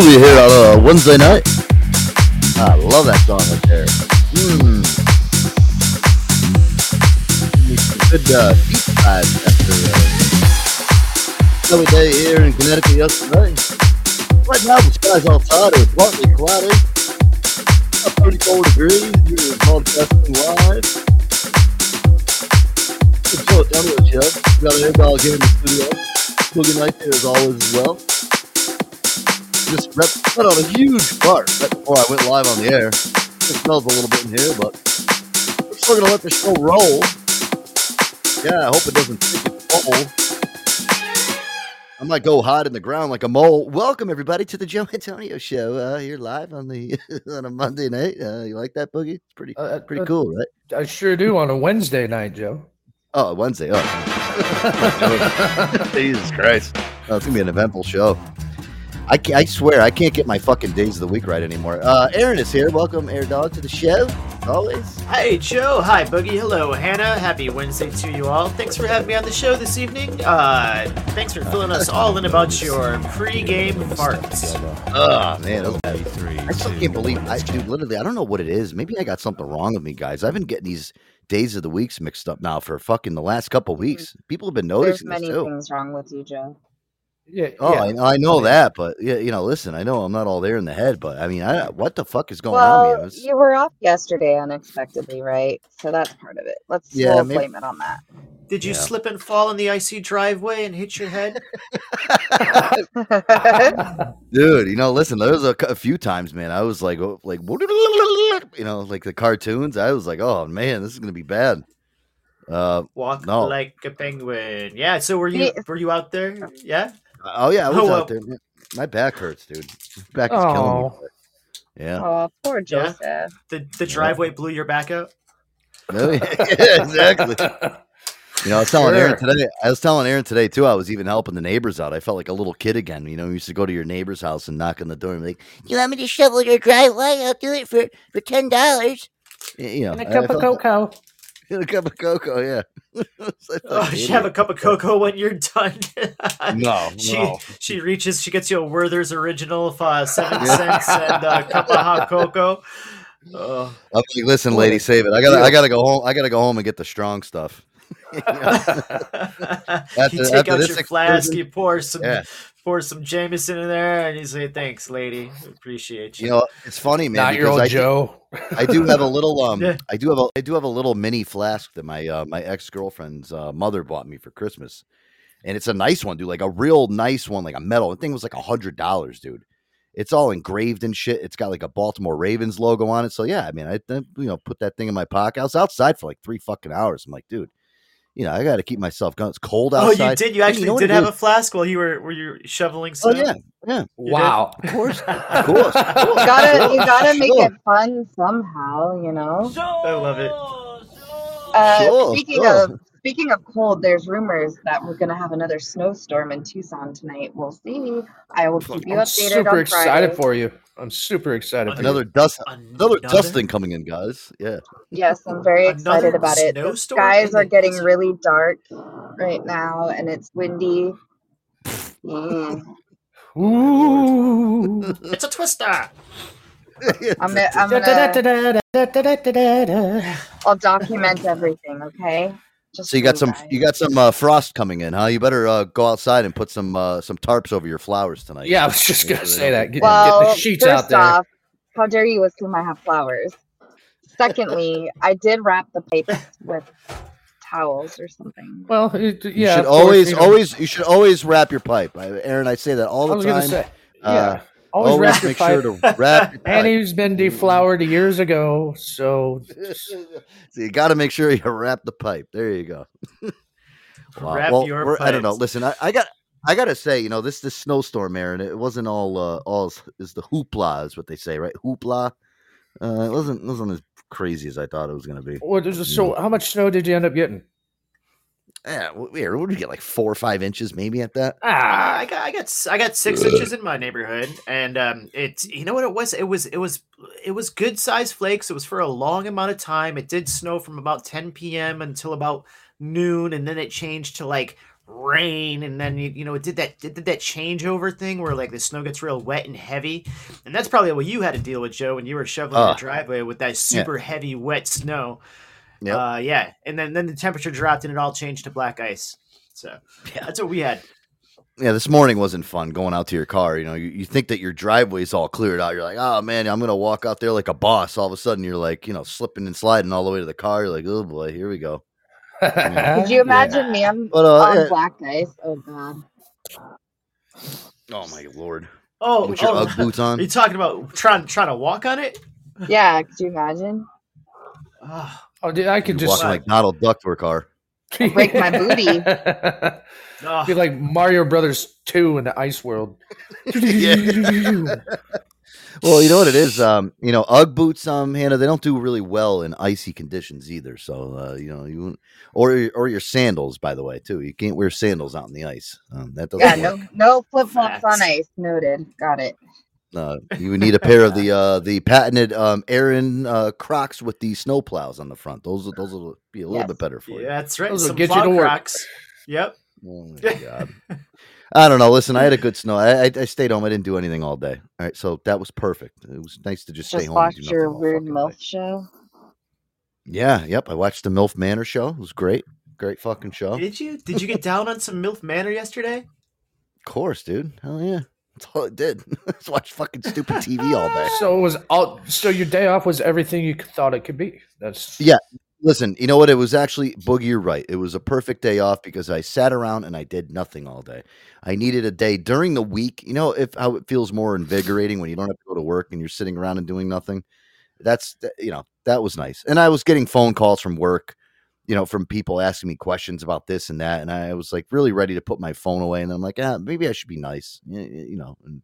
Groovy here on a Wednesday night. I love that song right there. Mmm. Good uh, deep dive after uh, snowy day here in Connecticut yesterday. Right now the sky's all cloudy. It's partly cloudy. About 34 degrees. You're broadcasting live. Good show, down the show. We got dog here in the studio. Boogie night there as always as well just put on a huge fart right before I went live on the air. It smells a little bit in here, but we're still gonna let the show roll. Yeah, I hope it doesn't take its toll. I might go hide in the ground like a mole. Welcome everybody to the Joe Antonio Show. Uh, here live on the on a Monday night. Uh, you like that boogie? It's pretty Uh, pretty uh, cool, right? I sure do on a Wednesday night, Joe. Oh, Wednesday. Oh, Jesus Christ! Oh, it's gonna be an eventful show. I, ca- I swear I can't get my fucking days of the week right anymore. Uh, Aaron is here. Welcome, Air Dog, to the show. Always. Hey, Joe. Hi, Boogie. Hello, Hannah. Happy Wednesday to you all. Thanks for having me on the show this evening. Uh, thanks for filling us all in about your pre-game farts. Oh man, those- I still can't believe. I, dude, literally, I don't know what it is. Maybe I got something wrong with me, guys. I've been getting these days of the weeks mixed up now for fucking the last couple weeks. People have been There's noticing this many too. things wrong with you, Joe. Yeah. Oh, yeah. I, know- I know that, but yeah, you know, listen, I know I'm not all there in the head, but I mean, I, what the fuck is going on? well, Man? It's- you were off yesterday unexpectedly, right? So that's part of it. Let's Yeah, we'll maybe- blame it on that. Did you Yeah. slip and fall in the icy driveway and hit your head? Dude, you know, listen, there was a, a few times, man. I was like, oh, like, you know, like the cartoons. I was like, oh man, this is gonna be bad. Uh, Walk No. like a penguin. Yeah. So were you were you out there? Yeah. Oh yeah, I was Oh, out uh, there. My back hurts, dude. My back is killing me. Oh. Yeah, oh, poor Yeah. Joseph. The the driveway blew your back out. Really? yeah, exactly. You know, I was telling Aaron today. I was telling Aaron today too. I was even helping the neighbors out. I felt like a little kid again. You know, you used to go to your neighbor's house and knock on the door and be like, "You want me to shovel your driveway? I'll do it for for ten dollars." You know, And a I- I cup of felt- cocoa. And a cup of cocoa, yeah. I felt Oh, like you have a cup of cocoa when you're done. No, she no. she reaches, she gets you a Werther's original for uh, seven cents and a cup of hot cocoa. Oh. I'm like, listen, lady, save it. I gotta, I gotta go home. I gotta go home and get the strong stuff. you After- take out this your flask, you pour some Yeah. Pour some Jameson in there, and you say, "Thanks, lady. Appreciate you." You know, it's funny, man. Not your because old I, Joe. I do have a little, um, Yeah. I do have a, I do have a little mini flask that my, uh, my ex girlfriend's uh, mother bought me for Christmas, and it's a nice one, dude. Like a real nice one, like a metal. The thing was like a hundred dollars, dude. It's all engraved and shit. It's got like a Baltimore Ravens logo on it. So yeah, I mean, I, I you know put that thing in my pocket. I was outside for like three fucking hours. I'm like, dude, you know, I got to keep myself going. It's cold outside. oh, you did. You Hey, actually know did have is? a flask while you were were you shoveling Oh snow. yeah, yeah. Wow. Of course, of course. of course. You gotta, you gotta make Sure. it fun somehow, you know. I love it. Uh, Sure, speaking sure. of speaking of cold, there's rumors that we're gonna have another snowstorm in Tucson tonight. We'll see. I will keep you updated. I'm updated super on excited Friday. for you. I'm super excited for Another you. dust, another Another dusting coming in, guys. Yeah. Yes, I'm very Another excited about it. The skies are getting desert? really dark right now, and it's windy. Mm. Ooh. It's a twister. I'm gonna, I'm gonna, I'll document everything. Okay. Just So you got some, guys. you got some uh, frost coming in, huh? You better uh, go outside and put some uh, some tarps over your flowers tonight. Yeah, I was just gonna say that. get- Get, Well, get the sheets first out there. off, how dare you assume I have flowers? Secondly, I did wrap the pipes with towels or something. Well, it, You yeah. should of course, always, you know, always, you should always wrap your pipe, I, Aaron. I say that all I the was time. gonna say, yeah. Always, always wrap your make pipe. sure to wrap your pipe. Annie's been deflowered years ago, so so you got to make sure you wrap the pipe. There you go. Wow. Wrap Well, your we're- I don't know. Listen, I, I got. I gotta say, you know, this this snowstorm, Aaron. It wasn't all uh, all is- is the hoopla, is what they say, right? Hoopla. Uh, it wasn't it wasn't as crazy as I thought it was gonna be. what is so how much snow did you end up getting? Yeah, what did we get? Like four or five inches, maybe at that. Uh, Ah, I got I got I got six inches in my neighborhood, and um, it's you know what it was. It was it was it was good size flakes. It was for a long amount of time. It did snow from about 10 p.m. until about noon, and then it changed to like rain, and then you, you know it did that it did that changeover thing where like the snow gets real wet and heavy, and that's probably what you had to deal with, Joe, when you were shoveling Oh. your driveway with that super heavy wet snow. Yep. Uh, yeah, and then then the temperature dropped and it all changed to black ice. So yeah, that's what we had. yeah, this morning wasn't fun going out to your car. You know, you, you think that your driveway's all cleared out. You're like, oh man, I'm gonna walk out there like a boss. All of a sudden, you're like, you know, slipping and sliding all the way to the car. You're like, oh boy, here we go. Could you imagine me on, But uh, on yeah. black ice? Oh god. oh my lord, Oh, with your oh, UGG boots on. are you talking about trying trying to walk on it? Yeah, could you imagine? Oh, Oh, dude, I could You're just walking like Donald Duck to a car. break my booty. oh. Be like Mario Brothers 2 in the ice world. Well, you know what it is. Um, you know, UGG boots, um, Hannah, they don't do really well in icy conditions either. So, uh, you know, you or or your sandals, by the way, too. You can't wear sandals out in the ice. Um, that doesn't. Yeah, work. no no flip flops on Facts. ice. Noted. Got it. Uh, you would need a pair of the uh, the patented um, Aaron uh, Crocs with the snow plows on the front. Those those will be a little Yes. bit better for you. yeah, that's right. Those will Some get you plow to work. Crocs. Yep. Oh my god. I don't know. Listen, I had a good snow. I, I I stayed home. I didn't do anything all day. All right, so that was perfect. It was nice to just, stay home. and watch your weird fucking MILF day. show. Yeah, yep. I watched the MILF Manor show. It was great. Great fucking show. Did you did you get down on some MILF Manor yesterday? Of course, dude. Hell yeah. That's all it did. Just watch fucking stupid TV all day. so it was all so your day off was everything you thought it could be. That's Yeah. Listen, you know what? It was actually Boogie. You're right. It was a perfect day off because I sat around and I did nothing all day. I needed a day during the week. You know, if how it feels more invigorating when you don't have to go to work and you're sitting around and doing nothing. That's you know that was nice. And I was getting phone calls from work, you know, from people asking me questions about this and that, and I was like really ready to put my phone away. And I'm like, ah, maybe I should be nice, y- y- you know. And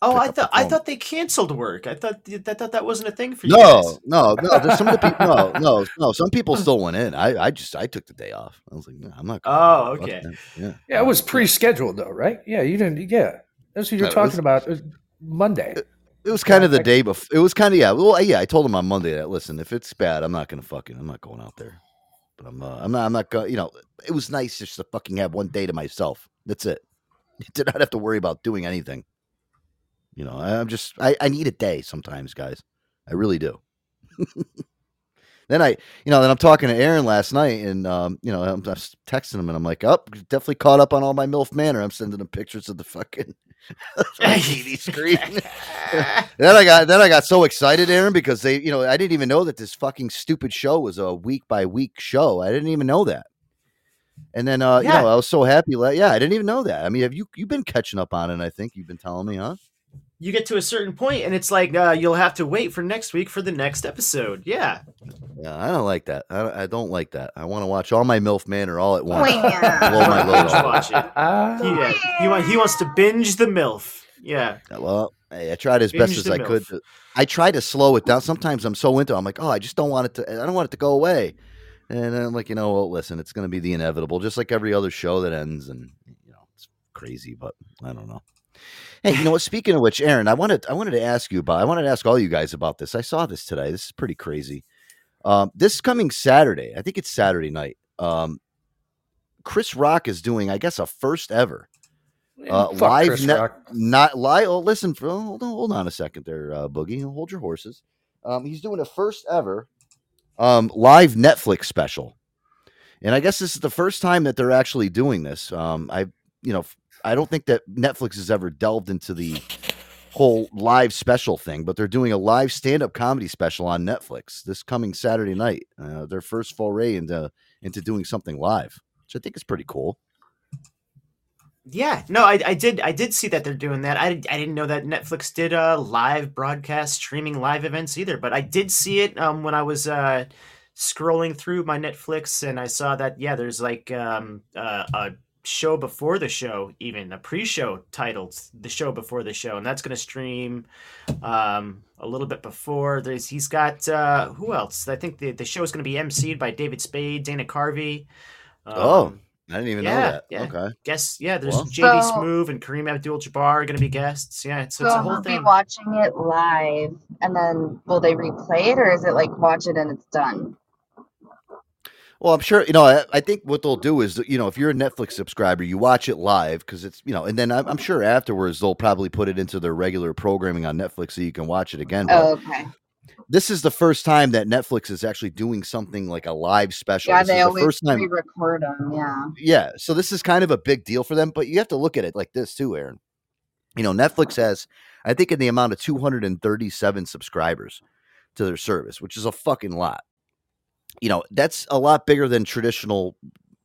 Oh, I thought I thought they canceled work. I thought th- that thought that wasn't a thing for you no, guys. no, no. There's some of the people. No, no, no. Some people still went in. I, I just, I took the day off. I was like, no, I'm not. going Oh, okay. Yeah. yeah, it was pre-scheduled though, right? Yeah, you didn't. Yeah, that's what you're No, talking was- about. It was Monday. It was kind Yeah, of the I- day before. It was kind of yeah. Well, yeah. I told him on Monday that listen, if it's bad, I'm not gonna fucking. I'm not going out there. But I'm. Uh, I'm not. I'm not going. You know, it was nice just to fucking have one day to myself. That's it. Did not have to worry about doing anything. You know, I- I'm just. I, I need a day sometimes, guys. I really do. then I, you know, then I'm talking to Aaron last night, and um, you know, I'm just texting him, and I'm like, "Up, definitely caught up on all my MILF Manor." I'm sending him pictures of the fucking TV screen. then I got then I got so excited, Aaron, because they, you know, I didn't even know that this fucking stupid show was a week by week show. I didn't even know that. And then, uh, you know, I was so happy. Like, yeah, I didn't even know that. I mean, have you you've been catching up on it? I think you've been telling me, huh? You get to a certain point and it's like uh, you'll have to wait for next week for the next episode. Yeah. Yeah, I don't like that. I don't, I don't like that. I want to watch all my MILF Manor all at once. Wah. Blow my load off. watch it. Ah, He, yeah, he, wa- he wants to binge the MILF. Yeah. Well, hey, I tried as best as the I could. To, I try to slow it down. Sometimes I'm so into. it, I'm like, oh, I just don't want it to. I don't want it to go away. And I'm like, you know, well, listen, it's going to be the inevitable, just like every other show that ends. And you know, it's crazy, but I don't know. Hey, you know what? Speaking of which, Aaron, I wanted I wanted to ask you about. I wanted to ask all you guys about this. I saw this today. This is pretty crazy. Um, this coming Saturday, I think it's Saturday night. Um, Chris Rock is doing, I guess, a first ever uh, live net- not live. Oh, listen, for, hold on, hold on a second there, uh, Boogie. Hold your horses. Um, he's doing a first ever um, live Netflix special, and I guess this is the first time that they're actually doing this. Um, I, you know, I don't think that Netflix has ever delved into the whole live special thing, but they're doing a live stand-up comedy special on Netflix this coming Saturday night. Uh, their first foray into into doing something live, which I think is pretty cool. Yeah, no, I, I did I did see that they're doing that. I, I didn't know that Netflix did uh, live broadcast streaming live events either, but I did see it um, when I was uh, scrolling through my Netflix and I saw that yeah, there's like um, uh, a show before the show, even a pre-show titled "The Show Before the Show," and that's going to stream um, a little bit before. There's he's got uh, who else? I think the the show is going to be emceed by David Spade, Dana Carvey. Oh, um, I didn't even yeah, know that. yeah. Okay. guess yeah there's Well. JB So- Smoove and kareem abdul-jabbar are going to be guests yeah so, So it's a whole we'll be thing watching it live, and then will they replay it, or is it like watch it and it's done? Well, I'm sure you know. I, I think what they'll do is, you know, if you're a Netflix subscriber, you watch it live because it's you know, and then I'm, I'm sure afterwards they'll probably put it into their regular programming on Netflix so you can watch it again. But Oh, okay. this is the first time that Netflix is actually doing something like a live special. Yeah, this they is the always first time. re-record them. Yeah. Yeah, so this is kind of a big deal for them, but you have to look at it like this too, Aaron. You know, Netflix has, I think, in the amount of 237 subscribers to their service, which is a fucking lot. You know, that's a lot bigger than traditional,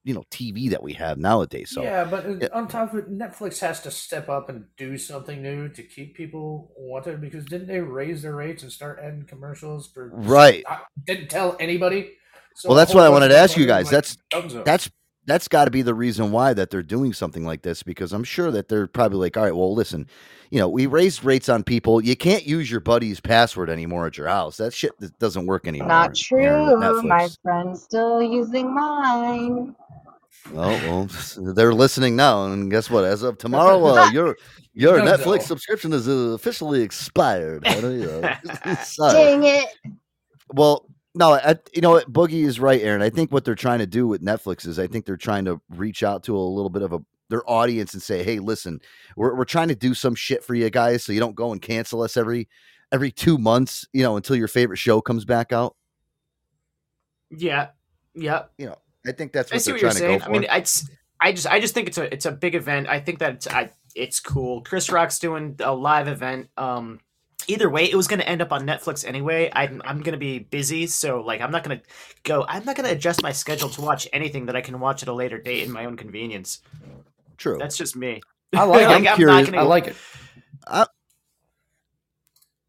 you know, TV that we have nowadays. So yeah, but uh, yeah. on top of it, Netflix has to step up and do something new to keep people wanted. Because didn't they raise their rates and start adding commercials for? Right. I didn't tell anybody. So Well, that's what I wanted to ask you guys. like, That's that's that's got to be the reason why that they're doing something like this because I'm sure that they're probably like, all right, well, listen, you know, we raised rates on people. You can't use your buddy's password anymore at your house. That shit doesn't work anymore. Not Aaron, with true. My friend's still using mine. Oh well, they're listening now, and guess what? As of tomorrow, uh, your your No, Netflix no. subscription is uh, officially expired. honey. Uh, sorry. Dang it. Well, no, I, you know what? Boogie is right, Aaron. I think what they're trying to do with Netflix is I think they're trying to reach out to a little bit of a their audience and say, "Hey, listen, we're we're trying to do some shit for you guys, so you don't go and cancel us every every two months, you know, until your favorite show comes back out." Yeah, yeah. You know, I think that's I what see they're what you're trying to saying. I mean, it's I just I just think it's a it's a big event. I think that it's, I, it's cool. Chris Rock's doing a live event. Um, either way, it was going to end up on Netflix anyway. I'm I'm going to be busy, so like I'm not going to go. I'm not going to adjust my schedule to watch anything that I can watch at a later date in my own convenience. True. That's just me. I like it. I'm curious- gonna I like it.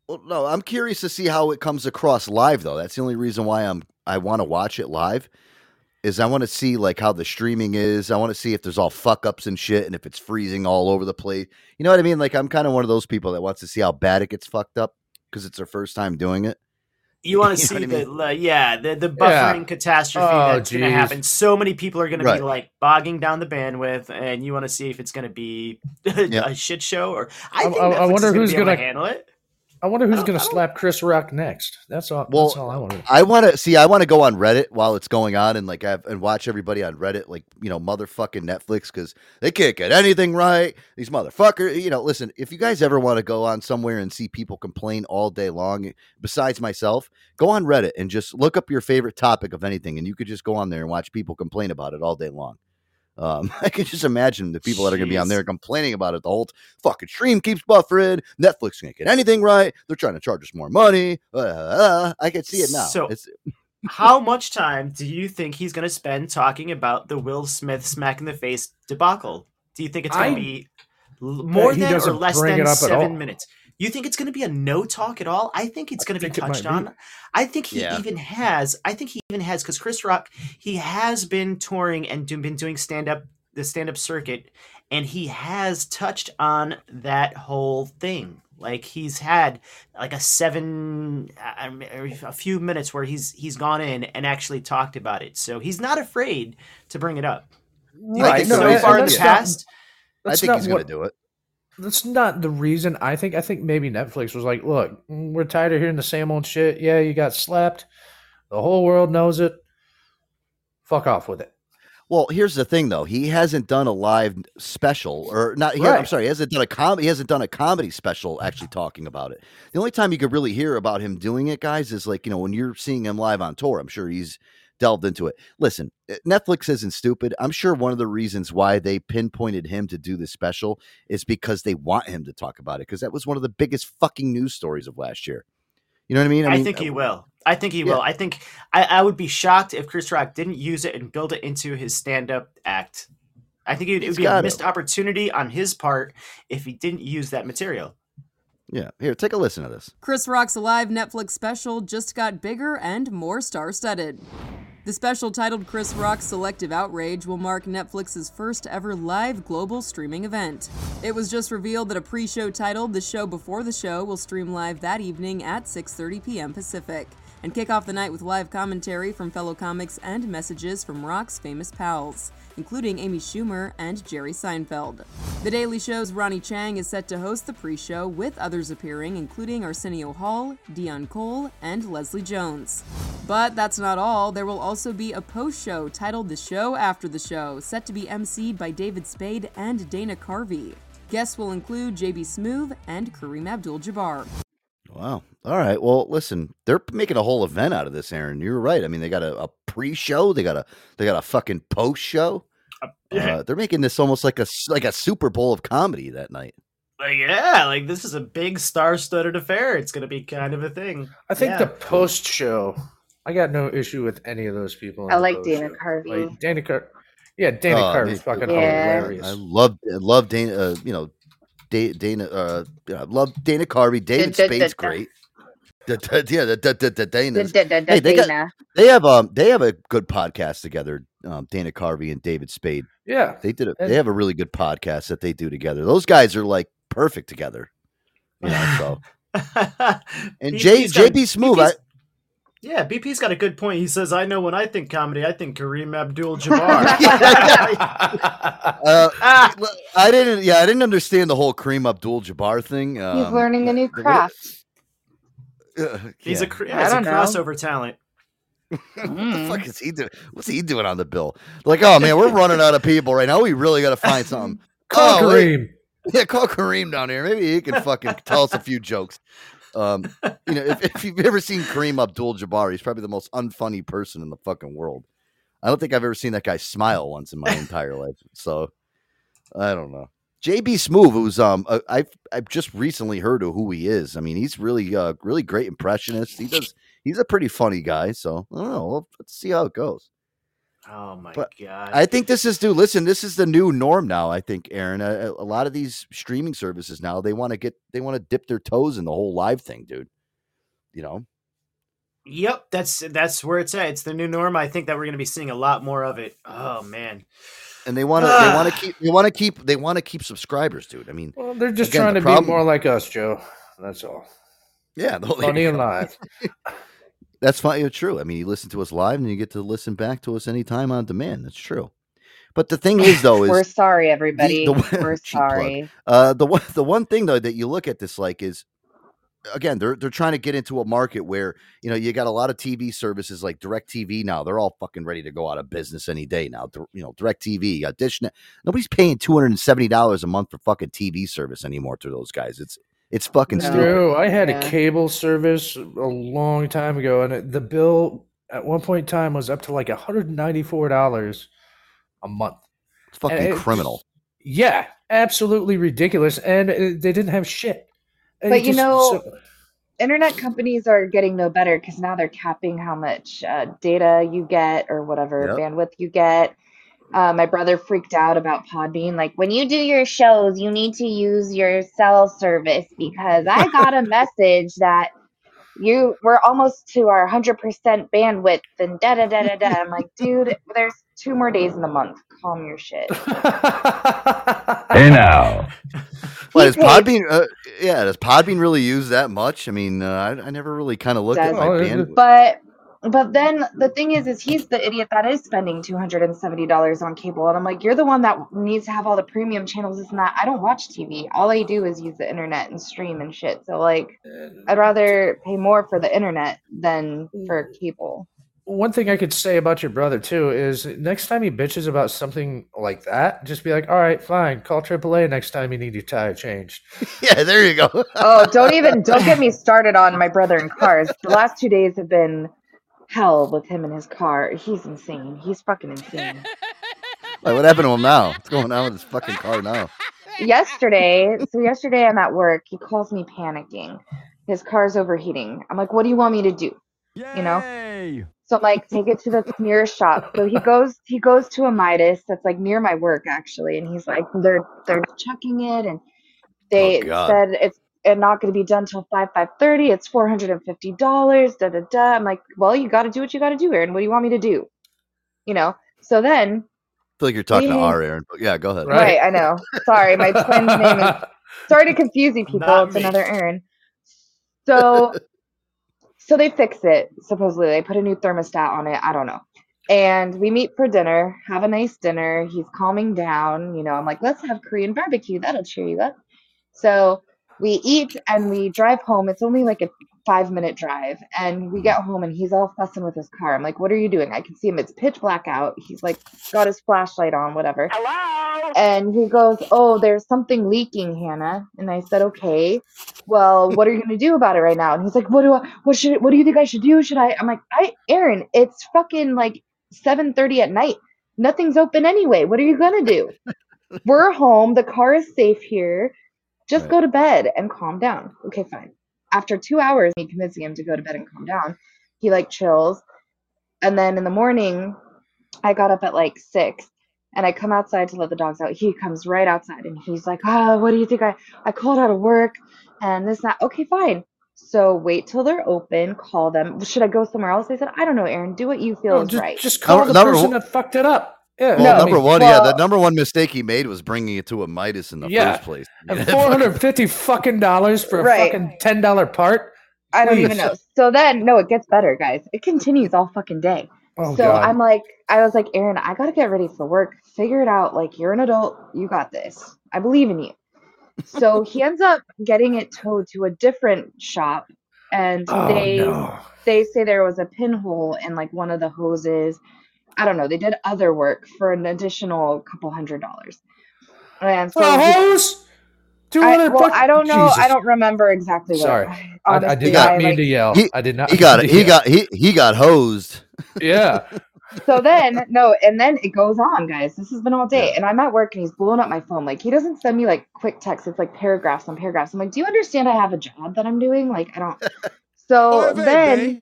Well, no, I'm curious to see how it comes across live, though. That's the only reason why I'm I want to watch it live. Is I want to see like how the streaming is. I want to see if there's all fuck ups and shit, and if it's freezing all over the place. You know what I mean? Like I'm kind of one of those people that wants to see how bad it gets fucked up because it's their first time doing it. You want to You see know what I the uh, yeah the the Yeah. buffering catastrophe Oh, that's going to happen. So many people are going to be like bogging down the bandwidth, and you want to see if it's going to be a shit show or I I- think I- I Netflix wonder is gonna who's gonna- to handle it. I wonder who's going to slap Chris Rock next. That's all. Well, that's all I want to. I want to see. I want to go on Reddit while it's going on and like have, and watch everybody on Reddit, like you know, motherfucking Netflix because they can't get anything right. These motherfuckers, you know. Listen, if you guys ever want to go on somewhere and see people complain all day long, besides myself, go on Reddit and just look up your favorite topic of anything, and you could just go on there and watch people complain about it all day long. Um, I can just imagine the people that are going to be on there complaining about it the whole t- fucking stream keeps buffering. Netflix can't get anything right. They're trying to charge us more money. Uh, uh, I can see it now. So- it's, How much time do you think he's going to spend talking about the Will Smith smack in the face debacle? Do you think it's going to be more than or less than it up at seven minutes? You think it's going to be a no talk at all? I think it's going to be think it might touched be. on. I think he Yeah. even has. I think he even has because Chris Rock he has been touring and do, been doing stand up the stand up circuit, and he has touched on that whole thing. Like he's had like a seven, a few minutes where he's he's gone in and actually talked about it. So he's not afraid to bring it up. Do you Right, think no, so and- far in the that's not- past? I think not he's going to do it. That's not the reason. I think. I think maybe Netflix was like, "Look, we're tired of hearing the same old shit. Yeah, you got slapped. The whole world knows it. Fuck off with it." Well, here's the thing, though. He hasn't done a live special, or not. He, I'm sorry, he hasn't done a com- He hasn't done a comedy special actually talking about it. The only time you could really hear about him doing it, guys, is like you know when you're seeing him live on tour. I'm sure he's delved into it. Listen, eh, Netflix isn't stupid. I'm sure one of the reasons why they pinpointed him to do this special is because they want him to talk about it because that was one of the biggest fucking news stories of last year. You know what I mean? I, mean, think he uh, will. I think he yeah. will. I think I, I would be shocked if Chris Rock didn't use it and build it into his stand up act. I think it, it would be a gotta. missed opportunity on his part if he didn't use that material. Yeah. Here, take a listen to this. Chris Rock's live Netflix special just got bigger and more star studded. The special titled Chris Rock's Selective Outrage will mark Netflix's first ever live global streaming event. It was just revealed that a pre-show titled The Show Before the Show will stream live that evening at 6:30 p.m. Pacific and kick off the night with live commentary from fellow comics and messages from Rock's famous pals, including Amy Schumer and Jerry Seinfeld. The Daily Show's Ronny Chieng is set to host the pre show with others appearing, including Arsenio Hall, Deon Cole, and Leslie Jones. But that's not all. There will also be a post show titled The Show After the Show, set to be emceed by David Spade and Dana Carvey. Guests will include JB Smoove and Kareem Abdul Jabbar. Wow. All right. Well, listen, they're making a whole event out of this, Aaron. You're right. I mean, they got a, a pre-show. They got a they got a fucking post show. Uh, they're making this almost like a s- like a Super Bowl of comedy that night. Like, yeah, like this is a big star-studded affair. It's gonna be kind of a thing. I think Yeah. the post show. I got no issue with any of those people. I like post-show. Dana Carvey. Like Dana Car. Yeah, Dana Oh, Carvey's fucking. Yeah. hilarious. I love love Dana. Uh, you know, Da- Dana. Uh, yeah, I love Dana Carvey. David Da- da- da- Spade's great. Da- da- Yeah, the, the, the, the Danas. Da- da- da- Hey, they got- Dana. They have um they have a good podcast together. Um, Dana Carvey and David Spade. yeah, They did. A, And- they have a really good podcast that they do together. Those guys are like perfect together. You know, so and J BP's JB Smoove. I, BP's yeah, BP's got a good point. He says, "I know when I think comedy, I think Kareem Abdul-Jabbar." uh, I didn't. Yeah, I didn't understand the whole Kareem Abdul-Jabbar thing. He's Um, learning a new craft. uh, he's a cr- I he's a don't know. crossover talent. what the fuck is he doing? What's he doing on the bill? Like, oh man, we're running out of people right now. We really got to find something. call Oh, wait. Kareem. Yeah, call Kareem down here. Maybe he can fucking tell us a few jokes. Um, you know, if, if you've ever seen Kareem Abdul-Jabbar, he's probably the most unfunny person in the fucking world. I don't think I've ever seen that guy smile once in my entire life. So I don't know. JB Smoove, who's um, I've I've just recently heard of who he is. I mean, he's really uh, really great impressionist. He does. He's a pretty funny guy. So I don't know. Let's see how it goes. Oh my But god! I think this is dude. Listen, this is the new norm now. I think Aaron. Uh, a, a lot of these streaming services now they want to get they want to dip their toes in the whole live thing, dude. You know, Yep, that's that's where it's at. It's the new norm. I think that we're going to be seeing a lot more of it. Oh man. and they want to they want to keep they want to keep they want to keep subscribers, dude. I mean, Well, they're just Again, trying the to problem- be more like us, Joe. That's all. yeah, the whole- Funny and live. That's fine. It's true. I mean, you listen to us live, and you get to listen back to us anytime on demand. That's true. But the thing is, though, is We're sorry, everybody. the- We're cheap plug. sorry. Uh, the one the one thing though that you look at this like is again they're they're trying to get into a market where you know you got a lot of TV services like Direct TV now they're all fucking ready to go out of business any day now. You know Direct TV, uh, Dishnet, nobody's paying two hundred and seventy dollars a month for fucking TV service anymore to those guys. It's it's fucking No. stupid. True. I had Yeah. a cable service a long time ago, and the bill at one point in time was up to like $194 a month. It's fucking And it criminal. just- yeah, absolutely ridiculous. And uh, they didn't have shit. And But it you just- know, so- Internet companies are getting no better because now they're capping how much uh, data you get or whatever Yep. bandwidth you get. Uh, my brother freaked out about Podbean. Like, when you do your shows, you need to use your cell service because I got a message that you we're almost to our 100% bandwidth and da da da da da. I'm like, dude, there's two more days in the month. Calm your shit. Hey now. But does He paid- Podbean? Uh, yeah, does Podbean really use that much? I mean, uh, I, I never really kind of looked at Does- my Oh, it- bandwidth. But but then the thing is, is he's the idiot that is spending two hundred and seventy dollars on cable, and I'm like, you're the one that needs to have all the premium channels. This and that. I don't watch TV. All I do is use the internet and stream and shit. So like, I'd rather pay more for the internet than for mm. cable. One thing I could say about your brother too is next time he bitches about something like that, just be like, "All right, fine, call AAA next time you need your tire changed." yeah, there you go. Oh, don't even don't get me started on my brother in cars. The last two days have been hell with him in his car. He's insane. He's fucking insane. Like, what happened to him now? What's going on with his fucking car now? yesterday, so yesterday I'm at work. He calls me panicking. His car's overheating. I'm like, what do you want me to do? You know? So I'm like, take it to the nearest shop. So he goes, he goes to a Midas that's like near my work actually, and he's like, they're they're checking it, and they Oh, said it's and not going to be done till five five thirty. It's four hundred and fifty dollars. Da da da. I'm like, well, you got to do what you got to do, Aaron. What do you want me to do? You know. So then, I feel like you're talking to our Aaron. But yeah, go ahead. Right. right? I know. Sorry, my twin's name is sorry to confuse you people. Not it's me. another Aaron. So so they fix it. Supposedly they put a new thermostat on it. I don't know. And we meet for dinner, have a nice dinner. He's calming down. You know, I'm like, let's have Korean barbecue. That'll cheer you up. So we eat and we drive home. It's only like a five minute drive. And we get home and he's all fussing with his car. I'm like, what are you doing? I can see him. It's pitch black out. He's like, got his flashlight on, whatever. Hello. And he goes, oh, there's something leaking, Hannah. And I said, okay. Well, what are you gonna do about it right now? And he's like, what do I? What should? What do you think I should do? Should I? I'm like, I, Aaron, it's fucking like 7:30 at night. Nothing's open anyway. What are you gonna do? We're home. The car is safe here. Just Right. go to bed and calm down. Okay, fine. After two hours, me convincing him to go to bed and calm down, he like chills. And then in the morning, I got up at like six and I come outside to let the dogs out. He comes right outside and he's like, Oh, what do you think? I, I called out of work and this, and that. Okay, fine. So wait till they're open, call them. Should I go somewhere else? I said, I don't know, Aaron. Do what you feel No, is just, right. just call Number- the number person one- that fucked it up. Yeah. Well, No, I number mean, one, yeah, the number one mistake he made was bringing it to a Midas in the Yeah. first place. and four hundred fifty fucking dollars for a Right. fucking ten dollar part. I don't even know. So then, no, it gets better, guys. It continues all fucking day. Oh so god. I'm like, I was like, Aaron, I gotta get ready for work. Figure it out. Like, you're an adult. You got this. I believe in you. So he ends up getting it towed to a different shop, and oh they no. they say there was a pinhole in like one of the hoses. I don't know. They did other work for an additional couple hundred dollars. And so For a hose? Two I, well, I don't know. I don't remember exactly what. Sorry. I, I did not I, mean like- to yell. He- I did not. He got mean it. to He yell. got he he got hosed. Yeah. so then no and then it goes on guys this has been all day and i'm at work and he's blowing up my phone like he doesn't send me like quick texts it's like paragraphs on paragraphs i'm like do you understand i have a job that i'm doing like i don't so then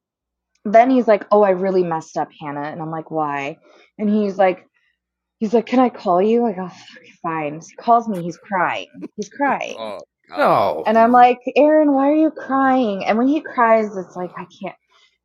then he's like oh i really messed up hannah and i'm like why and he's like he's like can i call you i go oh, "Fuck, fine he calls me he's crying he's crying Oh, No. and I'm like, Aaron, why are you crying? And when he cries, it's like I can't.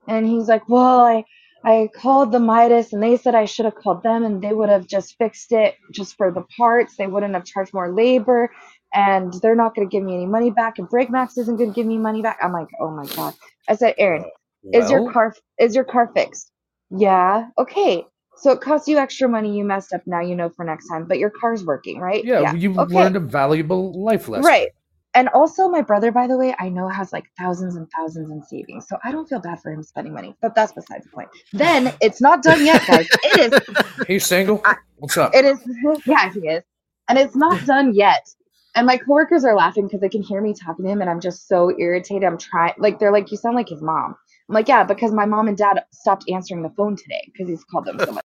And he's like, Well, I I called the Midas and they said I should have called them and they would have just fixed it just for the parts. They wouldn't have charged more labor and they're not going to give me any money back and BrakeMax isn't going to give me money back. I'm like, "Oh my god." I said, "Aaron, is your car is your car fixed?" "Yeah." "Okay." So it costs you extra money. You messed up. Now you know for next time. But your car's working, right? Yeah, you Okay. learned a valuable life lesson. Right. And also, my brother, by the way, I know has like thousands and thousands in savings. So I don't feel bad for him spending money. But that's besides the point. Then it's not done yet, guys. It is. He's single. What's up? It is. Yeah, he is. And it's not done yet. And my coworkers are laughing because they can hear me talking to him, and I'm just so irritated. I'm trying, like, they're like, "You sound like his mom." I'm like, "Yeah, because my mom and dad stopped answering the phone today because he's called them so much."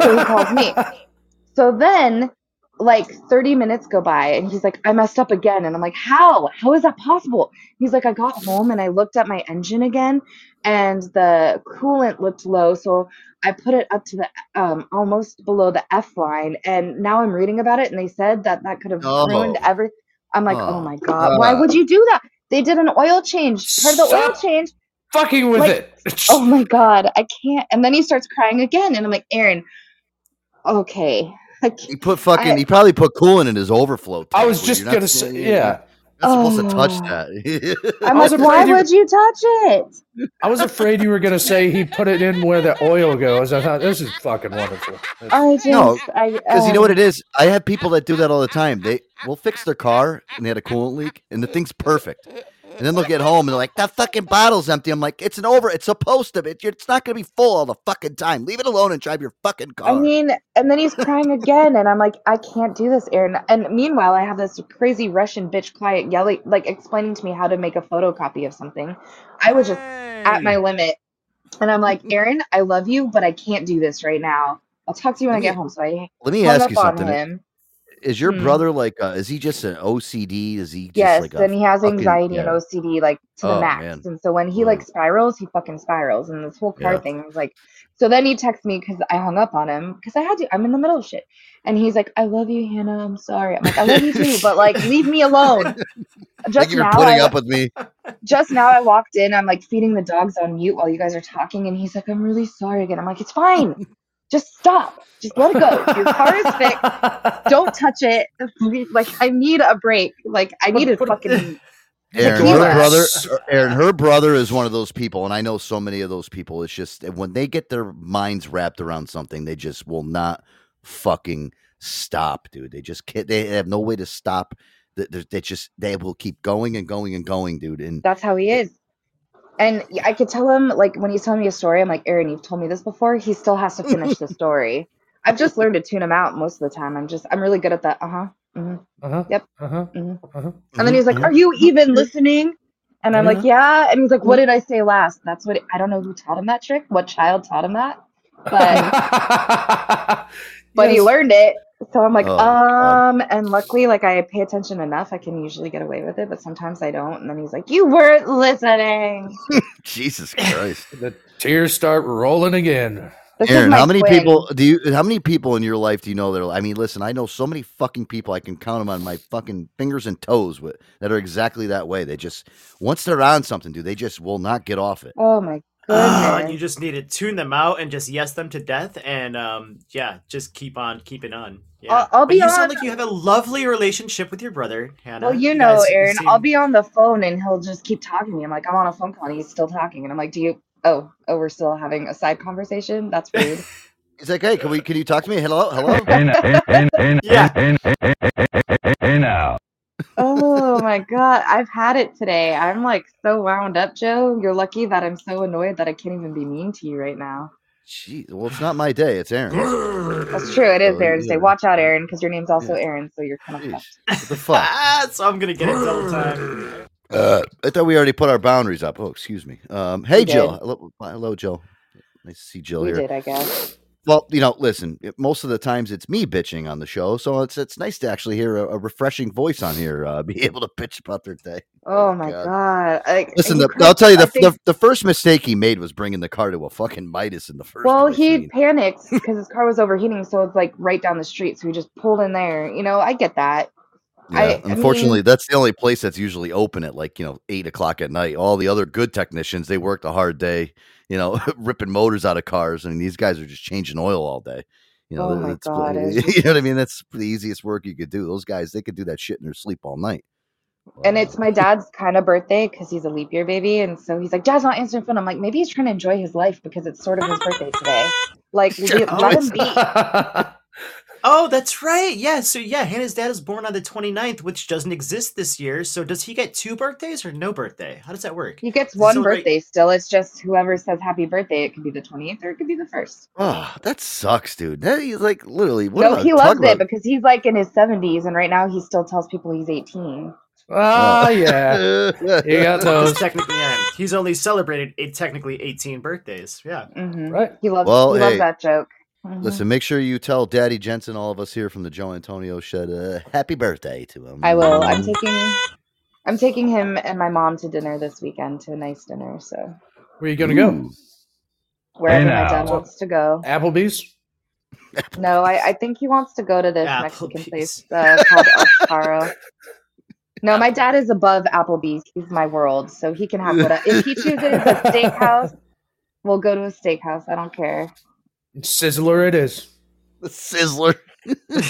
So he calls me. So then, like 30 minutes go by, and he's like, I messed up again. And I'm like, How? How is that possible? He's like, I got home and I looked at my engine again, and the coolant looked low. So I put it up to the um, almost below the F line. And now I'm reading about it, and they said that that could have ruined everything. I'm like, Oh, Oh my God, why would you do that? They did an oil change. Part of the oil change Fucking with Like, it. oh my god i can't and then he starts crying again and i'm like aaron okay like He put fucking. I- he probably put coolant in his overflow. I was just you're not- gonna say, yeah. Not supposed to touch Oh. that. i'm was like why you- would you touch it I was afraid you were gonna say he put it in where the oil goes. I thought this is fucking wonderful. It's- i just No, i Because you know what oh. it is? I have people that do that all the time. They will fix their car and they had a coolant leak and the thing's perfect. And then they'll get home and they're like, that fucking bottle's empty. I'm like, it's an over. It's supposed to be. It's- not going to be full all the fucking time. Leave it alone and drive your fucking car. I mean, and then he's crying again, and I'm like, I can't do this, Aaron. And meanwhile, I have this crazy Russian bitch client yelling, like explaining to me how to make a photocopy of something. I was just at my limit, and I'm like, Aaron, I love you, but I can't do this right now. I'll talk to you when I get home. So I Let me ask you something. Is your Hmm. brother like, uh, is he just an OCD? Is he just Yes, like a and he has fucking- anxiety and. OCD like to the Oh, max. man. And so when he Mm. like spirals, he fucking spirals. And this whole car Yeah. thing was like, so then he texts me because I hung up on him because I had to. I'm in the middle of shit, and he's like, "I love you, Hannah. I'm sorry." I'm like, "I love you too, but like, leave me alone." Just for now, putting I, up with me. just now I walked in. I'm like feeding the dogs on mute while you guys are talking, and he's like, "I'm really sorry again." I'm like, "It's fine. Just stop. Just let it go. Your car is fixed. Don't touch it. Like I need a break. Like I need to put- fucking Aaron, her brother, Aaron, her brother is one of those people, and I know so many of those people. It's just when they get their minds wrapped around something, they just will not fucking stop, dude. They just can't. They have no way to stop. They, they- they just they will keep going and going and going, dude. And That's how he is. And I could tell him, like, when he's telling me a story, I'm like, Aaron, you've told me this before. He still has to finish the story. I've just learned to tune him out most of the time. I'm just, I'm really good at that. Uh huh. hmm Uh-huh. Yep. Uh-huh. Mhm. Uh-huh. And then he's like, Are you even listening? And I'm like, Yeah. And he's like, What did I say last? That's what I don't know who taught him that trick, what child taught him that, but but he learned it. So I'm like, Oh, God. um, and luckily, like I pay attention enough, I can usually get away with it, but sometimes I don't. And then he's like, You weren't listening. Jesus Christ, The tears start rolling again. This Aaron, how many twin. people do you? How many people in your life do you know that? Are, I mean, listen, I know so many fucking people. I can count them on my fucking fingers and toes with that are exactly that way. They just once they're on something, dude, they just will not get off it. Oh my Ah, goodness. you just need to tune them out and just yes them to death, and um, yeah, just keep on keeping on. Yeah. I'll- I'll But be you sound like you have a lovely relationship with your brother, Hannah. well, you know, guys Aaron, seem- I'll be on the phone and he'll just keep talking to me. I'm like, I'm on a phone call and he's still talking. And I'm like, Do you, oh, oh, we're still having a side conversation? That's rude. He's like, hey, can we? Can you talk to me? Hello, hello. Yeah. Oh my God. I've had it today. I'm like so wound up, Joe. You're lucky that I'm so annoyed that I can't even be mean to you right now. Gee, well, it's not my day. It's Aaron. That's true. It is Oh, Aaron's yeah. day. Watch out, Aaron, because your name's also Yeah. Aaron, so you're kind of fucked. what the fuck? So I'm gonna get it double time. Uh, I thought we already put our boundaries up. Oh, excuse me. Um, hey, We Jill. Hello, hello, Jill. Nice to see Jill We here. did, I guess. Well, you know, listen. Most of the times it's me bitching on the show, so it's it's nice to actually hear a, a refreshing voice on here. Uh, be able to bitch about their day. Oh my God. God. Like, Listen, the, could- I'll tell you the, think- the the first mistake he made was bringing the car to a fucking Midas in the first. Well, he panicked because his car was overheating, so it's like right down the street. So he just pulled in there. You know, I get that. Yeah, I- I unfortunately, mean- that's the only place that's usually open at like you know eight o'clock at night. All the other good technicians they worked a hard day, you know, ripping motors out of cars, I and these guys are just changing oil all day. You know, Oh God, you know what I mean? That's the easiest work you could do. Those guys, they could do that shit in their sleep all night. And it's my dad's kind of birthday because he's a leap year baby, and so he's like, "Dad's not answering phone." I'm like, maybe he's trying to enjoy his life because it's sort of his birthday today. Like, let him be. Oh, that's right. Yeah. So yeah, Hannah's dad is born on the 29th, which doesn't exist this year. So does he get two birthdays or no birthday? How does that work? He gets one celebrate- birthday still. It's just whoever says happy birthday. It could be the 28th or it could be the first. Oh, that sucks, dude. That he's like literally. What no, he talk loves it about- because he's like in his 70s, and right now he still tells people he's 18. Ah, yeah. You got those. technically, yeah, he's only celebrated eight, technically 18 birthdays. Yeah. Mm-hmm. Right. He loves. Well, he loves hey, that joke. Mhm. Listen, make sure you tell Daddy Jensen, all of us here from the Joe Antonio Shed, uh, happy birthday to him. I will. I'm taking. I'm taking him and my mom to dinner this weekend to a nice dinner. So Where are you gonna go? Ooh. wherever my dad wants to go. Applebee's. No, I, I think he wants to go to this Mexican place uh, called El Charo. No, my dad is above Applebee's. He's my world, so he can have whatever. If he chooses a steakhouse, we'll go to a steakhouse. I don't care. Sizzler it is. The Sizzler.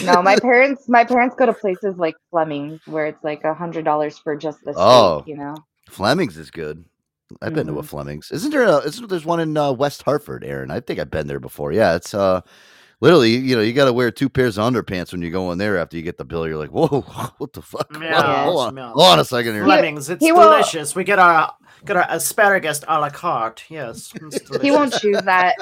No, my parents, my parents go to places like Fleming's, where it's like a hundred dollars for just the steak. Oh. You know. Fleming's is good. I've been to a Mhm. Fleming's. Isn't there a, isn't there's one in uh, West Hartford, Aaron? I think I've been there before. Yeah, it's uh literally, you know, you got to wear two pairs of underpants when you go in there after you get the bill. You're like, "Whoa, what the fuck?" Hold on, Yeah. hold on. Smell. Hold on a second here. Fleming's, it's he will- delicious. We get our get our asparagus a la carte. Yes, He won't choose that.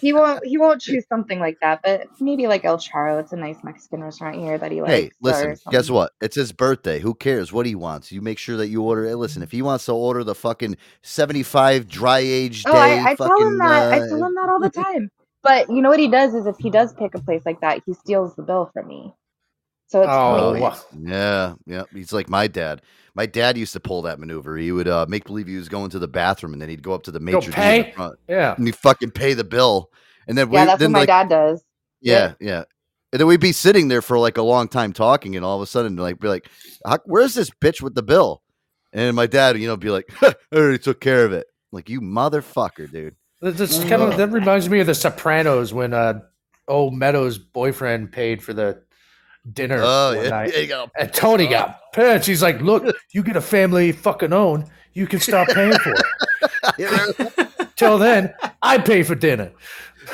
He won't. He won't choose something like that. But maybe like El Charo. It's a nice Mexican restaurant here that he likes. Hey, listen, guess what? It's his birthday. Who cares what he wants? You make sure that you order. Hey, listen, if he wants to order the fucking 75 dry age day, Oh, I, I tell him that. I uh, tell him that all the time. But you know what he does is if he does pick a place like that, he steals the bill from me. So it's Oh, funny. Yeah, yeah. He's like my dad. My dad used to pull that maneuver. He would uh, make believe he was going to the bathroom, and then he'd go up to the Go maître d' in the front, Yeah. and he fucking pay the bill, and then Yeah, we that's then what my dad does. yeah, yeah. And then we'd be sitting there for like a long time talking, and all of a sudden, like, be like, "Where's this bitch with the bill?" And my dad, you know, be like, "I already took care of it." Like, you motherfucker, dude. That- That's kind of that reminds me of the Sopranos when uh old Meadow's boyfriend paid for the dinner Oh one yeah, night. yeah, got And Tony got pissed. He's like, "Look, you get a family fucking own. You can stop paying for it. Till then, I pay for dinner."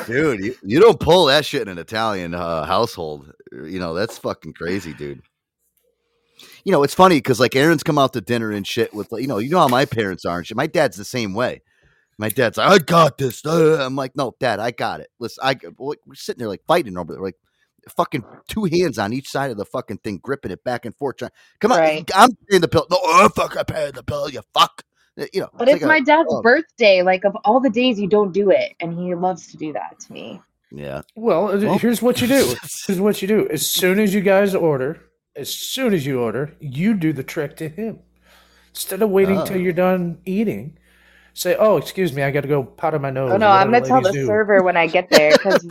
dude. You, you don't pull that shit in an Italian uh, household. You know that's fucking crazy, dude. You know it's funny because like Aaron's come out to dinner and shit with you know you know how my parents are and shit. My dad's the same way. My dad's like, I got this. I'm like, no, dad, I got it. Listen, I we're sitting there like fighting over there, like fucking two hands on each side of the fucking thing, gripping it back and forth. Trying, come on, Right. I'm paying the bill. No, fuck, I'm fucking the bill. You fuck. Uh, You know, But it's like my a- dad's oh, birthday. Like of all the days, you don't do it, and he loves to do that to me. Yeah, Well, Well- here's what you do. Here's what you do. As soon as you guys order, as soon as you order, you do the trick to him. Instead of waiting Oh. till you're done eating, say, "Oh, excuse me, I got to go powder my nose." Oh no, I'm gonna tell the do." server when I get there because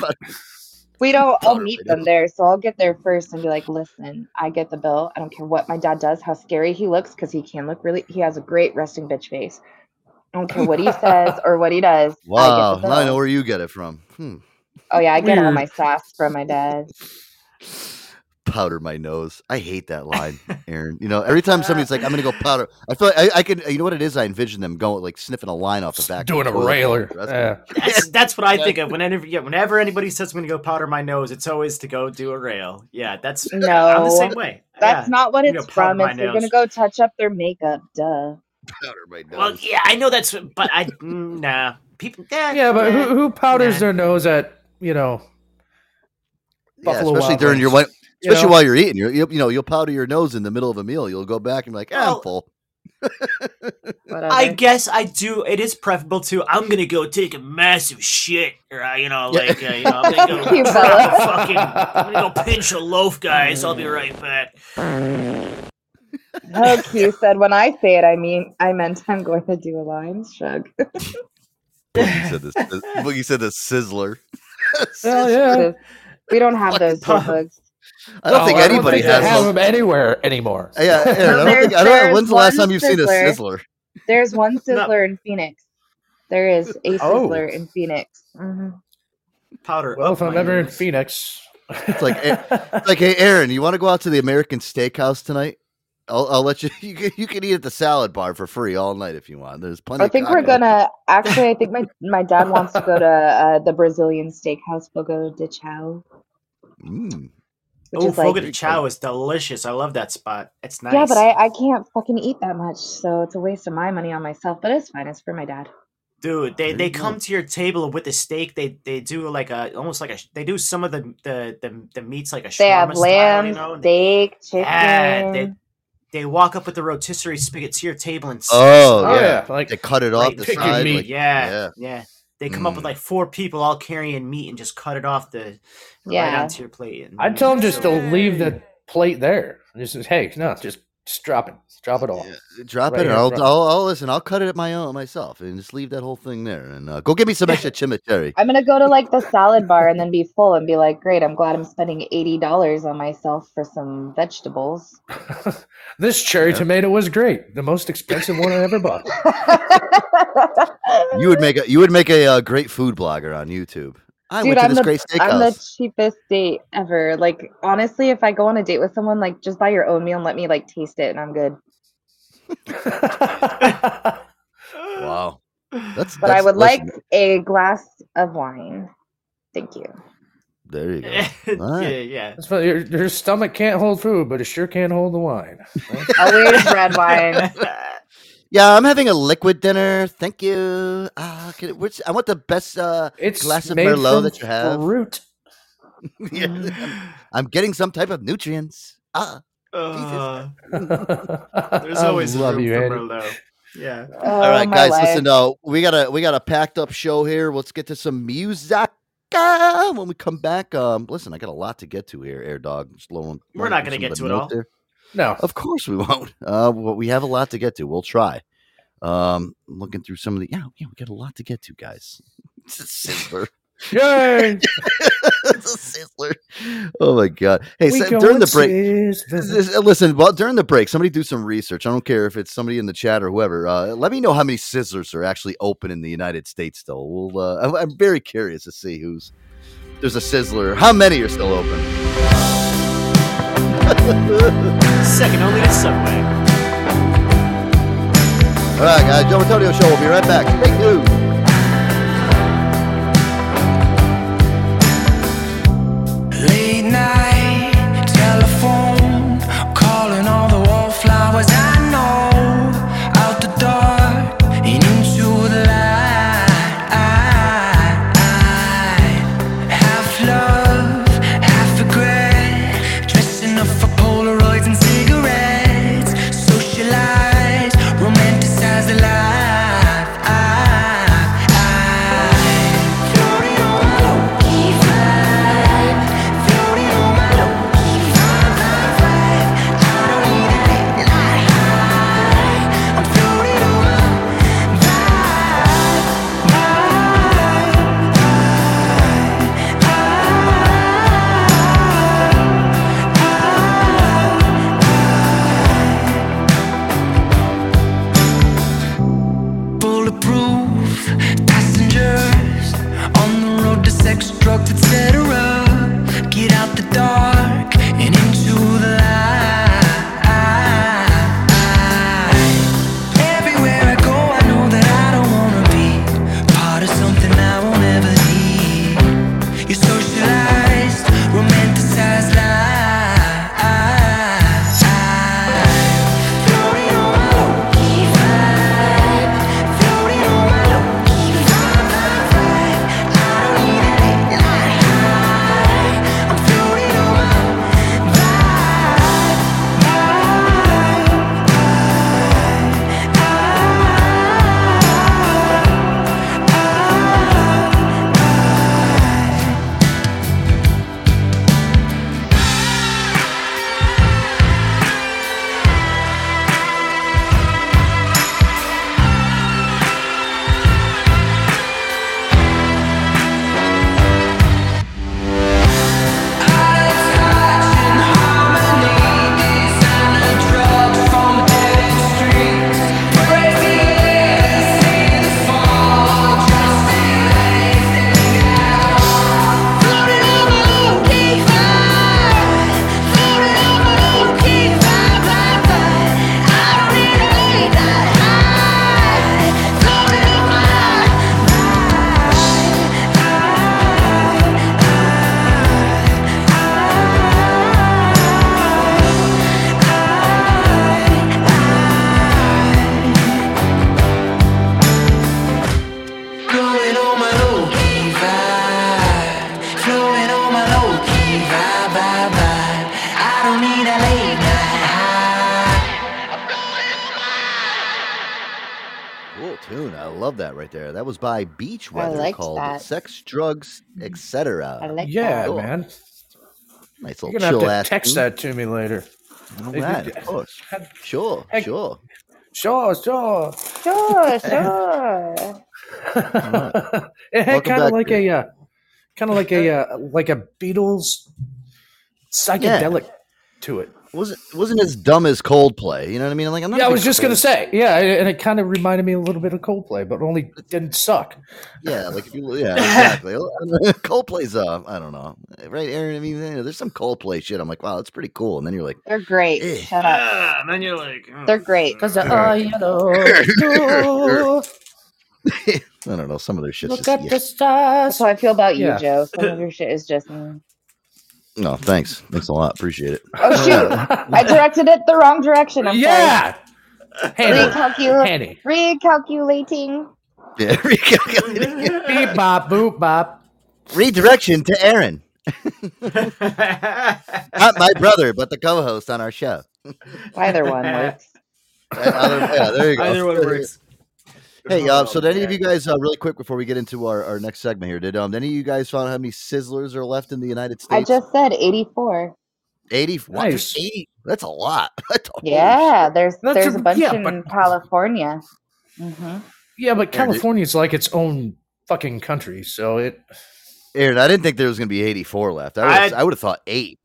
we don't. I'll meet them there, so I'll get there first and be like, "Listen, I get the bill. I don't care what my dad does, how scary he looks, because he can look really. He has a great resting bitch face. I don't care what he says or what he does. Wow. get the Now I know where you get it from. Hmm. Oh yeah, I get all Weird. my sass from my dad. Powder my nose. I hate that line, Aaron. You know, every time somebody's like, "I'm gonna go powder," I feel like I, I can. You know what it is? I envision them going like sniffing a line off the back, doing the a railer. That's Yeah. what- That's, that's what I think of whenever yeah, whenever anybody says I'm gonna go powder my nose, it's always to go do a rail. Yeah, that's no. I'm the same way. That's yeah. not what it's gonna from. my It's they're gonna go touch up their makeup. Duh. powder my nose. Well, yeah, I know that's, but I mm, nah. People, yeah, Yeah, but yeah. who, who powders Nah. their nose at you know? yeah, Buffalo especially Wild during your Wings, while, you especially know? while you're eating. You're, you you know, you'll powder your nose in the middle of a meal. You'll go back and be like, ah, Well, "I'm full." I guess I do. It is preferable to. I'm gonna go take a massive shit, or uh, you know, like uh, you know, I'm gonna go You drop a fucking. I'm gonna go pinch a loaf, guys. I'll be right back. Oh, Q said when I say it, I mean I meant I'm going to do a line. Shrug. Boogie said this. Boogie said the sizzler. Hell yeah. we don't have those bugs. I don't No, think I don't anybody think they has have one. them anywhere anymore. Yeah, Aaron, I don't There's- think. I don't. When's the last one time you've seen a sizzler. sizzler? There's one sizzler in Phoenix. There is a Oh. sizzler in Phoenix. hmm Powder. Well, if I'm ever in. Phoenix, It's like, It's like, hey, Aaron, you want to go out to the American Steakhouse tonight? I'll, I'll let you. You can, you can eat at the salad bar for free all night if you want. There's plenty. I of think we're gonna actually. I think my my dad wants to go to uh, the Brazilian steakhouse, Fogo de Chao, Mm. Which Oh, is like de Chao is delicious. I love that spot. It's nice. yeah, but I I can't fucking eat that much, so it's a waste of my money on myself. But it's fine. It's for my dad. Dude, they, they come to your table with the steak. They they do like a almost like a they do some of the the the, the meats like a They have shawarma style, lamb, you know. and steak, chicken. Yeah, they- They walk up with the rotisserie spigot to your table and Oh, Oh, yeah. yeah, like- they cut it off Right, the side. meat. like- yeah, yeah. yeah, They come up with Mm. like four people all carrying meat and just cut it off the right Yeah. onto your plate. And, I'd tell them just to so- leave the plate there. Just says, hey, no, just, just drop it, Just drop it all. Yeah, drop Right it, and here, I'll, right. I'll, I'll listen. I'll cut it at my own myself, and just leave that whole thing there. And uh, go get me some extra chimichurri. I'm gonna go to like the salad bar and then be full and be like, great, I'm glad I'm spending eighty dollars on myself for some vegetables. this cherry Yeah. tomato was great. The most expensive one I ever bought. You would make a you would make a uh, great food blogger on YouTube. I Dude, went to I'm this the, great I'm the cheapest date ever. Like honestly, if I go on a date with someone, like just buy your own meal and let me like taste it and I'm good. Wow, that's. But I would like a glass of wine. Thank you. There you go. yeah, yeah. That's funny. Your, your stomach can't hold food, but it sure can hold the wine. Always red wine. Yeah, I'm having a liquid dinner. Thank you. Uh, can, which I want the best uh, It's glass of made Merlot that you have. Fruit. Yeah, I'm, I'm getting some type of nutrients. Ah, Uh, there's always love room you, for Andy. Merlot. Yeah. Oh, all right, guys. life. Listen, uh, we got a we got a packed up show here. Let's get to some music. uh, When we come back, um, listen, I got a lot to get to here, Air Dog. Slow, blowing- We're not gonna get to it all. here. No. Of course we won't. Uh, well, we have a lot to get to. We'll try. Um, looking through some of the yeah, yeah, we got a lot to get to, guys. It's a sizzler. Yay! it's a sizzler. Oh my god! Hey, so, during the break, sizzler. listen. Well, during the break, somebody do some research. I don't care if it's somebody in the chat or whoever. Uh, let me know how many sizzlers are actually open in the United States. Still, we'll. Uh, I'm, I'm very curious to see who's. There's a sizzler. How many are still open? Second only to Subway. All right, guys. Joe Antonio Show. We'll be right back. Big tuned. Love that right there. That was by Beach I Weather liked called that. Sex, Drugs, Etc. like Yeah, Cool. man. Nice You're little gonna have chill to ass text tune. that to me later. All right, of course. Sure, Heck- sure. Sure, sure. Sure, sure. it had kind of back, like a, uh, kind of like a, uh, like a Beatles psychedelic to it. Wasn't wasn't as dumb as Coldplay. You know what I mean? I'm like, I'm not. Yeah, I was just gonna say, yeah, and it kind of reminded me a little bit of Coldplay, but only didn't suck. Yeah, like if you, yeah, exactly. Coldplay's, uh, I don't know, right, Aaron? I mean, you know, there's some Coldplay shit. I'm like, wow, that's pretty cool. And then you're like, They're great. Eh. Shut up. Ah, and then you're like, oh. They're great. Because I, you know, I don't know, some of their shit. look just. at yeah. the stars. That's how I feel about you, Yeah. Joe. Some of your shit is just. mm. No, thanks, thanks a lot, appreciate it. Oh shoot! I directed it the wrong direction. I'm yeah, sorry. Handy, Recalcul- handy. recalculating. Yeah, recalculating. Beep bop, boop bop. Redirection to Aaron, not my brother, but the co-host on our show. Either one works. Either- yeah, there you go. Either one works. Hey, no uh, so did any of you guys, uh, really quick before we get into our, our next segment here, did um, any of you guys find out how many Sizzlers are left in the United States? I just said 84. 80. Nice. 80? That's a lot. That's a Yeah, there's That's there's a- a bunch yeah, in but- California. hmm Yeah, but Aaron, did- California's like its own fucking country, so it. Aaron, I didn't think there was going to be 84 left. I would, I- I would have thought eight.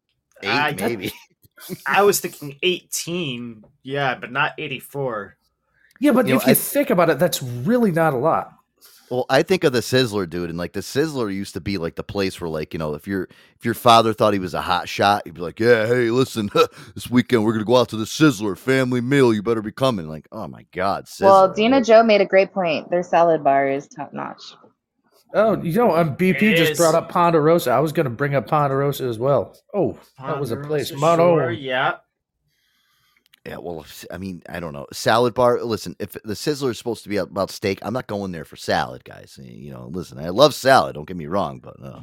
Eight, I- maybe. I was thinking 18, yeah, but not 84. Yeah, but You know, if you I- think about it, that's really not a lot. Well, I think of the Sizzler, dude, and like the Sizzler used to be like the place where, like, you know, if your if your father thought he was a hot shot, he'd be like, "Yeah, hey, listen, this weekend we're gonna go out to the Sizzler family meal. You better be coming." Like, oh my god, Sizzler. Well, Dina Joe made a great point. Their salad bar is top notch. Oh, you know, um, BP It just is. brought up Ponderosa. I was going to bring up Ponderosa as well. Oh, that was a place. Ponderosa Mono. Shore, yeah. Yeah, well, I mean, I don't know. Salad bar. Listen, if the Sizzler is supposed to be about steak, I'm not going there for salad, guys. You know, listen, I love salad. Don't get me wrong, but uh,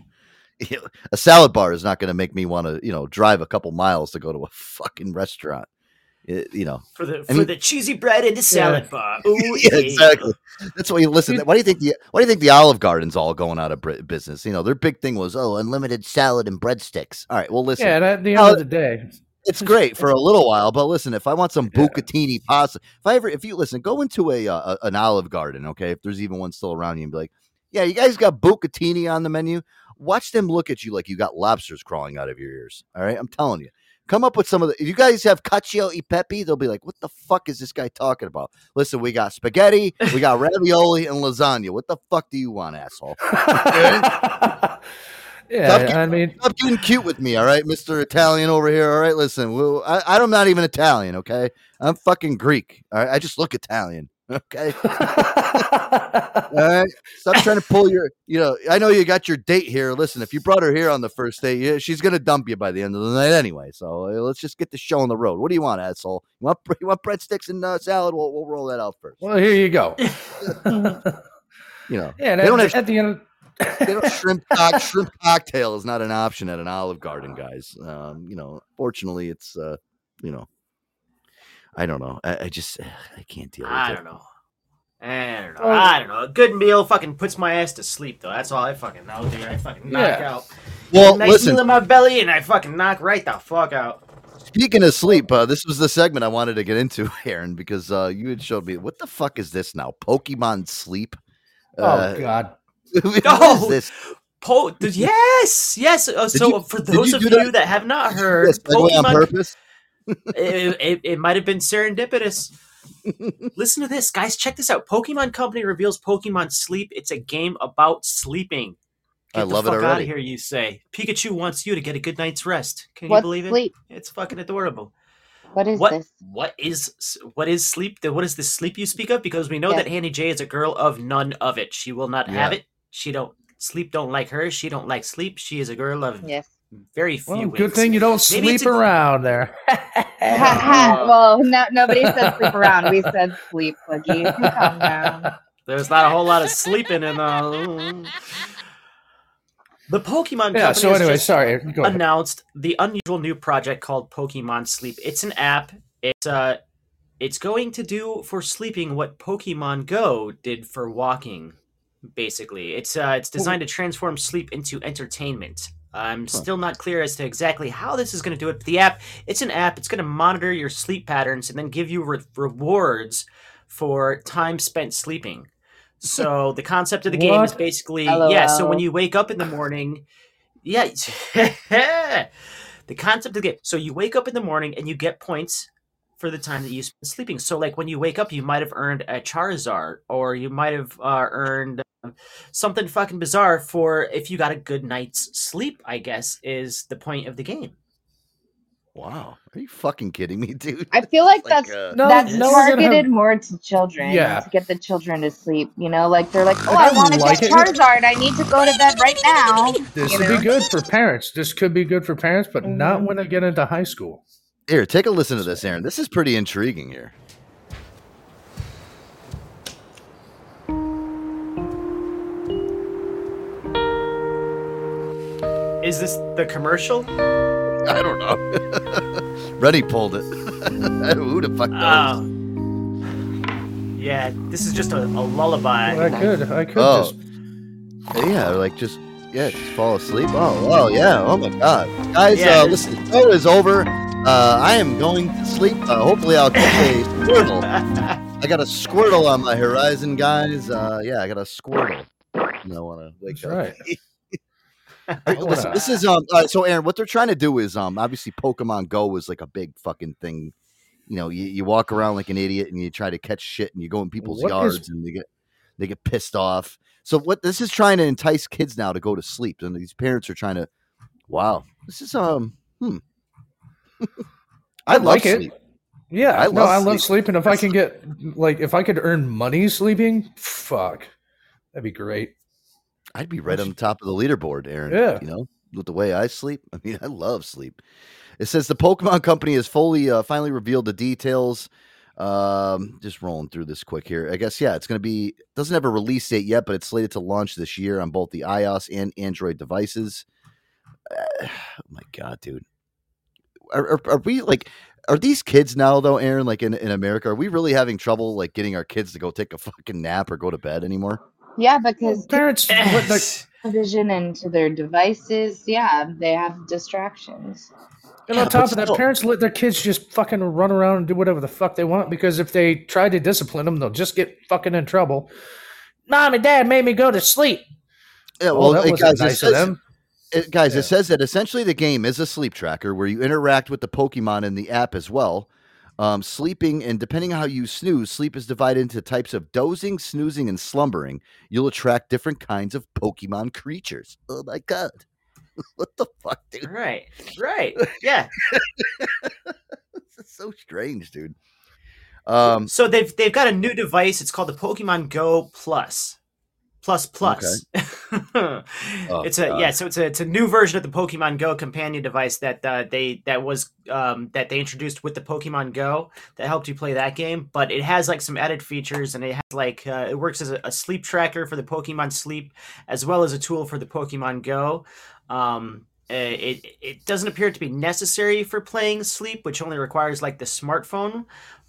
a salad bar is not going to make me want to, you know, drive a couple miles to go to a fucking restaurant. It- you know, For the I for mean- the cheesy bread and the salad bar. Ooh, yeah, exactly. That's why you listen. Why do you think the Why do you think the Olive Garden's all going out of business? You know, their big thing was oh, unlimited salad and breadsticks. All right, well, listen, Yeah, and at the end Uh, of the day, it's great for a little while, but listen, if I want some bucatini pasta, if I ever, if you listen, go into a, uh, a an Olive Garden, okay, if there's even one still around you, and be like, yeah, you guys got bucatini on the menu. Watch them look at you like you got lobsters crawling out of your ears. All right, I'm telling you. Come up with some of the. If you guys have cacio e pepe, they'll be like, "What the fuck is this guy talking about?" Listen, we got spaghetti, we got ravioli, and lasagna. What the fuck do you want, asshole? yeah, Stop getting- I mean, Stop getting cute with me, all right, Mister Italian over here. All right, listen, well, I, I'm not even Italian, okay? I'm fucking Greek. All right, I just look Italian, okay? all right, stop trying to pull your. You know, I know you got your date here. Listen, if you brought her here on the first date, yeah, she's gonna dump you by the end of the night anyway. So uh, let's just get the show on the road. What do you want, asshole? You want you want breadsticks and uh, salad? We'll we'll roll that out first. well, here you go. You know, Yeah, at, don't the, have at the end, don't shrimp cock, shrimp cocktail is not an option at an Olive Garden, guys. Um, you know, fortunately, it's uh, you know, I don't know. I, I just I can't deal with I it. don't know. I don't know. Oh. I don't know. A good meal fucking puts my ass to sleep, though. That's all I fucking know, dude. I fucking knock Yeah. out. Well, a nice listen. meal in my belly, and I fucking knock right the fuck out. Speaking of sleep, uh, this was the segment I wanted to get into, Aaron, because uh, you had showed me what the fuck is this now? Pokemon Sleep. oh Uh, god, what is No! this? Po- th- yes, yes. Uh, so you- for those you of do you that- that have not heard, Yes, segue on Pokemon, purpose. it, it, it might have been serendipitous. Listen to this, guys. Check this out. Pokemon Company reveals Pokemon Sleep. It's a game about sleeping. I love the it fuck out already. of here, you say. Pikachu wants you to get a good night's rest. Can you What's believe it? sleep? It's fucking adorable. What is what this? what is what is sleep? What is this sleep you speak of? Because we know Yeah. that Hannah J is a girl of none of it. She will not have it. She don't sleep. Don't like her. She don't like sleep. She is a girl of Yes. very few. well, good thing you don't Maybe sleep a- around there. well, no, nobody said sleep around. We said sleep, Boogie. Calm down. There's not a whole lot of sleeping in uh the Pokemon yeah. company So has anyway, just sorry. Announced the unusual new project called Pokemon Sleep. It's an app. It's uh it's going to do for sleeping what Pokemon Go did for walking. Basically, it's uh, it's designed to transform sleep into entertainment. I'm still not clear as to exactly how this is going to do it. But the app, it's an app. It's going to monitor your sleep patterns and then give you re- rewards for time spent sleeping. So the concept of the game is basically yeah. So when you wake up in the morning, yeah, the concept of the game. So you wake up in the morning and you get points for the time that you spend sleeping. So like when you wake up, you might have earned a Charizard, or you might have uh, earned something fucking bizarre for if you got a good night's sleep. I guess is the point of the game. Wow, are you fucking kidding me, dude? I feel like Like, that's uh, No, that's no, we're targeted have- more to children Yeah. to get the children to sleep. You know, like they're like, oh, I I want to like get it. Charizard. I need to go to bed right now. This you would know? be good for parents. This could be good for parents, but not Mhm. when they get into high school. Here, take a listen to this, Aaron. This is pretty intriguing here. Is this the commercial? I don't know. Rennie pulled it. Who the fuck knows? Oh. Yeah, this is just a, a lullaby. I could, I could Oh. just. Yeah, like just yeah, just fall asleep. Oh, well, yeah. Oh my god, guys, Yeah, uh, this- listen, the show is over. Uh, I am going to sleep. Uh, hopefully, I'll catch a squirtle. I got a squirtle on my horizon, guys. Uh, yeah, I got a squirtle. And I want to wake That's up. right. Listen, this is um. Uh, so, Aaron, what they're trying to do is um. Obviously, Pokemon Go is like a big fucking thing. You know, you, you walk around like an idiot and you try to catch shit and you go in people's What is- yards and you get. They get pissed off. So what this is trying to entice kids now to go to sleep, and these parents are trying to. Wow, this is um. Hmm. I, I like it. Yeah, I no, love I love sleep. sleeping. If I can get like if I could earn money sleeping, fuck, that'd be great. I'd be right on the top of the leaderboard, Aaron. Yeah. You know, with the way I sleep. I mean, I love sleep. It says the Pokemon Company has fully, uh, finally revealed the details. Um, just rolling through this quick here. I guess yeah, it's going to be doesn't have a release date yet, but it's slated to launch this year on both the iOS and Android devices. Uh, oh my god, dude, are, are, are we like? Are these kids now though, Aaron? Like in, in America, are we really having trouble like getting our kids to go take a fucking nap or go to bed anymore? Yeah, because Parents, what the, vision into their devices, yeah, they have distractions. and on top of that, parents let their kids just fucking run around and do whatever the fuck they want because if they try to discipline them, they'll just get fucking in trouble. Mom and dad made me go to sleep. Yeah, Well, well, that wasn't guys, it nice of says- them. it, guys, Yeah. it says that essentially the game is a sleep tracker where you interact with the Pokemon in the app as well. Um, sleeping and depending on how you snooze, sleep is divided into types of dozing, snoozing, and slumbering. You'll attract different kinds of Pokemon creatures. Oh my god, what the fuck, dude? Right, right, yeah. This is so strange, dude. Um, So they've they've got a new device. It's called the Pokemon Go Plus. Plus plus. it's a God. yeah, so it's a it's a new version of the Pokemon Go companion device that uh, they that was um, that they introduced with the Pokemon Go that helped you play that game. But it has like some added features, and it has like uh, it works as a, a sleep tracker for the Pokemon Sleep, as well as a tool for the Pokemon Go. Um, uh, it it doesn't appear to be necessary for playing Sleep, which only requires like the smartphone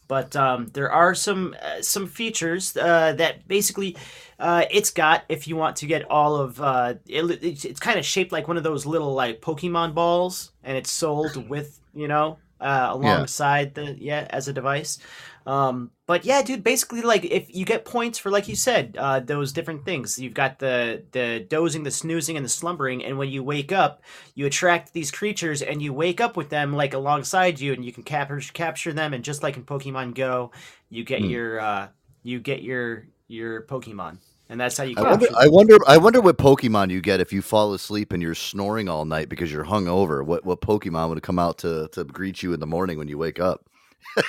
but um, there are some uh, some features uh, that basically uh, it's got if you want to get all of uh, it, it's, it's kind of shaped like one of those little like Pokemon balls, and it's sold with you know uh, alongside the yeah as a device. Um, but yeah, dude, basically like if you get points for like you said uh, those different things, you've got the the dozing, the snoozing, and the slumbering, and when you wake up, you attract these creatures and you wake up with them like alongside you and you can capture capture them and just like in Pokemon Go, you get Hmm. your uh you get your your Pokemon. And that's how you I wonder. I wonder, I wonder what Pokemon you get if you fall asleep and you're snoring all night because you're hungover. What what Pokemon would come out to to greet you in the morning when you wake up? the,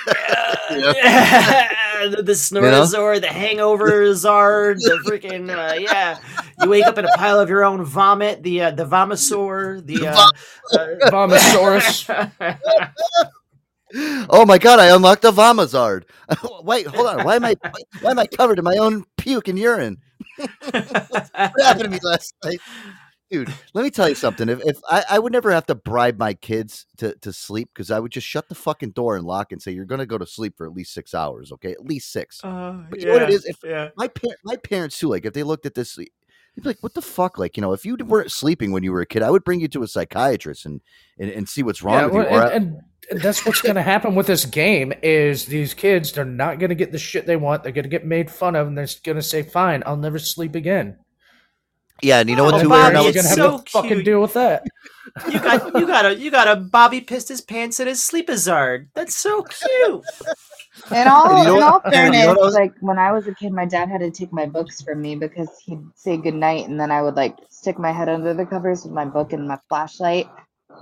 the Snorizaur, the Hangoverzard, the freaking uh, yeah. You wake up in a pile of your own vomit. The uh, the Vomasaur, the uh, uh, Vomasaurus. Oh my god, I unlocked a Vamazard. Wait, hold on. Why am I why am I covered in my own puke and urine? what happened to me last night? Dude, let me tell you something. If, if I, I would never have to bribe my kids to, to sleep because I would just shut the fucking door and lock and say, You're gonna go to sleep for at least six hours, okay? At least six. Uh, But you know what it yeah, is? If yeah. my par- my parents too, like if they looked at this, they'd be like, "What the fuck?" Like you know, if you weren't sleeping when you were a kid, I would bring you to a psychiatrist and and, and see what's wrong Yeah, with you. well, Or I- and, and and that's what's going to happen with this game is these kids they're not going to get the shit they want they're going to get made fun of and they're going to say fine i'll never sleep again yeah, and you know what? Oh, too, Bobby, Aaron, I you're was- going to it's have so to fucking cute. deal with that You got you got a you got a Bobby pissed his pants at his sleepazard. That's so cute. In all, And you know in all and you know fairness, what I was- like when I was a kid, my dad had to take my books from me because he'd say goodnight, and then I would like stick my head under the covers with my book and my flashlight,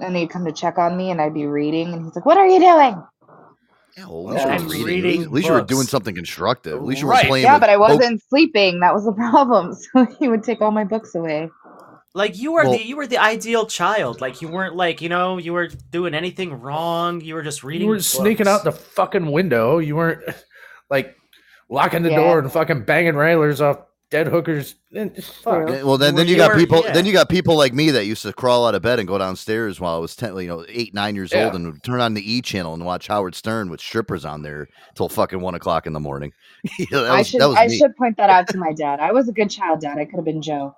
and he'd come to check on me, and I'd be reading, and he's like, "What are you doing?" Yeah, well, at least you I'm were reading. reading At least, you were doing something constructive. At least you Right. were playing. Yeah, with but I wasn't sleeping. That was the problem. So he would take all my books away. Like you were Well- the you were the ideal child. Like you weren't like you know you were doing anything wrong. You were just reading. you were sneaking out the fucking window you weren't like locking the Yeah. door and fucking banging railers off dead hookers And- fuck. Yeah, Well, then, You then you you got people. yeah. Then you got people like me that used to crawl out of bed and go downstairs while I was ten, you know, eight, nine years old, and would turn on the E channel and watch Howard Stern with strippers on there till fucking one o'clock in the morning. You know, I was, should I me. should point that out to my dad. I was a good child, Dad. I could have been Joe.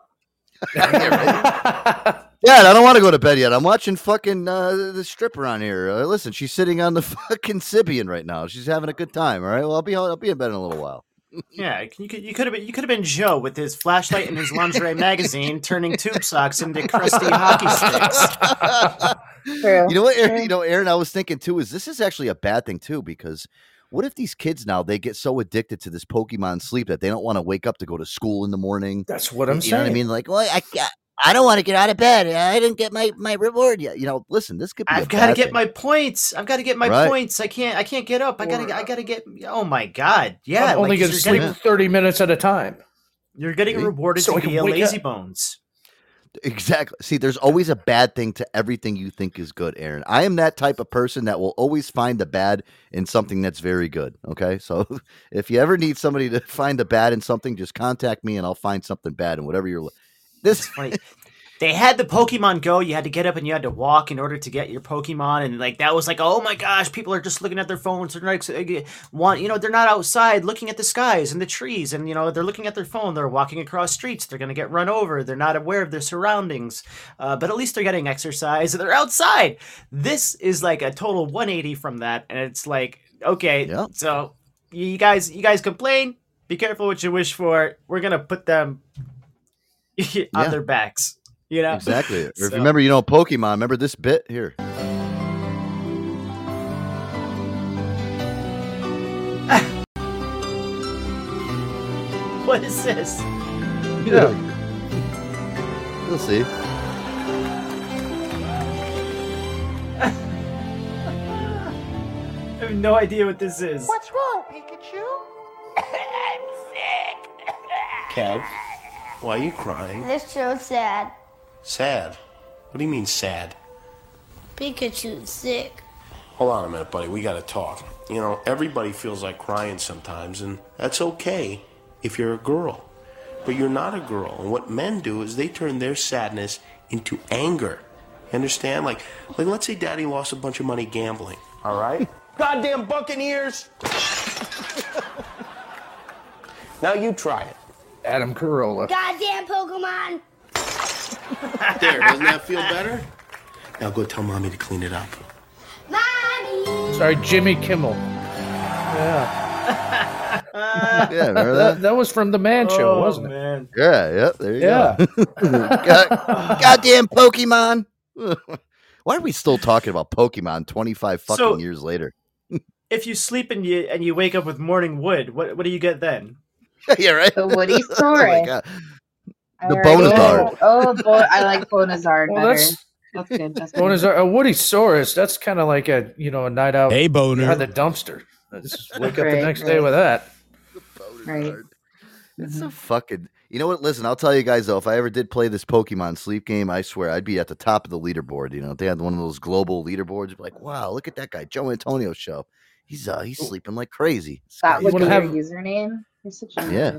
Dad, I don't want to go to bed yet. I'm watching fucking uh, the stripper on here. Uh, listen, she's sitting on the fucking Sybian right now. She's having a good time. All right. Well, I'll be I'll be in bed in a little while. Yeah, you could you could have been you could have been Joe with his flashlight and his lingerie magazine, turning tube socks into crusty hockey sticks. True. You know what, Aaron, you know, Aaron, I was thinking too, is this is actually a bad thing too, because what if these kids now they get so addicted to this Pokemon sleep that they don't want to wake up to go to school in the morning? That's what I'm you saying. know what I mean? Like, well, I, I- I don't want to get out of bed. Eh, I didn't get my, my reward yet. You know, listen, this could be. I've got to get my points. I've got to get my Right. points. I can't. I can't get up. I gotta. Or, I gotta get. Oh my god! Yeah, I'm only like, going to you're sleep getting, 30 minutes at a time. you're getting See? rewarded So I to be a lazy up. bones. Exactly. See, there's always a bad thing to everything you think is good, Aaron. I am that type of person that will always find the bad in something that's very good. Okay. So if you ever need somebody to find the bad in something, just contact me and I'll find something bad in whatever you're. This Funny. They had the Pokemon Go. You had to get up and you had to walk in order to get your Pokemon, and like that was like, oh my gosh, people are just looking at their phones. They're like, uh, want you know, they're not outside looking at the skies and the trees, and you know, they're looking at their phone. They're walking across streets. They're gonna get run over. They're not aware of their surroundings, uh, but at least they're getting exercise. They're outside. This is like a total 180 from that, and it's like, okay, Yep. so you guys, you guys complain. Be careful what you wish for. We're gonna put them on Yeah. their backs. You know exactly. Or if you remember, you know, Pokemon. Remember this bit here. What is this? Yeah. You'll see. I have no idea what this is. What's wrong, Pikachu? I'm sick. Kev, why are you crying? This show's sad. Sad. What do you mean sad? Pikachu's sick. Hold on a minute, buddy. We gotta talk. You know, everybody feels like crying sometimes, and that's okay if you're a girl. But you're not a girl. And what men do is they turn their sadness into anger. You understand? Like, like let's say daddy lost a bunch of money gambling. All right? Goddamn Buccaneers! now you try it. Adam Carolla. Goddamn Pokemon! There, doesn't that feel better? Now go tell mommy to clean it up. Mommy! Sorry, Jimmy Kimmel. Yeah. Yeah, remember That, that? that was from the Man Show, Oh, wasn't it? man. Yeah, yep. There you Yeah. go. God, goddamn Pokemon. Why are we still talking about Pokemon 25 fucking So- years later? If you sleep and you and you wake up with morning wood, what what do you get then? yeah, right. The Woody oh my god. The already Bonazard. know. Oh, bo- I like Bonazard Well, better. that's That's good. That's good. what is a Woody Saurus. That's kind of like a you know a night out Hey, boner. behind the dumpster. Just wake up the Right, next day with that. Right. It's so fucking. You know what? Listen, I'll tell you guys though. If I ever did play this Pokemon sleep game, I swear I'd be at the top of the leaderboard. You know, if they had one of those global leaderboards. You'd be like, wow, look at that guy, Joe Antonio show. He's uh, he's sleeping like crazy. That guy- would wanna be have- your username. You're such a Yeah.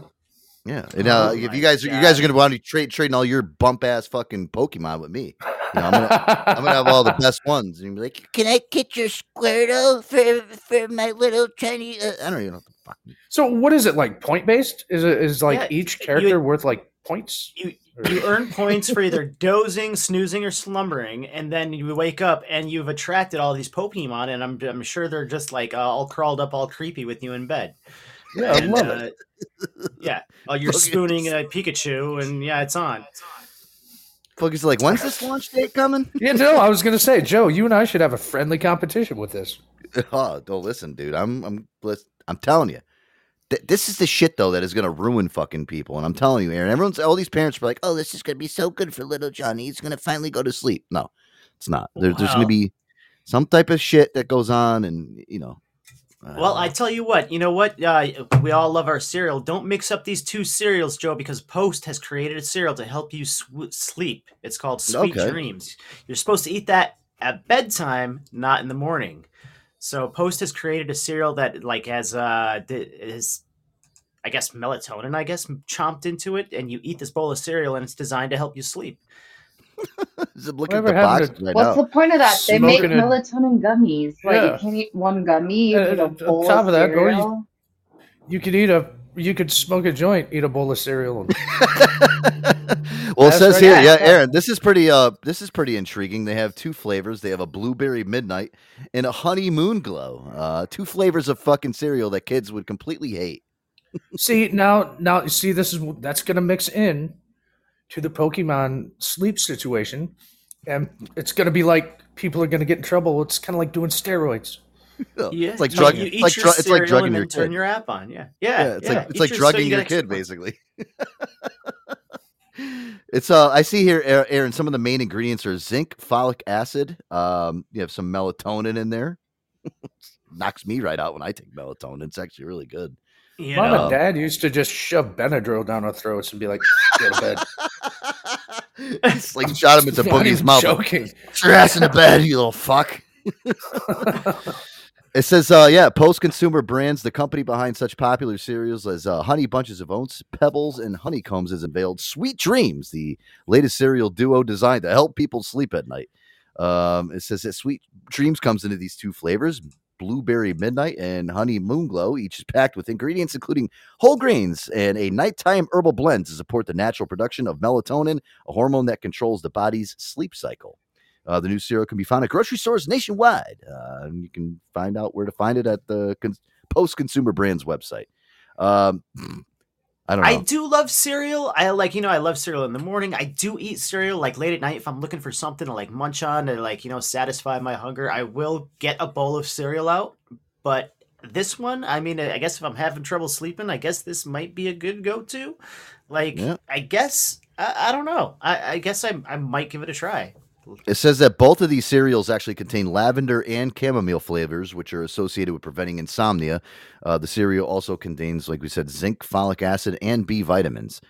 Yeah, and uh, Oh if you guys, you guys are gonna want to trade trading all your bump ass fucking Pokemon with me. You know, I'm gonna, I'm gonna have all the best ones. And you'll be like, can I get your Squirtle for for my little tiny? Uh, I don't even know what the fuck. So what is it like? Point based? Is it is like Yeah, each you- character worth like points? You you earn points for either dozing, snoozing, or slumbering, and then you wake up and you've attracted all these Pokemon, and I'm I'm sure they're just like uh, all crawled up, all creepy with you in bed. Yeah, I love uh, it. Yeah, oh, you're Fucking- spooning a Pikachu, and yeah, it's on. Focus like, when's this launch date coming? Yeah, no, I was gonna say, Joe, you and I should have a friendly competition with this. oh, don't listen, dude. I'm I'm I'm telling you. Th- This is the shit though that is gonna ruin fucking people, and I'm telling you, Aaron. Everyone's all these parents are like, "Oh, this is gonna be so good for little Johnny. He's gonna finally go to sleep." No, it's not. There, There's gonna be some type of shit that goes on, and you know. Well, I tell you what, you know what? Uh, we all love our cereal. Don't mix up these two cereals, Joe, because Post has created a cereal to help you sw- sleep. It's called Sweet Okay. Dreams. You're supposed to eat that at bedtime, not in the morning. So Post has created a cereal that like has uh is I guess melatonin, I guess, chomped into it, and you eat this bowl of cereal, and it's designed to help you sleep. Just look at Whatever the box happened right What's now. the point of that? They make Smoking a- melatonin gummies. Like Yeah. you can't eat one gummy. You Uh, need a on bowl top of of that, go eat- cereal. You could eat a you could smoke a joint, eat a bowl of cereal, and well, it says right, here, yeah, yeah, yeah. Aaron. This is pretty. Uh, this is pretty intriguing. They have two flavors. They have a blueberry midnight and a honeymoon glow. Uh, two flavors of fucking cereal that kids would completely hate. see now, now see this is that's going to mix in to the Pokemon sleep situation, and it's going to be like people are going to get in trouble. It's kind of like doing steroids. Yeah, It's like you- drug- You it's eat like your dru- it's like drugging your then turn kid. your app on. Yeah, yeah, Yeah, it's like it's Eat like your- so drugging you your kid, extra- basically. it's uh, I see here, Aa- Aaron. Some of the main ingredients are zinc, folic acid. Um, you have some melatonin in there. Knocks me right out when I take melatonin. It's actually really good. You Mom know, and Dad used to just shove Benadryl down our throats and be like, "Go to bed." It's like shot him into Not Boogie's mouth. Joking. Put your ass in the bed, you little fuck. It says, uh, yeah, Post Consumer Brands, the company behind such popular cereals as uh, Honey Bunches of Oats, Pebbles, and Honeycombs, has unveiled Sweet Dreams, the latest cereal duo designed to help people sleep at night. Um, it says that Sweet Dreams comes into these two flavors blueberry midnight and honey moonglow each is packed with ingredients including whole grains and a nighttime herbal blend to support the natural production of melatonin a hormone that controls the body's sleep cycle uh, the new cereal can be found at grocery stores nationwide. Uh, and you can find out where to find it at the con- Post Consumer Brands website. Um, I don't know. I do love cereal. I like, you know, I love cereal in the morning. I do eat cereal like late at night if I'm looking for something to like munch on to like, you know, satisfy my hunger. I will get a bowl of cereal out. But this one, I mean, I guess if I'm having trouble sleeping, I guess this might be a good go to. Like, Yeah. I guess, I, I don't know. I, I guess I, I might give it a try. It says that both of these cereals actually contain lavender and chamomile flavors, which are associated with preventing insomnia. Uh, the cereal also contains, like we said, zinc, folic acid, and B vitamins.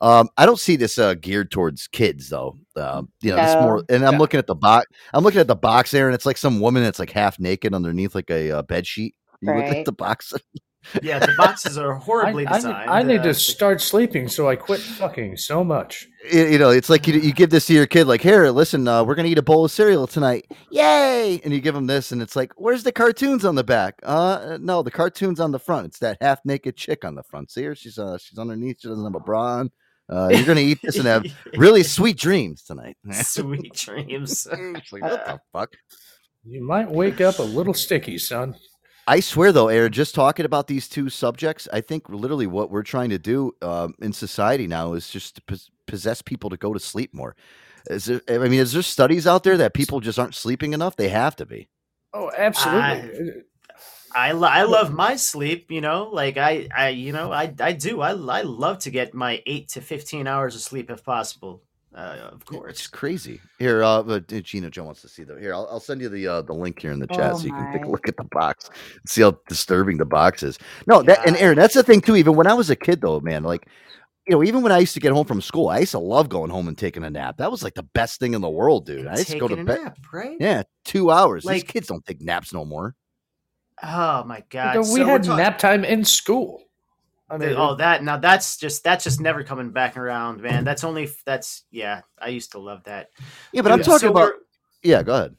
Um, I don't see this uh, geared towards kids, though. Um, you know, this No. more. And I'm No. looking at the box. I'm looking at the box there, and it's like some woman that's like half naked underneath like a uh, bed sheet. You look at the box. Yeah, the boxes are I, horribly I- designed. I need Uh, to start sleeping, so I quit fucking so much. you you know, it's like you, you give this to your kid, like, here, listen, uh, we're gonna eat a bowl of cereal tonight, yay! And you give them this, and it's like, where's the cartoons on the back? Uh, no, the cartoons on the front. It's that half naked chick on the front. See her? She's uh, she's underneath. She doesn't have a bra on. Uh, you're gonna eat this and have really sweet dreams tonight. sweet dreams. Like, what the fuck? You might wake up a little sticky, son. I swear, though, Aaron, just talking about these two subjects, I think literally what we're trying to do um, in society now is just to pos- possess people to go to sleep more. Is there? I mean, is there studies out there that people just aren't sleeping enough? They have to be. Oh, absolutely. I, lo- I love my sleep, you know, like I, I you know, I, I do. I, I love to get my eight to 15 hours of sleep if possible. Uh, of course, It's crazy. Here, uh, uh, Gina Joe wants to see the. Here, I'll, I'll send you the uh, the link here in the chat Oh so you can take a look at the box, see how disturbing the box is. No, that and Aaron, that's the thing too. Even when I was a kid, though, man, like you know, even when I used to get home from school, I used to love going home and taking a nap. That was like the best thing in the world, dude. And I used to go to bed. nap, right? Yeah, two hours. These kids don't take naps no more. Oh my god. we So we're had talk- nap time in school. I mean, oh, that now that's just that's just never coming back around, man. That's only that's yeah. I used to love that. Yeah, but I'm talking so about. Yeah, go ahead.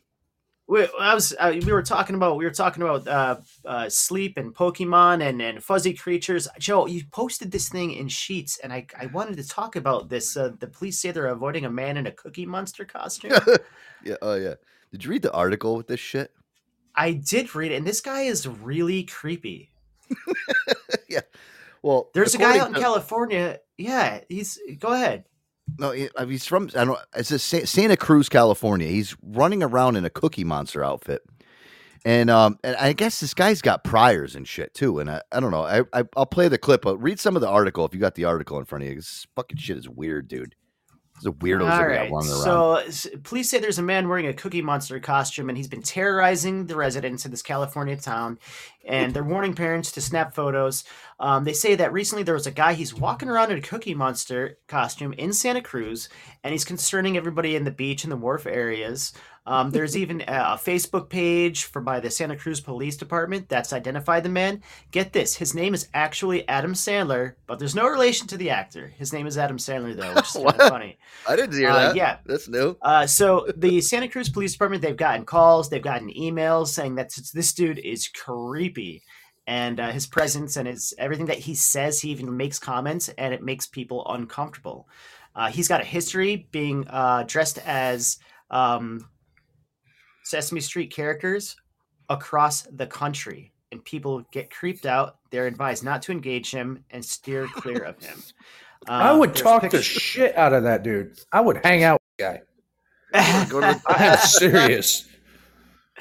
We, I was uh, we were talking about we were talking about uh, uh, sleep and Pokemon and, and fuzzy creatures. Joe, you posted this thing in sheets, and I, I wanted to talk about this. Uh, the police say they're avoiding a man in a Cookie Monster costume. yeah. Oh yeah. Did you read the article with this shit? I did read it, and this guy is really creepy. yeah. Well, There's a guy out in to- California. Yeah, he's go ahead. No, uh, he's from I don't. It's a Santa Cruz, California. He's running around in a Cookie Monster outfit, and um, and I guess this guy's got priors and shit too. And I, I don't know. I, I I'll play the clip, but read some of the article if you got the article in front of you. This fucking shit is weird, dude. A weirdos All we got running around. So, police say there's a man wearing a Cookie Monster costume, and he's been terrorizing the residents of this California town. And they're warning parents to snap photos. Um, they say that recently there was a guy. He's walking around in a Cookie Monster costume in Santa Cruz, and he's concerning everybody in the beach and the wharf areas. Um, there's even a, Facebook page for by the Santa Cruz Police Department that's identified the man. Get this, his name is actually Adam Sandler, but there's no relation to the actor. His name is Adam Sandler though, which is kind of funny. I didn't hear uh, that. yeah. that's new. Uh, so the Santa Cruz Police Department, they've gotten calls, they've gotten emails saying that this dude is creepy, and uh, his presence and his everything that he says, he even makes comments, and it makes people uncomfortable. Uh, he's got a history being uh, dressed as um, Sesame Street characters across the country, and people get creeped out, they're advised not to engage him and steer clear of him. I Um, would there's talk the shit out of that dude. I would hang out with the guy. I am serious.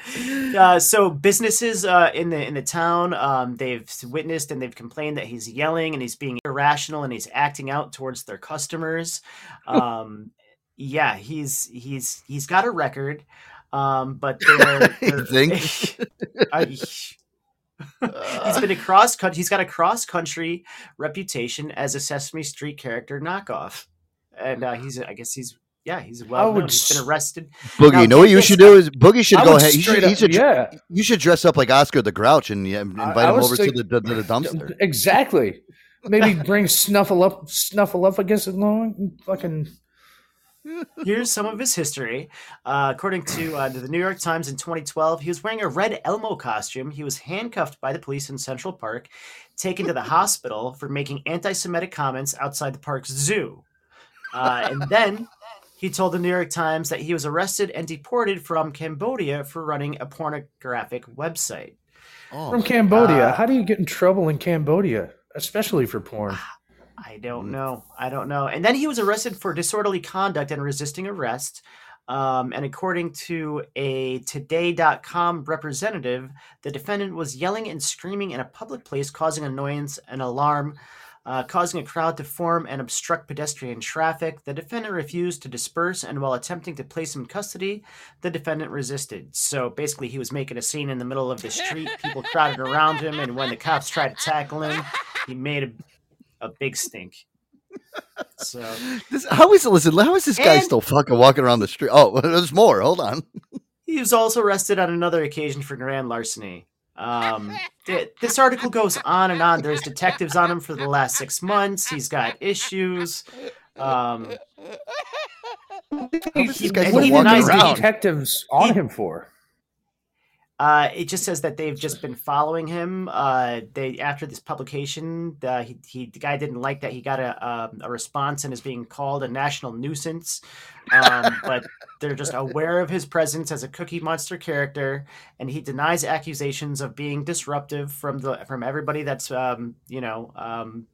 uh, so businesses uh, in the in the town um, they've witnessed and they've complained that he's yelling and he's being irrational and he's acting out towards their customers. Um, yeah, he's he's he's got a record, um, but they're, they're- think? I- he's been a cross country. He's got a cross country reputation as a Sesame Street character knockoff, and uh, he's I guess he's yeah he's well known. He's been arrested. Boogie, Now, you know what you should do is Boogie should I go ahead. You should, straight he up- should, yeah. you should dress up like Oscar the Grouch and yeah, invite I him over think- to the, the, the dumpster. Exactly. Maybe bring Snuffle up, Snuffleupagus it long. Fucking Here's some of his history. Uh, according to, uh, to the New York Times in 2012, he was wearing a red Elmo costume. He was handcuffed by the police in Central Park, taken to the hospital for making anti Semitic comments outside the park's zoo. Uh, and then he told the New York Times that he was arrested and deported from Cambodia for running a pornographic website. Oh, from Cambodia. Uh, How do you get in trouble in Cambodia, especially for porn? I don't know. I don't know. And then he was arrested for disorderly conduct and resisting arrest. Um, and according to a Today.com representative, the defendant was yelling and screaming in a public place, causing annoyance and alarm, uh, causing a crowd to form and obstruct pedestrian traffic. The defendant refused to disperse, and while attempting to place him in custody, the defendant resisted. So basically, he was making a scene in the middle of the street. People crowded around him, and when the cops tried to tackle him, he made a a big stink. So This, how is listen? How is this guy still fucking walking around the street? Oh, there's more. Hold on. he was also arrested on another occasion for grand larceny. Um, th- this article goes on and on. There's detectives on him for the last six months. He's got issues. Um, is he- this guy and still he walking denies the detectives on He- him for? Uh, it just says that they've just been following him. Uh, they after this publication, uh, he, he the guy didn't like that he got a um, a response and is being called a national nuisance. Um, but they're just aware of his presence as a Cookie Monster character, and he denies accusations of being disruptive from the from everybody that's um, you know. Um,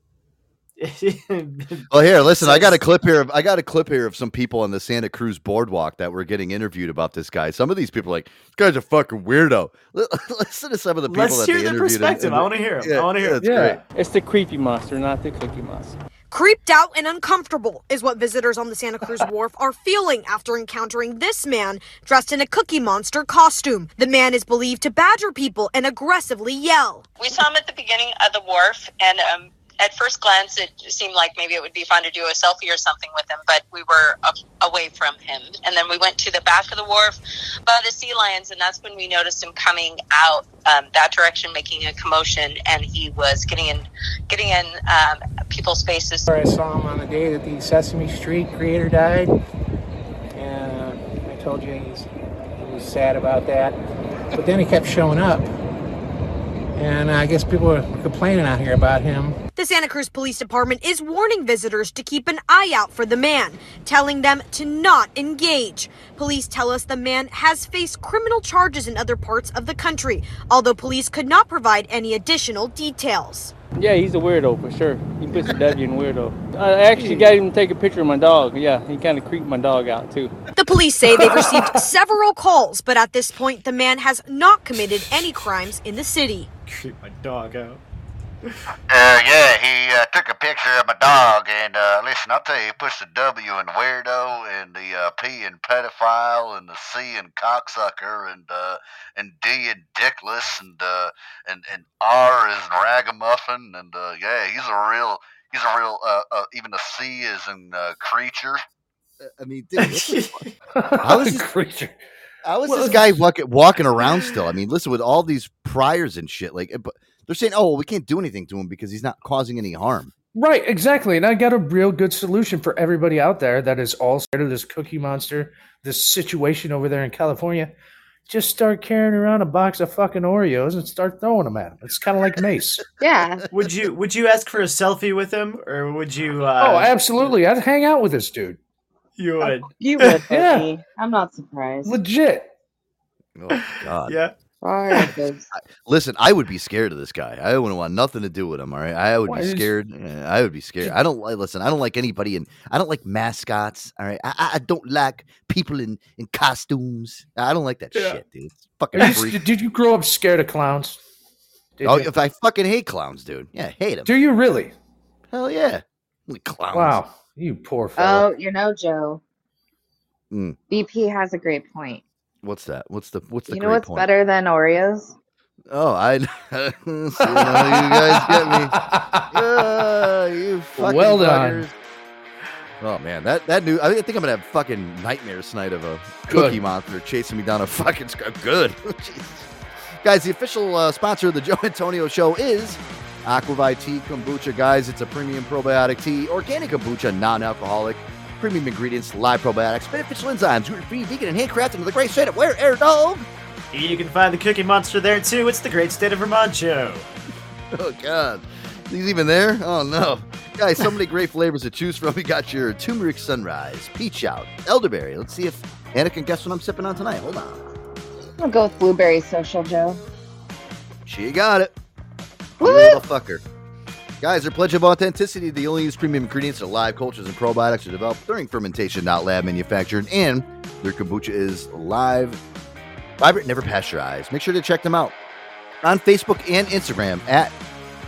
Well, here, listen. I got a clip here. Of, I got a clip here of some people on the Santa Cruz boardwalk that were getting interviewed about this guy. Some of these people are like, "This guy's a fucking weirdo." Li- Listen to some of the people. Let's that hear they the interviewed and- perspective. and- I want to hear him. I want to hear. yeah, him. it's great. It's the creepy monster, not the cookie monster. Creeped out and uncomfortable is what visitors on the Santa Cruz Wharf are feeling after encountering this man dressed in a Cookie Monster costume. The man is believed to badger people and aggressively yell. We saw him at the beginning of the wharf, and um, at first glance, it seemed like maybe it would be fun to do a selfie or something with him, but we were away from him. And then we went to the back of the wharf by the sea lions, and that's when we noticed him coming out um, that direction, making a commotion, and he was getting in, getting in um, people's faces. I saw him on the day that the Sesame Street creator died, and uh, I told you he's, he was sad about that. But then he kept showing up, and I guess people were complaining out here about him. The Santa Cruz Police Department is warning visitors to keep an eye out for the man, telling them to not engage. Police tell us the man has faced criminal charges in other parts of the country, although police could not provide any additional details. Yeah, he's a weirdo for sure. He puts a W in weirdo. I actually got him to take a picture of my dog. Yeah, he kind of creeped my dog out too. The police say they've received several calls, but at this point, the man has not committed any crimes in the city. Creep my dog out. Uh, yeah, he uh, took a picture of my dog, and uh, listen, I'll tell you, he puts the W in weirdo, and the uh, P in pedophile, and the C in cocksucker, and uh, and D in dickless, and uh, and and R is ragamuffin, and uh, yeah, he's a real, he's a real. Uh, uh, even the C is in uh, creature. I mean, dude, what the how is this creature? How is Well, this guy walking, walking around still? I mean, listen, with all these priors and shit, like, but they're saying, "Oh, well, we can't do anything to him because he's not causing any harm." Right, exactly. And I got a real good solution for everybody out there that is all scared of this cookie monster, this situation over there in California. Just start carrying around a box of fucking Oreos and start throwing them at him. It's kind of like mace. Yeah. Would you would you ask for a selfie with him, or would you? Uh, oh, absolutely. I'd hang out with this dude. You would. You would, Yeah. I'm not surprised. Legit. Oh God. Yeah. All right. Listen, I would be scared of this guy. I wouldn't want nothing to do with him. All right, I would Why be is- scared. Yeah, I would be scared. I don't like. Listen, I don't like anybody and I don't like mascots. All right, I, I- I don't like people in in costumes. I don't like that Yeah. shit, dude. It's fucking you- freak. did you grow up scared of clowns? Did Oh, you? if I fucking hate clowns, dude. Yeah, hate them. Do you really? Hell yeah, Like clowns. Wow, you poor fellow. Oh, you know, Joe. Mm, BP has a great point. What's that? What's the what's the You know what's point? better than Oreos? Oh, I see how you guys get me. Yeah, you fucking Well done. fuckers. Oh man, that that new. I think I think I'm gonna have fucking nightmares tonight of a Good. cookie monster chasing me down a fucking sc- good. Guys, the official uh, sponsor of the Joe Antonio Show is Aqua ViTea Kombucha. Guys, it's a premium probiotic tea, organic kombucha, non-alcoholic, premium ingredients, live probiotics, beneficial enzymes, gluten-free, vegan, and handcrafted with the great state of where air dog. You can find the Cookie Monster there too. It's the Great State of Vermont show. Oh God, he's even there. Oh no, guys, so many great flavors to choose from. We got your turmeric sunrise, peach out, elderberry. Let's see if Anna can guess what I'm sipping on tonight. Hold on, I'll go with Blueberry Social Joe. she got it. You Woo! little fucker. Guys, their pledge of authenticity. They only use premium ingredients that live cultures and probiotics are developed during fermentation, not lab manufactured. And their kombucha is live, vibrant, never pasteurized. Make sure to check them out on Facebook and Instagram at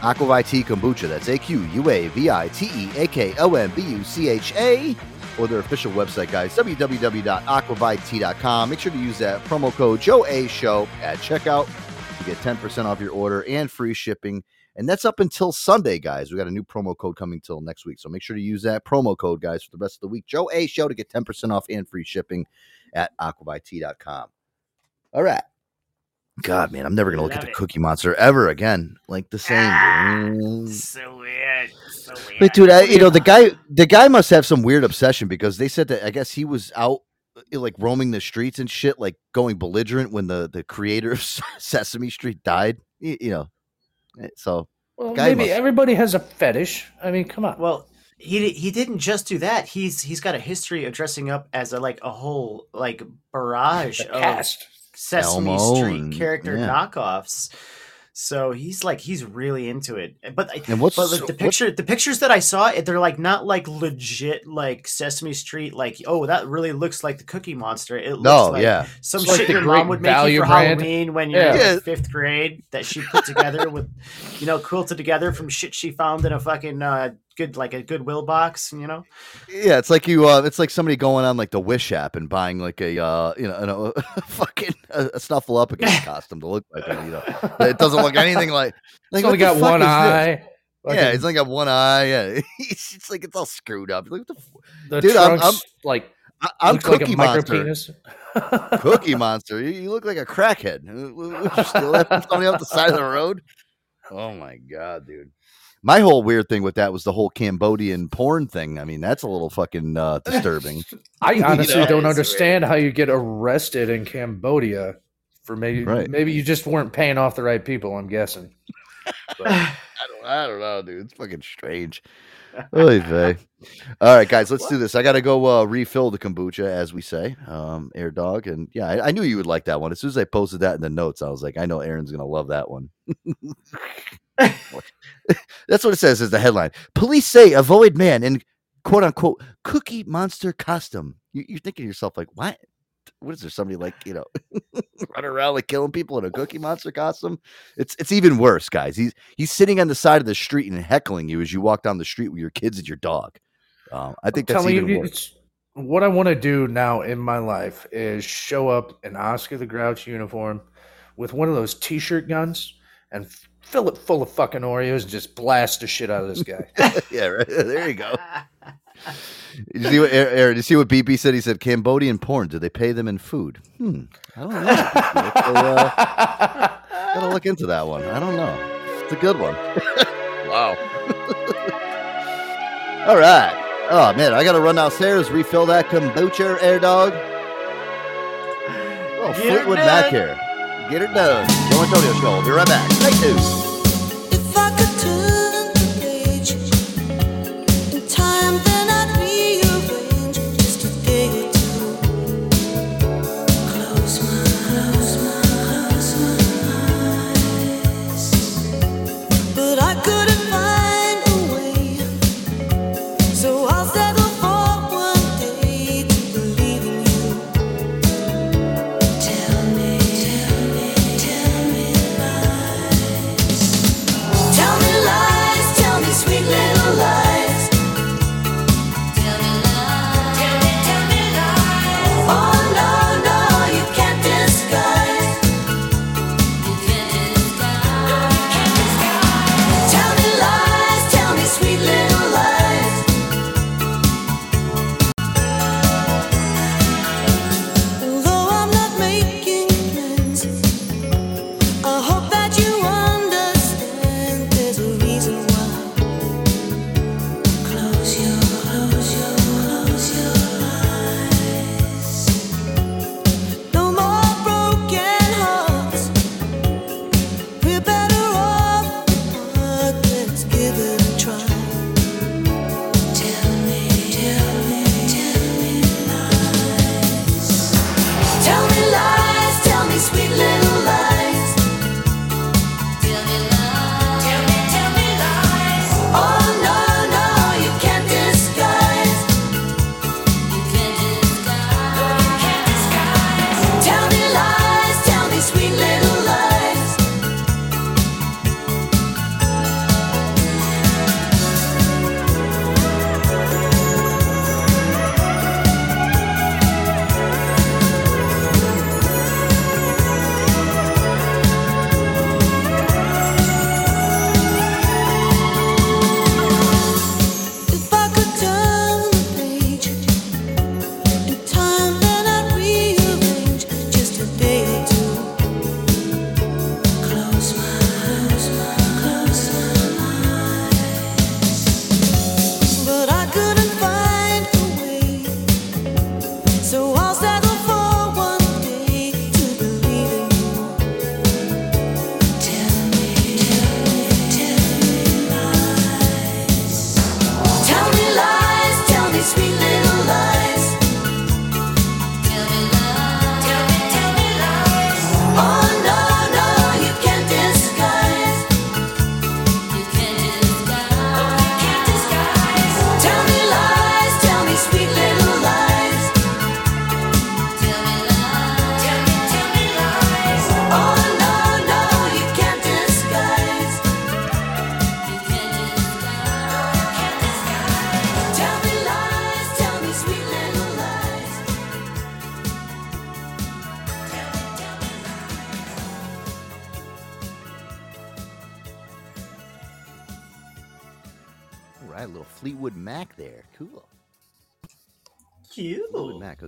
Aqua ViTea Kombucha. That's A Q U A V I T E A K O M B U C H A. Or their official website, guys, www.aquavitea.com. Make sure to use that promo code Joe A Show at checkout to get 10% off your order and free shipping. And that's up until Sunday, guys. We got a new promo code coming till next week. So make sure to use that promo code, guys, for the rest of the week. Joe A Show to get 10% off and free shipping at aquavitea.com. All right. God, man, I'm never gonna look at the it. Cookie Monster ever again like the same. dude. So weird. So weird. But dude, I, you know the guy, the guy must have some weird obsession because they said that I guess he was out uh, like roaming the streets and shit, like going belligerent when the the creator of Sesame Street died. You, you know, Eh, so well, guy maybe must- everybody has a fetish. I mean, come on. Well, he he didn't just do that. He's he's got a history of dressing up as a like a whole like barrage The of cast. Sesame Elmo Street and- character yeah. knockoffs. So he's like he's really into it. But And what's- but like, the what- picture the pictures that I saw they're like not like legit like Sesame Street like oh that really looks like the Cookie Monster. It looks No, like yeah. some It's shit the your mom would make you for brand. Halloween when you're Yeah. in Yeah. like, fifth grade that she put together with you know quilted together from shit she found in a fucking uh, good like a Goodwill box. You know. yeah, it's like you, uh, it's like somebody going on like the Wish app and buying like a, uh, you know, an, a fucking a, Snuffleupagus a costume to look like it. You know, it doesn't look anything like. It's like only what got one is this? eye. Yeah, Fucking- it's only got one eye. Yeah, it's, it's like it's all screwed up. Like, what the f- the dude, I'm- I'm- like I, I'm look like Cookie a Monster. Cookie Monster. You, you look like a crackhead. Uh, Would you steal that from somebody off the side of the road? Oh my god, dude. My whole weird thing with that was the whole Cambodian porn thing. I mean, that's a little fucking uh, disturbing. I You honestly know? don't understand how you get arrested in Cambodia for maybe Right. maybe you just weren't paying off the right people. I'm guessing. I don't, I don't know, dude. It's fucking strange. Oy vey. All right, guys, let's do this. I got to go uh, refill the kombucha, as we say, um, Air Dog. And yeah, I, I knew you would like that one. As soon as I posted that in the notes, I was like, I know Aaron's going to love that one. That's what it says as the headline. Police say avoid man in quote unquote cookie monster costume. You, you're thinking to yourself, like, what? What is there? Somebody like, you know, running around like killing people in a cookie monster costume? It's it's even worse, guys. He's he's sitting on the side of the street and heckling you as you walk down the street with your kids and your dog. Um, I think that's even you, worse. what I want to do now in my life is show up in Oscar the Grouch uniform with one of those T-shirt guns and fill it full of fucking Oreos and just blast the shit out of this guy. yeah, right. There you go. Did you see what Aaron? Aaron, Did you see what BP said? He said Cambodian porn. Do they pay them in food? Hmm. I don't know. Let's go, uh, gotta look into that one. I don't know. It's a good one. wow. All right. Oh man, I gotta run downstairs, refill that kombucha, air dog. Oh, Get her Fleetwood Mac here. Get her done. Antonio Show. We'll be right back. Stay tuned.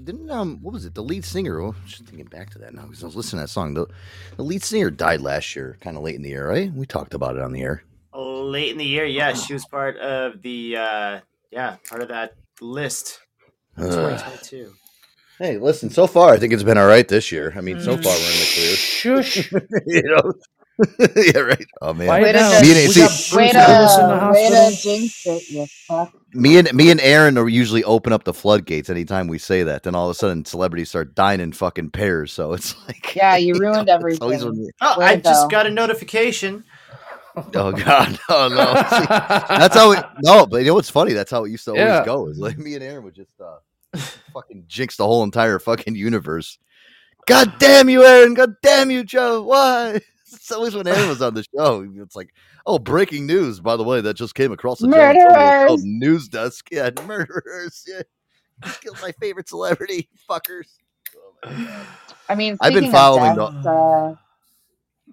Didn't um, what was it? The lead singer. Oh, just thinking back to that now because I was listening to that song. The, the lead singer died last year, kind of late in the year, right? We talked about it on the air. Late in the year, yeah, she was part of the uh yeah, part of that list. in Ugh. 2022. Hey, listen. So far, I think it's been all right this year. I mean, so far we're in the clear. Shush. you know. yeah, right. Oh man, Way to, me and, see, way to, way to jinx it, you fuck. me and me and Aaron are usually open up the floodgates anytime we say that. Then all of a sudden, celebrities start dying in fucking pairs. So it's like, Yeah, you ruined it's always everything. Oh, Way I just go. got a notification. oh god, oh no. See, that's how it. No, but you know what's funny? That's how it used to always Yeah. go. Is like me and Aaron would just uh, fucking jinx the whole entire fucking universe. God damn you, Aaron! God damn you, Joe! Why? It's always when Aaron was on the show. It's like, oh, breaking news. By the way, that just came across the Murderers! News desk. Yeah, murderers. Yeah, killed my favorite celebrity, fuckers. I mean, I've been speaking of following deaths, uh,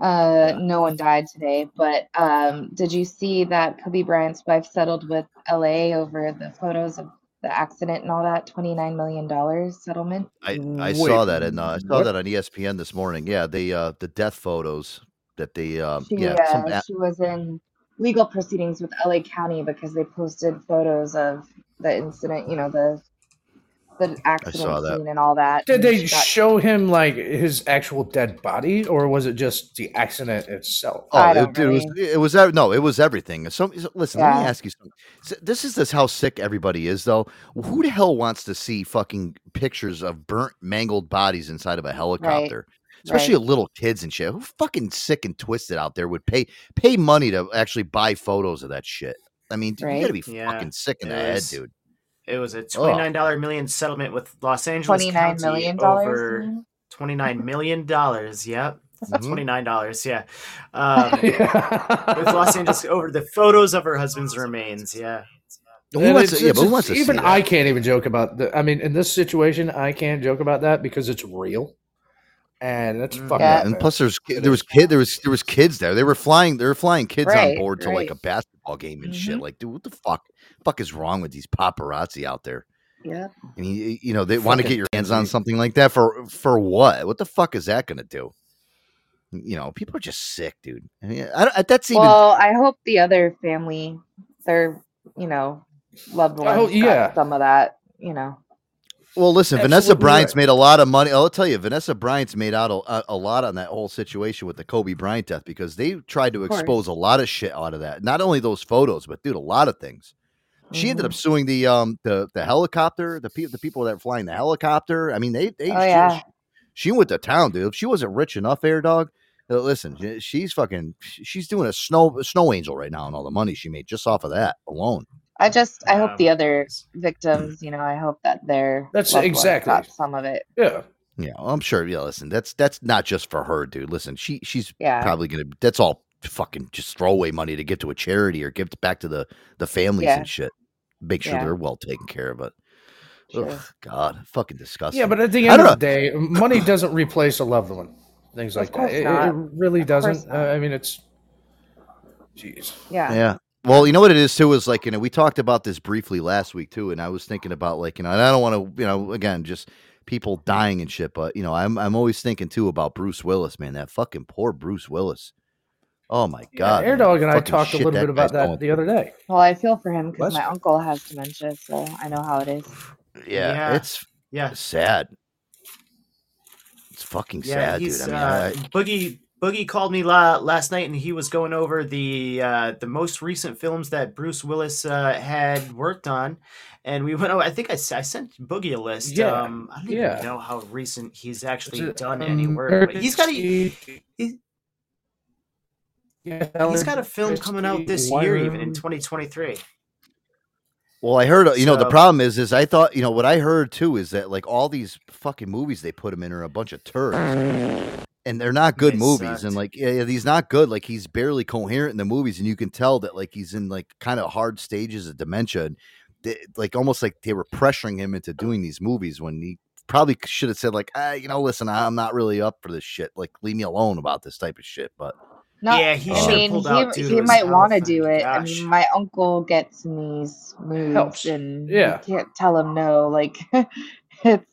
uh, no one died today, but um, did you see that Kobe Bryant's wife settled with LA over the photos of the accident and all that? Twenty nine million dollars settlement. I, I saw that and uh, I saw that on ESPN this morning. Yeah, the uh, the death photos that they um, She, yeah uh, some she was in legal proceedings with LA County because they posted photos of the incident. You know the the accident that. scene and all that. Did they got- show him like his actual dead body, or was it just the accident itself? Oh, it, don't it was it was no, it was everything. So so- listen, let me ask you something. S- This is this how sick everybody is, though. Who the hell wants to see fucking pictures of burnt, mangled bodies inside of a helicopter? Especially right. little kids and shit. Who fucking sick and twisted out there would pay pay money to actually buy photos of that shit? I mean, dude, you gotta be Yeah, fucking sick in it the head, was- dude. It was a twenty-nine dollar million settlement with Los Angeles 29 County million dollars, over twenty-nine million dollars. Yep, Mhm. twenty-nine dollars. Yeah, um, with Los Angeles over the photos of her husband's remains. Yeah, Who wants it's- to, yeah, but who it's- wants to even see that? I can't even joke about the. I mean, in this situation, I can't joke about that because it's real, and that's fucking. Yeah, and plus there's there was kid there was there was kids there. They were flying they were flying kids Right, on board to like a basketball game and shit. Mhm. Like, dude, what the fuck? fuck is wrong with these paparazzi out there? Yeah. I mean, you know, they want to get your hands on something like that for for what? What the fuck is that going to do? You know, people are just sick, dude. I mean, I, don't- that's even Well, I hope the other family, their you know loved ones, Oh, got yeah. some of that. You know. Well, listen, Vanessa Bryant's right. made a lot of money. I'll tell you, Vanessa Bryant's made out a, a- lot on that whole situation with the Kobe Bryant death because they tried to expose a lot of shit out of that. Not only those photos, but dude, a lot of things. She ended Mm-hmm. up suing the um the the helicopter, the people the people that were flying the helicopter. I mean, they they Oh she, yeah. she went to town, dude. If she wasn't rich enough, air dog. uh, Listen, she's fucking. She's doing a snow a snow angel right now, and all the money she made just off of that alone. I just I hope Um, the other victims, you know, I hope that they're That's exactly. got some of it. Yeah. Yeah, I'm sure. Yeah, listen, that's that's not just for her, dude. Listen, she she's Yeah. probably gonna. That's all fucking just throwaway money to give to a charity or give it back to the the families Yeah. and shit. Make sure Yeah. they're well taken care of. But Sure. ugh, God, fucking disgusting. Yeah, but at the I end of don't the day, money doesn't replace a loved one. Things like that. It, it really Of doesn't. Uh, not. I mean, it's. Jeez. Yeah. Yeah. Well, you know what it is too is like you know we talked about this briefly last week too, and I was thinking about like you know and I don't want to you know again just people dying and shit, but you know I'm I'm always thinking too about Bruce Willis, man. That fucking poor Bruce Willis. Oh my god, Air Dog and I talked a little bit about that the other day. Well, I feel for him because my uncle has dementia, so I know how it is. Yeah, Yeah. it's yeah, sad. It's fucking yeah. sad, dude. he's I mean, uh, I, Boogie. Boogie called me la- last night, and he was going over the uh, the most recent films that Bruce Willis uh, had worked on, and we went. over I think I sent Boogie a list. Yeah, Um, I don't yeah. even know how recent he's actually it, done any um, work. But he's got a Emergency- he's- Yeah, he's got a film coming out this year, even in 2023. well, I heard you know the problem is is I thought you know what I heard too is that like all these fucking movies they put him in are a bunch of turds. And they're not good They movies and like yeah, yeah, he's not good like he's barely coherent in the movies and you can tell that like he's in like kind of hard stages of dementia and they, like almost like they were pressuring him into doing these movies when he probably should have said like ah, you know listen i'm not really up for this shit like leave me alone about this type of shit but Not, Yeah, he I mean, he, out due to he might want to do and it. I mean, my uncle gets in these moods, Helps. and Yeah. you can't tell him no. Like, it's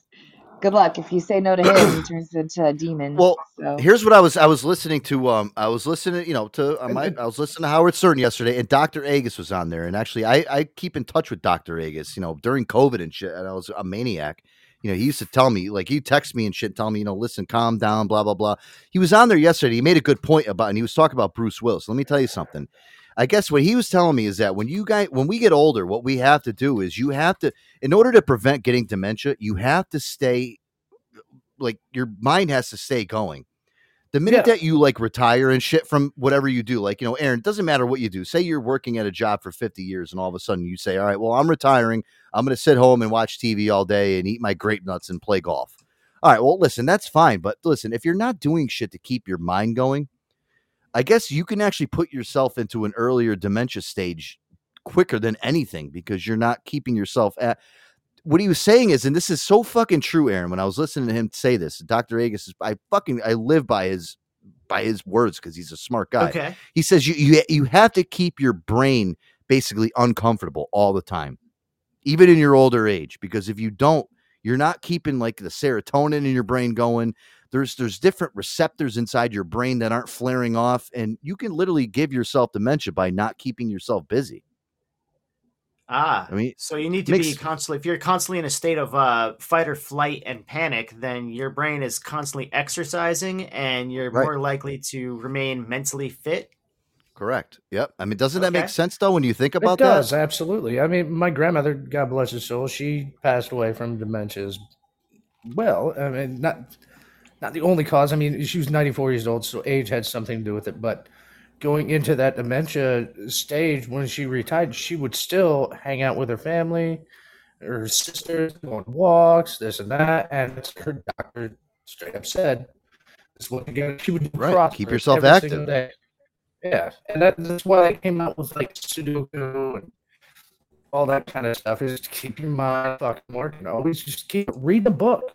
good luck if you say no to him, he turns into a demon. Well, so. here's what I was I was listening to. Um, I was listening, you know, to uh, my, I was listening to Howard Stern yesterday, and Dr. Agus was on there. And actually, I I keep in touch with Dr. Agus. You know, during COVID and shit, and I was a maniac. You know, he used to tell me, like, he text me and shit, tell me, you know, listen, calm down, blah blah blah. He was on there yesterday. He made a good point about, and he was talking about Bruce Willis. Let me tell you something. I guess what he was telling me is that when you guys, when we get older, what we have to do is you have to, in order to prevent getting dementia, you have to stay like your mind has to stay going. The minute Yeah. that you like retire and shit from whatever you do, like, you know, Aaron, it doesn't matter what you do. Say you're working at a job for 50 years and all of a sudden you say, all right, well, I'm retiring. I'm going to sit home and watch TV all day and eat my grape nuts and play golf. All right, well, listen, that's fine. But listen, if you're not doing shit to keep your mind going, I guess you can actually put yourself into an earlier dementia stage quicker than anything because you're not keeping yourself at what he was saying is, and this is so fucking true, Aaron. When I was listening to him say this, Dr. Agus is I fucking I live by his by his words because he's a smart guy. Okay. He says you you you have to keep your brain basically uncomfortable all the time, even in your older age, because if you don't, you're not keeping like the serotonin in your brain going. There's there's different receptors inside your brain that aren't flaring off, and you can literally give yourself dementia by not keeping yourself busy. Ah, I mean, so you need to makes- be constantly. If you're constantly in a state of uh, fight or flight and panic, then your brain is constantly exercising, and you're Right. more likely to remain mentally fit. Correct. Yep. I mean, doesn't that make sense though when you think about that? it does that? absolutely. I mean, my grandmother, God bless her soul, she passed away from dementia. as Well, I mean, not not the only cause. I mean, she was 94 years old, so age had something to do with it. But going into that dementia stage when she retired, she would still hang out with her family, her sisters, go on walks, this and that. And her doctor straight up said, "This you. She would Right, keep yourself active. day. Yeah, and that, that's why I came out with like Sudoku and all that kind of stuff. Is to keep your mind fucking working. Always just keep read the book,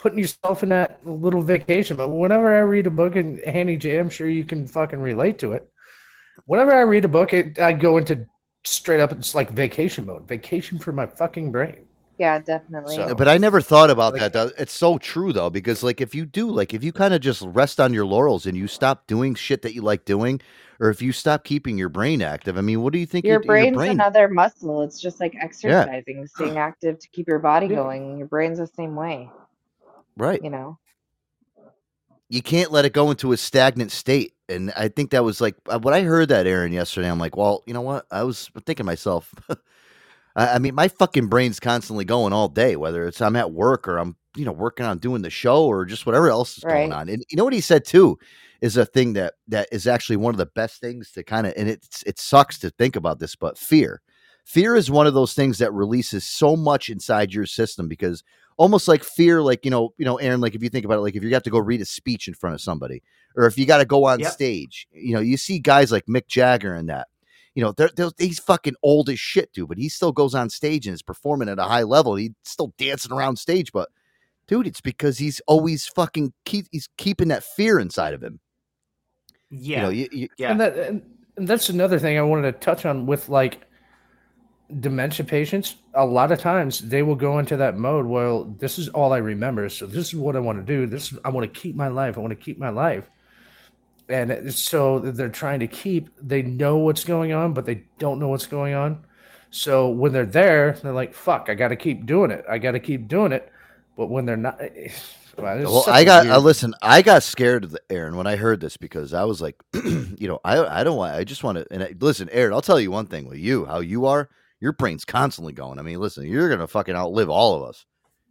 putting yourself in that little vacation. But whenever I read a book, and Hannah J, I'm sure you can fucking relate to it. Whenever I read a book, it, I go into straight up. It's like vacation mode, vacation for my fucking brain. Yeah, definitely. Yeah, But I never thought about that. It's so true though, because like if you do, like if you kind of just rest on your laurels and you stop doing shit that you like doing, or if you stop keeping your brain active, I mean, what do you think? your you- brain's brain, another muscle. It's just like exercising, staying active to keep your body going. Your brain's the same way, right? you know. you can't let it go into a stagnant state. And I think that was like uh, when I heard that Aaron yesterday. I'm like, well, you know what? I was thinking to myself. I I mean, my fucking brain's constantly going all day, whether it's I'm at work or I'm, you know, working on doing the show or just whatever else is going on. And you know what he said too is a thing that that is actually one of the best things to kind of and it's it sucks to think about this, but fear. Fear is one of those things that releases so much inside your system because almost like fear, like you know, you know, Aaron, like if you think about it, like if you have to go read a speech in front of somebody, or if you got to go on Yep. stage, you know, you see guys like Mick Jagger and that. You know, they're, they're, he's fucking old as shit, dude, but he still goes on stage and is performing at a high level. He's still dancing around stage, but dude, it's because he's always fucking keep he's keeping that fear inside of him. Yeah, You know, you, you, yeah. And that and, and that's another thing I wanted to touch on with like dementia patients. A lot of times they will go into that mode. Well, this is all I remember, so this is what I want to do. This I want to keep my life. I want to keep my life. And so they're trying to keep. They know what's going on, but they don't know what's going on. So when they're there, they're like, "Fuck! I got to keep doing it. I got to keep doing it." But when they're not, well, it's Well, I got uh, weird- listen. I got scared of the Aaron when I heard this because I was like, you know, I I don't want. I just want to. And I, listen, Aaron, I'll tell you one thing with you, how you are. Your brain's constantly going. I mean, listen, you're gonna fucking outlive all of us.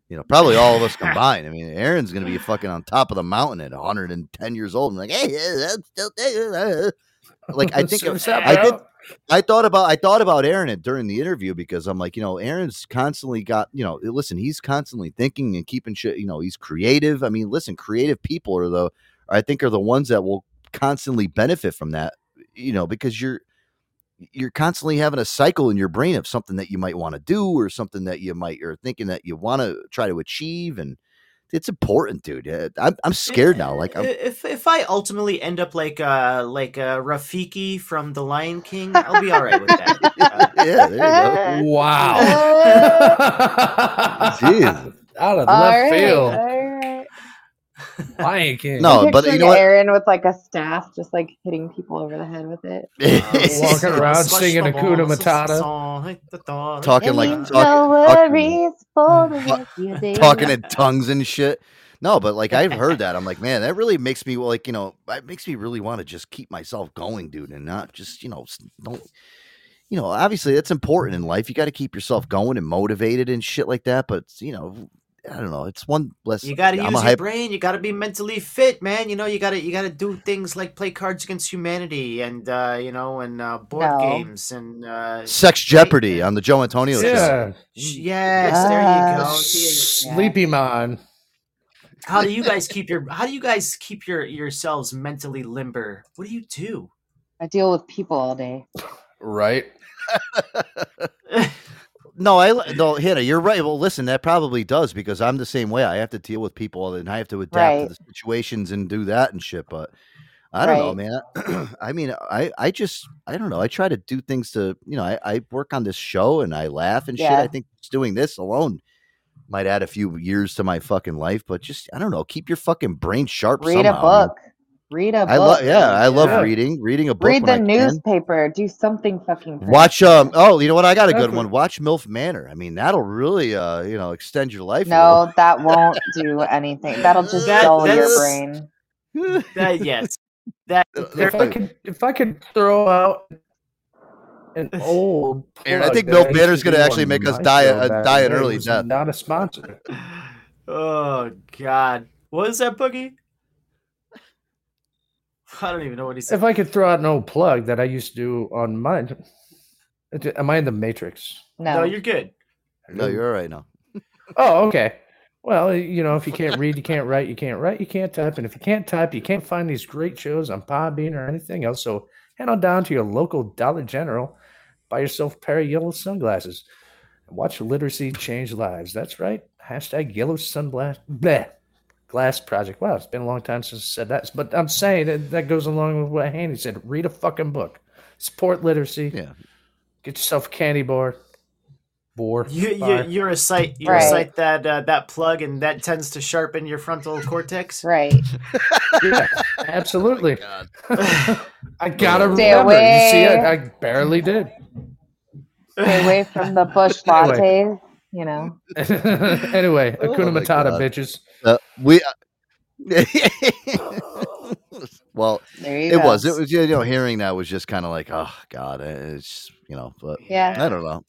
You know, probably all of us combined. I mean, Aaron's gonna be fucking on top of the mountain at 110 years old. and like, hey, I'm still there. Like I think What's I did. I thought about I thought about Aaron during the interview because I'm like, you know, Aaron's constantly got, you know, listen, he's constantly thinking and keeping shit, you know, he's creative. I mean, listen, creative people are the I think are the ones that will constantly benefit from that, you know, because you're you're constantly having a cycle in your brain of something that you might want to do or something that you might you're thinking that you want to try to achieve and it's important, dude. Uh, I'm I'm scared now. Like I'm, if if I ultimately end up like uh like uh, Rafiki from The Lion King, I'll be all right with that. Uh, yeah, there you go. Wow. Jeez. Out of All left right, field. All right. Lion King. No, I'm but you know what? Aaron with like a staff, just like hitting people over the head with it. Walking around Squash singing a Hakuna balls, Matata. song, hit the dog. Talking like Ain't talk- talking- worries for the rest of your day. talking in tongues and shit. No, but like I've heard that. I'm like, man, that really makes me like, you know, it makes me really want to just keep myself going, dude, and not just, you know, don't you know, obviously that's important in life. You got to keep yourself going and motivated and shit like that, but you know, I don't know. It's one less You got to I'm use your hype- brain. You got to be mentally fit, man. You know, you got to you got to do things like play Cards Against Humanity and uh, you know and uh, board No. games and uh, Sex Jeopardy on the Joe Antonio show. Yeah. sh- yes, there you go. Sleepy Man. How do you guys keep your How do you guys keep your yourselves mentally limber? What do you do? I deal with people all day. Right. No, I no, Hannah, you're right. Well, listen, that probably does because I'm the same way. I have to deal with people and I have to adapt Right. to the situations and do that and shit. But I don't know, man. I mean, I I just I don't know. I try to do things to you know. I, I work on this show and I laugh and shit. I think just doing this alone might add a few years to my fucking life. But just I don't know. Keep your fucking brain sharp. Read somehow, a book. Read a book. I love yeah. I love Yeah. reading. Reading a book. Read when the I can. newspaper. Do something fucking. Watch um oh you know what I got a good one watch MILF Manor I mean that'll really uh you know extend your life No, that won't do anything. That'll just That- dull your brain. That yes, that If I could, if I could throw out an old, Aaron, I think that Milk used Banner's gonna actually make us my die a- show a- back die an early death. Not a sponsor. Oh God, what is that boogie? I don't even know what he said. If I could throw out an old plug that I used to do on mine, am I in the Matrix? no, No. you're good. no you're all right now Oh, okay. Well, you know, if you can't read, you can't write, you can't write, you can't type, and if you can't type, you can't find these great shows on Podbean or anything else. So head on down to your local Dollar General, buy yourself a pair of yellow sunglasses, and watch literacy change lives. That's right. Hashtag yellow sunglass bleh, glass project. Wow, it's been a long time since I said that, but I'm saying that, that goes along with what Handy said. Read a fucking book, support literacy. yeah Get yourself a candy bar. Boar. You, you bar. you're a site you're a Right. site that uh, that plug and that tends to sharpen your frontal cortex. Right. Yeah, absolutely. I gotta Stay remember. You see, away. I, I barely did. Stay away from the bush Anyway. lattes. You know. anyway, Oh Akuna my Matata, bitches. uh, we well it go. was it was you know hearing that was just kind of like oh god it's you know but Yeah. I don't know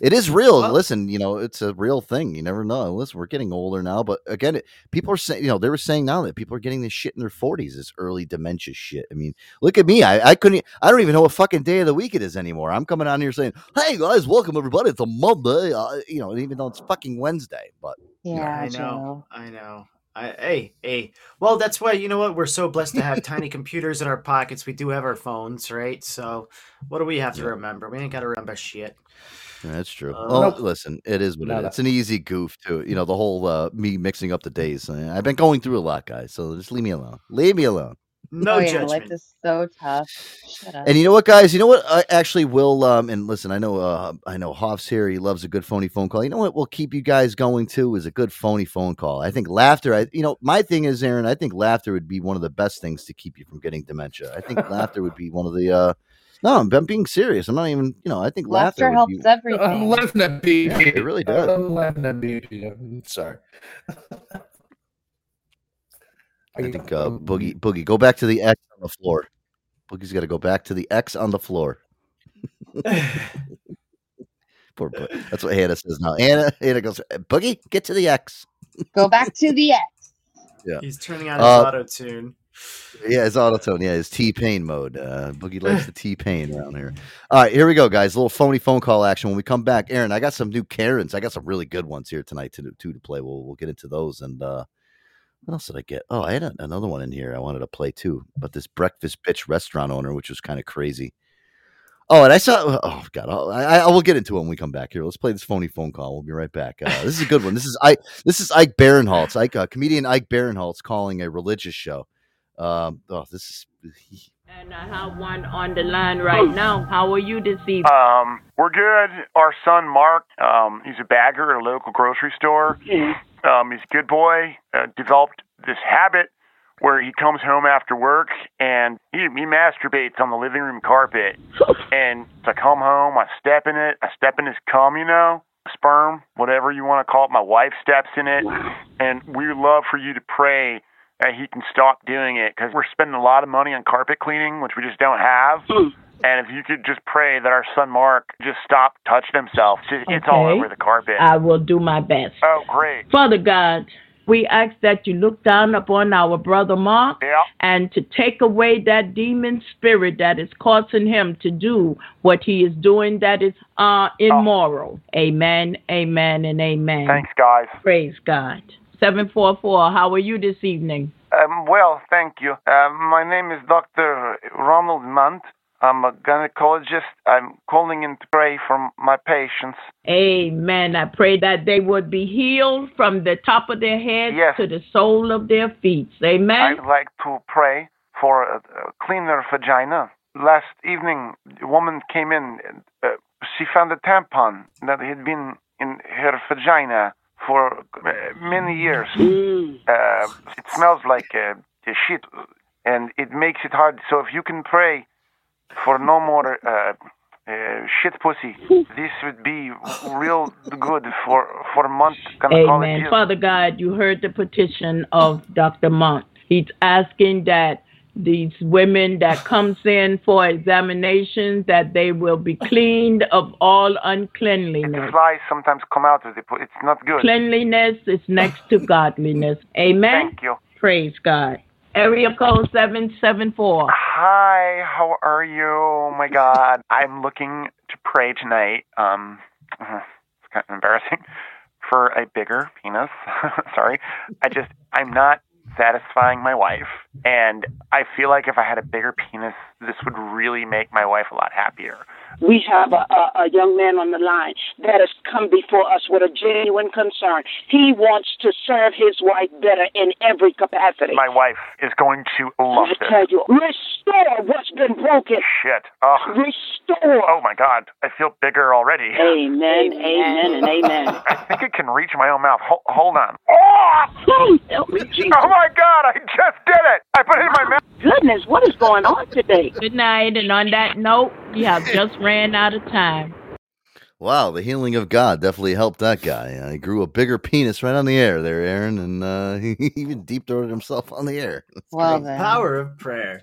it is real Well- listen you know it's a real thing you never know listen we're getting older now but again it, people are saying you know they were saying now that people are getting this shit in their 40s this early dementia shit i mean look at me i, I couldn't I don't even know what fucking day of the week it is anymore i'm coming on here saying hey guys welcome everybody it's a monday uh, you know even though it's fucking wednesday but Yeah. I know. I know. I, hey, hey. Well, that's why you know what we're so blessed to have tiny computers in our pockets. We do have our phones, right? So, what do we have to Yeah. remember? We ain't got to remember shit. Yeah, That's true. Uh, well, Nope. listen, it is what it Not is. It's an easy goof too. You know, the whole uh, me mixing up the days. I've been going through a lot, guys. So just leave me alone. Leave me alone. No oh, yeah, judgment. life is so tough. Shut up. And you know what, guys? You know what? I actually will. Um, and listen, I know, uh, I know Hoff's here. He loves a good phony phone call. You know what? will keep you guys going too is a good phony phone call. I think laughter. I, you know, my thing is, Aaron. I think laughter would be one of the best things to keep you from getting dementia. I think laughter would be one of the. uh No, I'm, I'm being serious. I'm not even. You know, I think laughter, Laughter helps be, everything. I'm laughing at BP. Yeah, it really does. I'm laughing at BP. I'm sorry. I think uh, Boogie Boogie go back to the X on the floor. Boogie's got to go back to the X on the floor. Poor Bo- That's what Hannah says now. Hannah, Hannah goes, Boogie, get to the X. Go back to the X. Yeah, He's turning on his Uh, auto tune. Yeah, it's autotone. Yeah, it's T Pain mode. Uh, Boogie likes the T Pain around here. All right, here we go, guys. A little phony phone call action. When we come back, Aaron, I got some new Karens. I got some really good ones here tonight to to, to play. We'll we'll get into those. And uh, what else did I get? Oh, I had a, another one in here I wanted to play too. But this breakfast bitch restaurant owner, which was kind of crazy. Oh, and I saw. Oh God, I'll- I, I will get into it when we come back here. Let's play this phony phone call. We'll be right back. Uh, this is a good one. This is Ike. This is Ike Barinholtz. Ike, uh, comedian Ike Barinholtz calling a religious show. Um, oh, this is. And I have one on the line right now. How are you this evening? Um, we're good. Our son Mark, um, he's a bagger at a local grocery store. Um, he's a good boy. Uh, developed this habit where he comes home after work and he, he masturbates on the living room carpet. and I come home, I step in it, I step in his cum, you know, sperm, whatever you want to call it. My wife steps in it, and we would love for you to pray that he can stop doing it because we're spending a lot of money on carpet cleaning, which we just don't have. And if you could just pray that our son Mark just stop touching himself, it's, just, it's all over the carpet. I will do my best. Oh, great. Father God, we ask that you look down upon our brother Mark Yeah. and to take away that demon spirit that is causing him to do what he is doing that is uh, immoral. Amen, amen, and amen. Thanks, guys. Praise God. 744, how are you this evening? Um, well, thank you. Uh, my name is Dr. Ronald Munt. I'm a gynecologist. I'm calling in to pray for my patients. Amen. I pray that they would be healed from the top of their head Yes. to the sole of their feet. Amen. I'd like to pray for a, a cleaner vagina. Last evening, a woman came in. And, uh, she found a tampon that had been in her vagina for uh, many years. Uh, it smells like uh, shit, and it makes it hard. So if you can pray for no more uh, uh, shit pussy, this would be real good for for a month. Amen. Father God, you heard the petition of Dr. Monk. He's asking that these women that comes in for examinations that they will be cleaned of all uncleanliness. Flies sometimes come out of the. It's not good. Cleanliness is next to godliness. Amen. Thank you. Praise God. Area code 774. Hi, how are you? Oh my God, I'm looking to pray tonight. Um, it's kind of embarrassing for a bigger penis. Sorry, I just I'm not satisfying my wife, and I feel like if I had a bigger penis, this would really make my wife a lot happier. We have a, a, a young man on the line that has come before us with a genuine concern. He wants to serve his wife better in every capacity. My wife is going to love I this. tell you, restore what's been broken. Shit. Oh. Restore. Oh my God, I feel bigger already. Amen, amen, and amen. I think it can reach my own mouth. Hold, hold on. Oh! Help me, Jesus. Oh my God, I just did it! I put it in my mouth. Goodness, what is going on today? Good night. And on that note, we have just ran out of time. Wow, the healing of God definitely helped that guy. Uh, he grew a bigger penis right on the air there, Aaron, and uh, he even deep throated himself on the air. That's Well great. then. Power of prayer.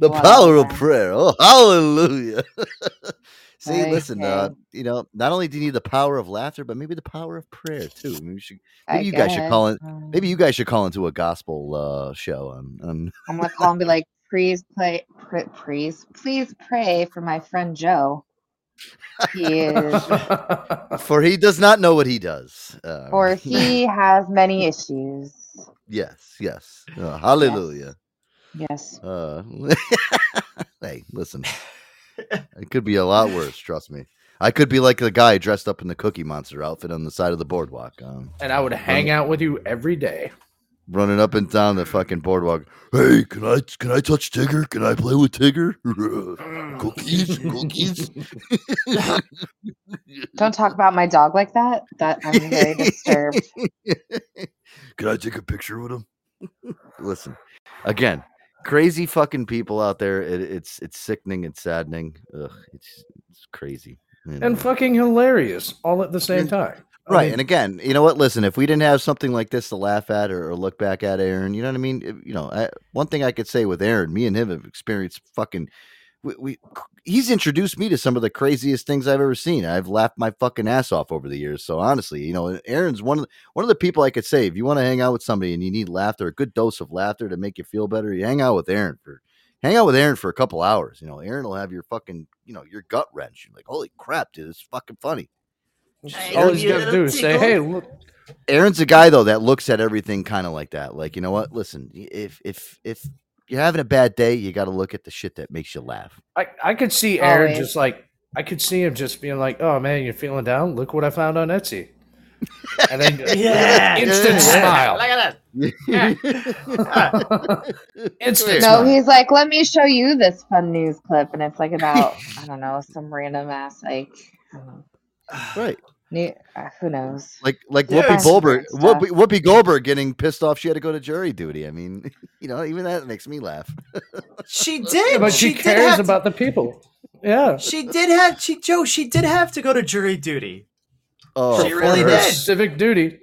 The Wow. power of prayer. Oh, hallelujah. See, listen, uh, you know, not only do you need the power of laughter, but maybe the power of prayer too. Maybe, you should, maybe you guys should call it. um, Maybe you guys should call into a gospel uh, show on, on I'm gonna call and be like, please play, pr- please, please pray for my friend Joe. He is, for he does not know what he does. Uh, or he has many issues. yes, yes. Uh, hallelujah. Yes. Uh, hey, listen. It could be a lot worse. Trust me. I could be like the guy dressed up in the Cookie Monster outfit on the side of the boardwalk. Um, and I would hang out with you every day. Running up and down the fucking boardwalk. Hey, can I can I touch Tigger? Can I play with Tigger? cookies, cookies. Don't talk about my dog like that. That I'm very disturbed. Can I take a picture with him? Listen, again, crazy fucking people out there. It, it's it's sickening It's saddening. Ugh, it's it's crazy. you know. And fucking hilarious all at the same time. I Right, mean, and again, you know what? Listen, if we didn't have something like this to laugh at or, or look back at, Aaron, you know what I mean. If- You know, I, one thing I could say with Aaron, me and him have experienced fucking. We, we he's introduced me to some of the craziest things I've ever seen. I've laughed my fucking ass off over the years. So honestly, you know, Aaron's one of the, one of the people I could say if you want to hang out with somebody and you need laughter, a good dose of laughter to make you feel better, you hang out with Aaron for hang out with Aaron for a couple hours. You know, Aaron will have your fucking you know your gut wrench. You're like, holy crap, dude, it's fucking funny. All you gotta do is say, "Hey, look." Aaron's a guy though that looks at everything kind of like that. Like, you know what? Listen, if if if you're having a bad day, you got to look at the shit that makes you laugh. I, I could see Aaron Always. just like I could see him just being like, "Oh man, you're feeling down? Look what I found on Etsy," and then Yeah. instant Yeah. smile. Look at that. Yeah. Instant No, smile. he's like, let me show you this fun news clip, and it's like about I don't know some random ass like I don't know, Right. New, uh, who knows. Like like Yeah, Whoopi Goldberg. Whoopi, Whoopi Goldberg getting pissed off she had to go to jury duty. I mean, you know, even that makes me laugh. She Yeah, did, but she, did cares have to- about the people. Yeah, She did have she Joe. She did have to go to jury duty. Oh, She really did. Civic duty.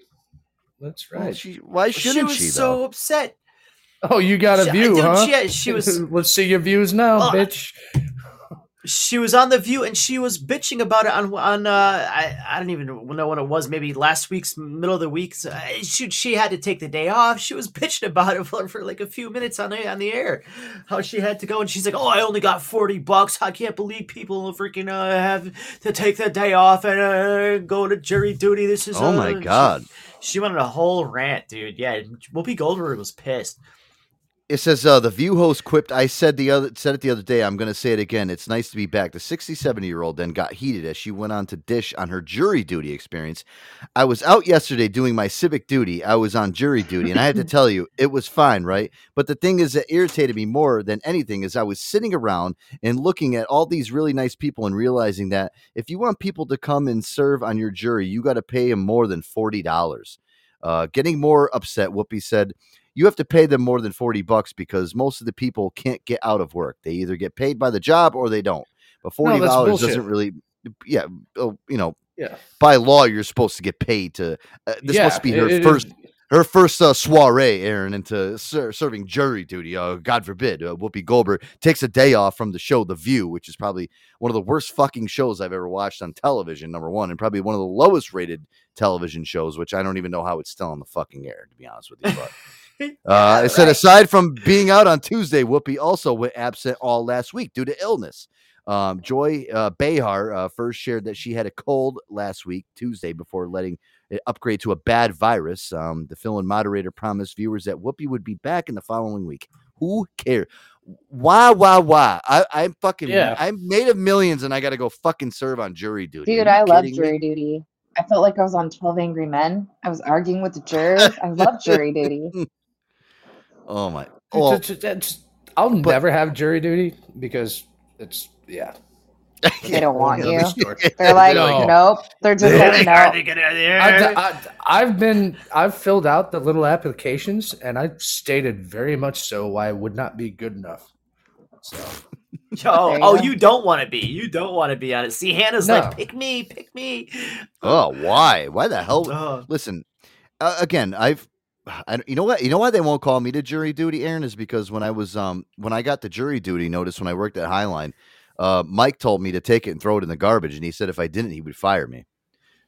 That's Well, right. she, why shouldn't was she, so upset. Oh, you got a She- view, dude, huh? she had- she was- Let's see your views now, Well, bitch. She was on the View and she was bitching about it on on uh I, I don't even know when it was maybe last week's middle of the week. So, uh, she she had to take the day off. She was bitching about it for, for like a few minutes on the on the air. How she had to go and she's like, "Oh, I only got forty bucks. I can't believe people freaking uh, have to take the day off and uh, go to jury duty. This is Oh my uh," she- God. She, went on a whole rant, dude. Yeah, Whoopi Goldberg was pissed. It says uh, the View host quipped. I said the other said it the other day. I'm going to say it again. It's nice to be back. The 67 year old then got heated as she went on to dish on her jury duty experience. I was out yesterday doing my civic duty. I was on jury duty, and I had to tell you, it was fine, right? But the thing is that irritated me more than anything is I was sitting around and looking at all these really nice people and realizing that if you want people to come and serve on your jury, you got to pay them more than forty dollars. Uh, getting more upset, Whoopi said, you have to pay them more than 40 bucks because most of the people can't get out of work. They either get paid by the job or they don't. But $40 that's doesn't really, yeah, oh, you know, Yeah. by law, you're supposed to get paid to, uh, this Yeah, must be her it- it first. is- Her first uh, soiree, Aaron, into ser- serving jury duty. Uh, God forbid, uh, Whoopi Goldberg takes a day off from the show The View, which is probably one of the worst fucking shows I've ever watched on television. Number one, and probably one of the lowest rated television shows, which I don't even know how it's still on the fucking air, to be honest with you. But uh, it said aside from being out on Tuesday, Whoopi also went absent all last week due to illness. Um, Joy uh, Behar uh, first shared that she had a cold last week, Tuesday, before letting it upgrade to a bad virus. Um, the film and moderator promised viewers that Whoopi would be back in the following week. Who cares? Why, why, why? I, I'm fucking. Yeah. I'm made of millions, and I got to go fucking serve on jury duty. Dude, I love kidding me? jury duty. I felt like I was on Twelve Angry Men. I was arguing with the jurors. I love jury duty. Oh my! It's- Well, it's- it's- I'll never have jury duty because it's yeah. They don't want you. They're like, No. nope. They're just like, no. I've, I- I've been I've filled out the little applications and I've stated very much so why I would not be good enough. So Yo, you oh, you don't want to be. You don't want to be on it. See, Hannah's No. like, pick me, pick me. Oh, why? Why the hell? Listen, uh, again, I've, I, you know what? You know why they won't call me to jury duty, Aaron, is because when I was, um, when I got the jury duty notice when I worked at Highline, uh, Mike told me to take it and throw it in the garbage, and he said if I didn't, he would fire me.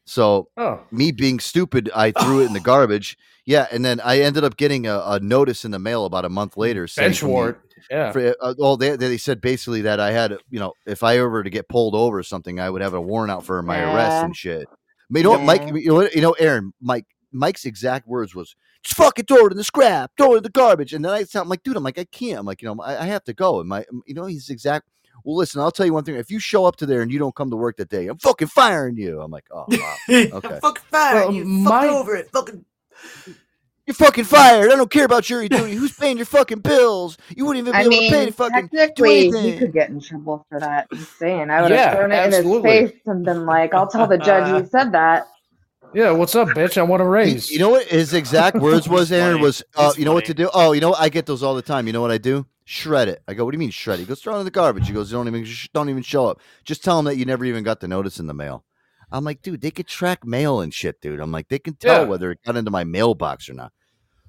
So, Oh. me being stupid, I threw it in the garbage. Yeah, and then I ended up getting a, a notice in the mail about a month later. saying bench warrant. Yeah. for, uh, well, they, they said basically that I had, you know, if I ever to get pulled over or something, I would have a warrant out for my arrest and shit. I mean, you know, what, Mike, you know, you know, Aaron, Mike, Mike's exact words was, "Just fucking throw it in the scrap, throw it in the garbage." And then I sound like, dude, I'm like, I can't. I'm like, you know, I, I have to go. And my, um, you know, he's exact. Well, listen, I'll tell you one thing. If you show up to there and you don't come to work that day, I'm fucking firing you. I'm like, oh, wow. okay. fucking fire Well, you. my- Fuck over it. Fucking. You're fucking fired. I don't care about jury duty. Who's paying your fucking bills? You wouldn't even be I able mean, to pay to fucking do technically, he could get in trouble for that. Just saying, I would Yeah, have thrown it absolutely. in his face and been like, "I'll tell the judge you said that." Yeah, what's up, bitch? I want to raise. you know what his exact words was, Aaron? Was uh, He's you know what to do? Oh, you know what? I get those all the time. You know what I do? Shred it. I go, what do you mean shred it? He goes, throw it in the garbage. He goes, don't even sh- don't even show up. Just tell him that you never even got the notice in the mail. I'm like, dude, they could track mail and shit, dude. I'm like, they can tell Yeah. whether it got into my mailbox or not.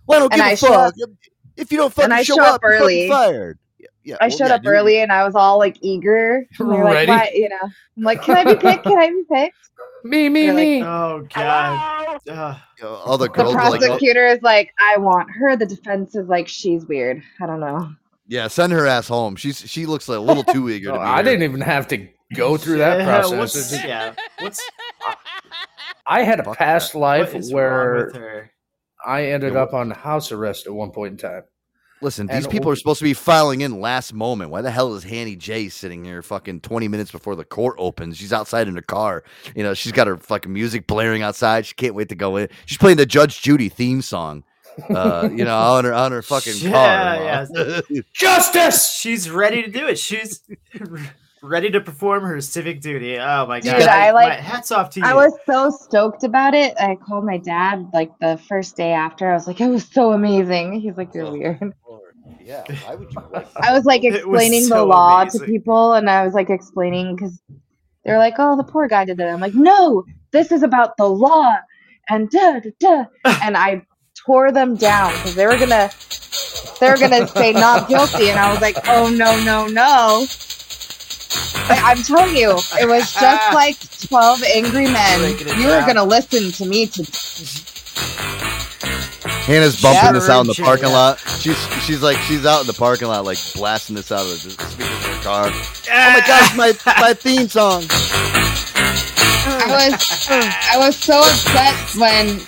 Well, I don't And give a I showed fuck. up- if you don't fucking I show showed up up, you're fucking early. fired. Yeah, yeah, I well, showed yeah, up dude. early and I was all like eager. And Ready? like, "Why?" You know, I'm like, "Can I be picked? Can I be picked?" me, me, They're like, me. Oh god. Uh, All the The girls are like, oh, prosecutor is like, "I want her." The defense is like, "She's weird." I don't know. yeah, send her ass home. She's she looks like a little too eager Oh, to be I here. didn't even have to go through that process. What's, just- yeah. What's I had a past life what is wrong where? I ended Yeah, up on house arrest at one point in time. Listen, these And people are supposed to be filing in last moment. Why the hell is Hannah J sitting here fucking 20 minutes before the court opens? She's outside in her car. You know, she's got her fucking music blaring outside. She can't wait to go in. She's playing the Judge Judy theme song. Uh, you know, on her on her fucking car. Yeah, Mom. yeah. Justice. She's ready to do it. She's ready to perform her civic duty. Oh my god! Dude, I like. My hats off to you. I was so stoked about it. I called my dad like the first day after. I was like, "It was so amazing." He's like, "You're weird." Yeah, why would you? I was like It was explaining the law amazing. to people, and I was like explaining because they're like, "Oh, the poor guy did that." I'm like, "No, this is about the law," and da da da, and I tore them down because they were gonna they were gonna say not guilty, and I was like, "Oh no, no, no." I, I'm telling you, it was just like 12 angry men. You were going to listen to me to Hannah's bumping Yeah. this out in the Shit, parking yeah. lot. She's she's like she's out in the parking lot like blasting this out of the speakers of her car. Oh my gosh, my my theme song. I was I was so upset when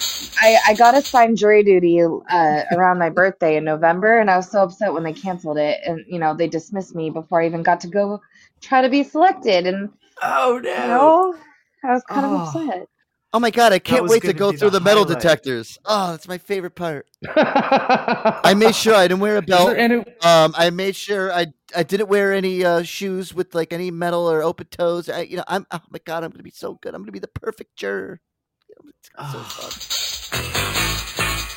I, I got assigned jury duty uh, around my birthday in November, and I was so upset when they canceled it, and you know they dismissed me before I even got to go try to be selected, and oh no, you know I was kind Oh. of upset. Oh my god, I can't wait to go through the the metal highlight. detectors. Oh, that's my favorite part. I made sure I didn't wear a belt. any- Um, I made sure I I didn't wear any uh, shoes with like any metal or open toes. I, you know, I'm oh my god, I'm gonna be so good. I'm gonna be the perfect juror. It's gonna be so fun.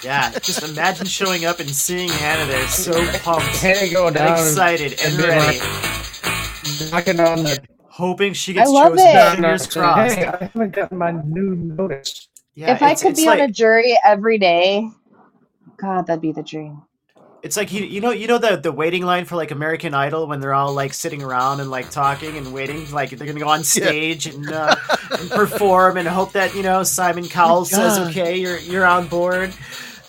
Yeah, just imagine showing up and seeing Hannah there, so pumped, Hannah going down and- excited, and and ready, knocking on the hoping she I gets love chosen. it. Fingers saying, crossed. Hey, I haven't gotten my new notice. Yeah, if I could it's be on a jury every day, God, that'd be the dream. It's like you, you know you know the the waiting line for like American Idol when they're all like sitting around and like talking and waiting like they're gonna go on stage and, uh, and perform and hope that you know Simon Cowell says okay you're you're on board.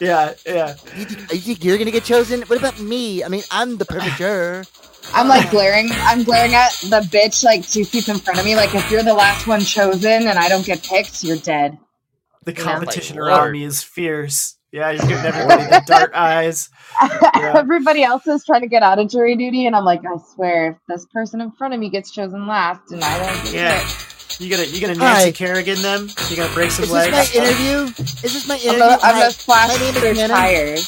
Yeah, yeah. You think, you think you're gonna get chosen? What about me? I mean, I'm the perfect juror. I'm like glaring. I'm glaring at the bitch like two seats in front of me. Like if you're the last one chosen and I don't get picked, you're dead. The You know? competition My around lord. me is fierce. Yeah, you're giving everybody the dark eyes. Yeah. Everybody else is trying to get out of jury duty, and I'm like, I swear, if this person in front of me gets chosen last, and I don't get Yeah. picked, You gonna you gonna Nancy Hi. Kerrigan them? You gonna break some legs? Is this my interview? Is this my I'm interview? gonna, I'm Hi, gonna flash my name is Hannah. tires.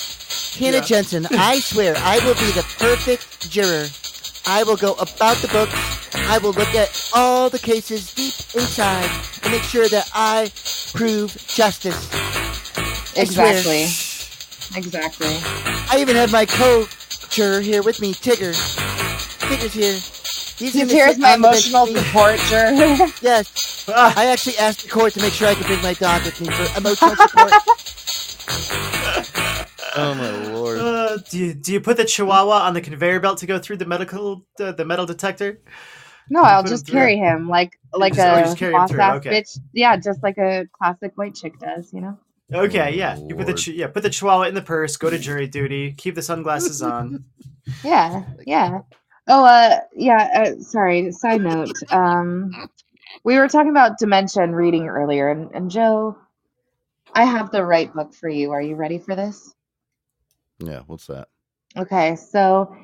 Hannah Yeah. Jensen, I swear I will be the perfect juror. I will go about the books. I will look at all the cases deep inside and make sure that I prove justice. I. Exactly. Exactly. I even have my co-juror here with me, Tigger. Tigger's here. He's, in He's the here as my on the bench emotional support juror. Yes. Ah, I actually asked the court to make sure I could bring my dog with me for emotional support. oh my lord. uh, do you do you put the Chihuahua on the conveyor belt to go through the medical uh, the metal detector? no, I'll put him just carry him like like just- oh, a just carry him boss through, ass okay. bitch. Yeah, just like a classic white chick does, you know. Okay, yeah. You put the Lord. chi- yeah put the Chihuahua in the purse. Go to jury duty. Keep the sunglasses on. Yeah, yeah. Oh, uh, yeah. Uh, sorry. Side note. Um, we were talking about dementia and reading earlier, and, and Joe, I have the right book for you. Are you ready for this? Yeah, what's that? Okay, so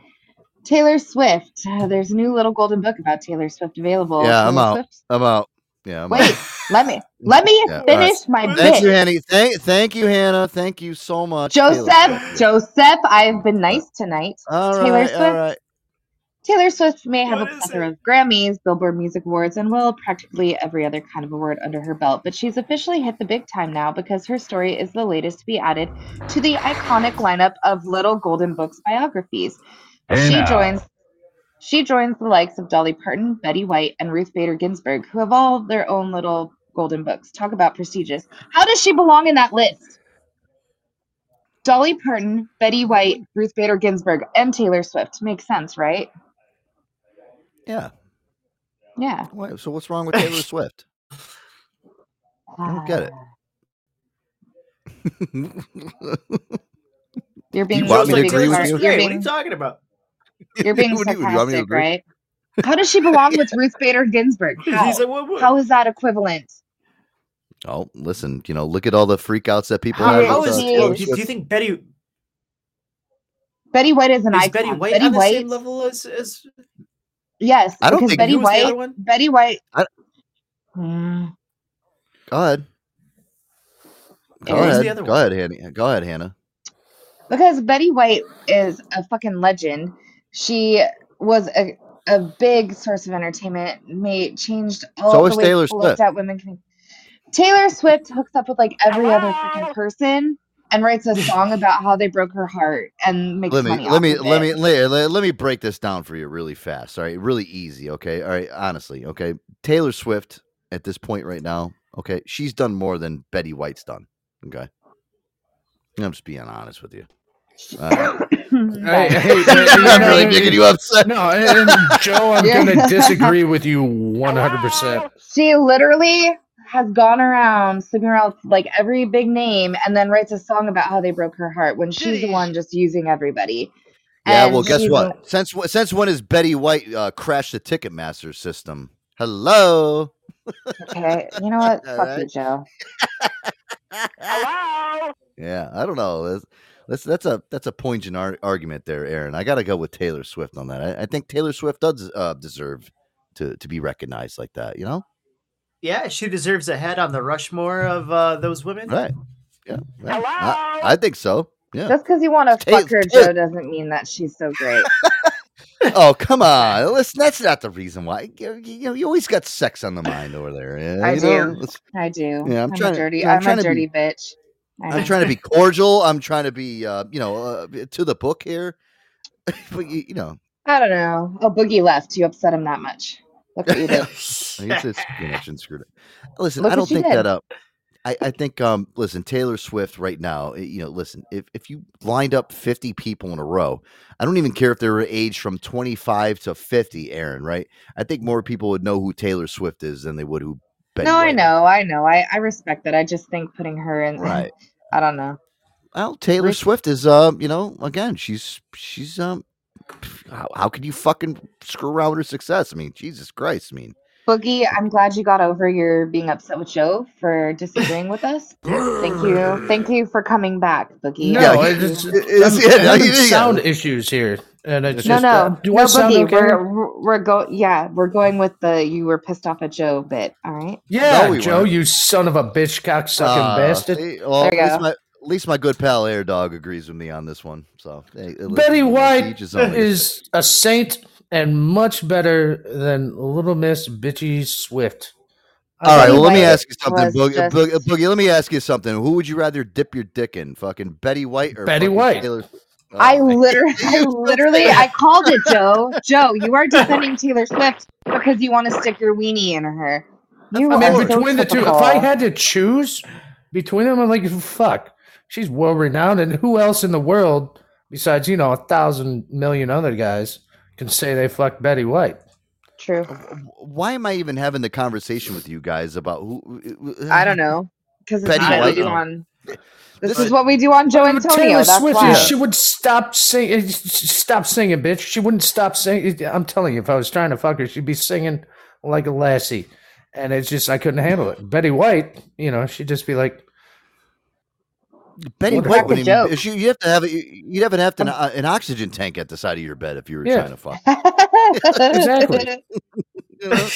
Taylor Swift. Uh, there's a new little golden book about Taylor Swift available. Yeah, I'm out. Swift- I'm out. Yeah, I'm Wait, out. let me let me Yeah, all finish my Thank bit. you, Hannah. Thank, thank you, Hannah. Thank you so much. Joseph, Joseph, I've been nice tonight. All right, Taylor all Swift. right. Taylor Swift may have What a plethora of Grammys, Billboard Music Awards, and well, practically every other kind of award under her belt, but she's officially hit the big time now because her story is the latest to be added to the iconic lineup of Little Golden Books biographies. Hey she now. joins she joins the likes of Dolly Parton, Betty White, and Ruth Bader Ginsburg, who have all their own little golden books. Talk about prestigious. How does she belong in that list? Dolly Parton, Betty White, Ruth Bader Ginsburg, and Taylor Swift. Makes sense, right? Yeah. Yeah. Wait, so what's wrong with Taylor Swift? I don't get it. You're being you want me to agree with you? You're Hey, what are you talking about? you're being What do you- you want me to agree? right? How does she belong with Ruth Bader Ginsburg? How? Like, what, what? How is that equivalent? Oh, listen, you know, look at all the freakouts that people How have. How with, is? uh, she- oh, do, do you think Betty? Betty White is an Is icon. Betty White Betty on the White, same level as, as yes, I don't because think- Betty Who was the other White, one? Betty White. I- Mm, Go ahead. Go ahead. the other Go ahead, Hannah. Go ahead, Hannah. because Betty White is a fucking legend. She was a a big source of entertainment. Made changed all So the is way Taylor people Swift. looked at women. Taylor Swift hooks up with like every other freaking person and writes a song about how they broke her heart and makes Let me money let me let me let, let, let me break this down for you really fast. All right, really easy. Okay, all right. Honestly, okay. Taylor Swift at this point right now, okay, she's done more than Betty White's done. Okay, I'm just being honest with you. All right. Hey, hey, you I'm know, really making you upset. No, and, and Joe, I'm Yeah. gonna disagree with you 100. percent She literally has gone around sleeping around with like every big name and then writes a song about how they broke her heart when she's the one just using everybody. Yeah, And well, guess she's what? Since wh- since when has Betty White uh, crashed the Ticketmaster system? Hello. Okay, you know what? All Fuck you, right. Joe. Yeah, I don't know. That's that's, that's a that's a poignant ar- argument there, Aaron. I got to go with Taylor Swift on that. I, I think Taylor Swift does uh, deserve to to be recognized like that. You know, yeah, she deserves a head on the Rushmore of uh, those women. right? Yeah, right. I, I think so. Yeah. Just because you want to fuck her, Taylor- Joe, doesn't mean that she's so great. oh come on! Listen, that's not the reason why. You, you know, you always got sex on the mind over there. yeah, I you know? do. Let's- I do. Yeah, I'm I'm, trying a to- dirty. yeah, I'm I'm, trying a to be- dirty bitch. I I'm trying to be cordial. I'm trying to be, uh, you know, uh, to the book here. but you, you know, I don't know. Oh, Boogie left. You upset him that much. Look what you it's, it's connection screwed up. Listen, Look I don't think did. that up. I, I think um listen Taylor Swift right now eh, you know listen if, if you lined up 50 people in a row I don't even care if they were aged from 25 to 50 Aaron right I think more people would know who Taylor Swift is than they would who Betty no, I White is. know. I know. I, I respect that. I just think putting her in. Right. I don't know. Well, Taylor Swift is, um, you know, again, she's she's um, how, how could you fucking screw around with her success? I mean, Jesus Christ! I mean, Boogie, I'm glad you got over your being upset with Joe for disagreeing with us. Thank you. Thank you for coming back, Boogie. No, Yeah, it's, he- it's, it's- I'm, yeah, I'm no, yeah. sound issues here, and it's no, just no, uh, do no, I sound Boogie. okay? We're we're go. Yeah, we're going with the you were pissed off at Joe bit. All right. Yeah, No, we Joe, weren't. you son of a bitch, cocksucking uh, bastard. see, well, There you go. my at least my good pal Air Dog agrees with me on this one. So, hey, Betty you White each his own. is a saint and much better than Little Miss Bitchy Swift. All right, well, let me ask you something, was Boogie, just- Boogie, Boogie. Let me ask you something. Who would you rather dip your dick in, fucking Betty White or Betty White. Taylor? Oh, I literally, I literally, I called it, Joe. Joe, you are defending Taylor Swift because you want to stick your weenie in her. You I are mean, so between the two, if. I had to choose between them, I'm like, fuck. She's world renowned, and who else in the world, besides you know a thousand million other guys, can say they fucked Betty White? True. Uh, why am I even having the conversation with you guys about who? Uh, I don't know because this Betty is what White. we do on. This, This is is- what we do on Joe Antonio. Taylor That's Swift, why. she would stop singing. Eh, stop singing, bitch. She wouldn't stop singing. Eh, I'm telling you, if I was trying to fuck her, she'd be singing like a lassie, and it's just I couldn't handle it. Betty White, you know, she'd just be like, Betty What White crack wouldn't even, you, you have to have a- you'd have to have an, uh, an oxygen tank at the side of your bed if you were Yeah. trying to fuck. exactly. You know?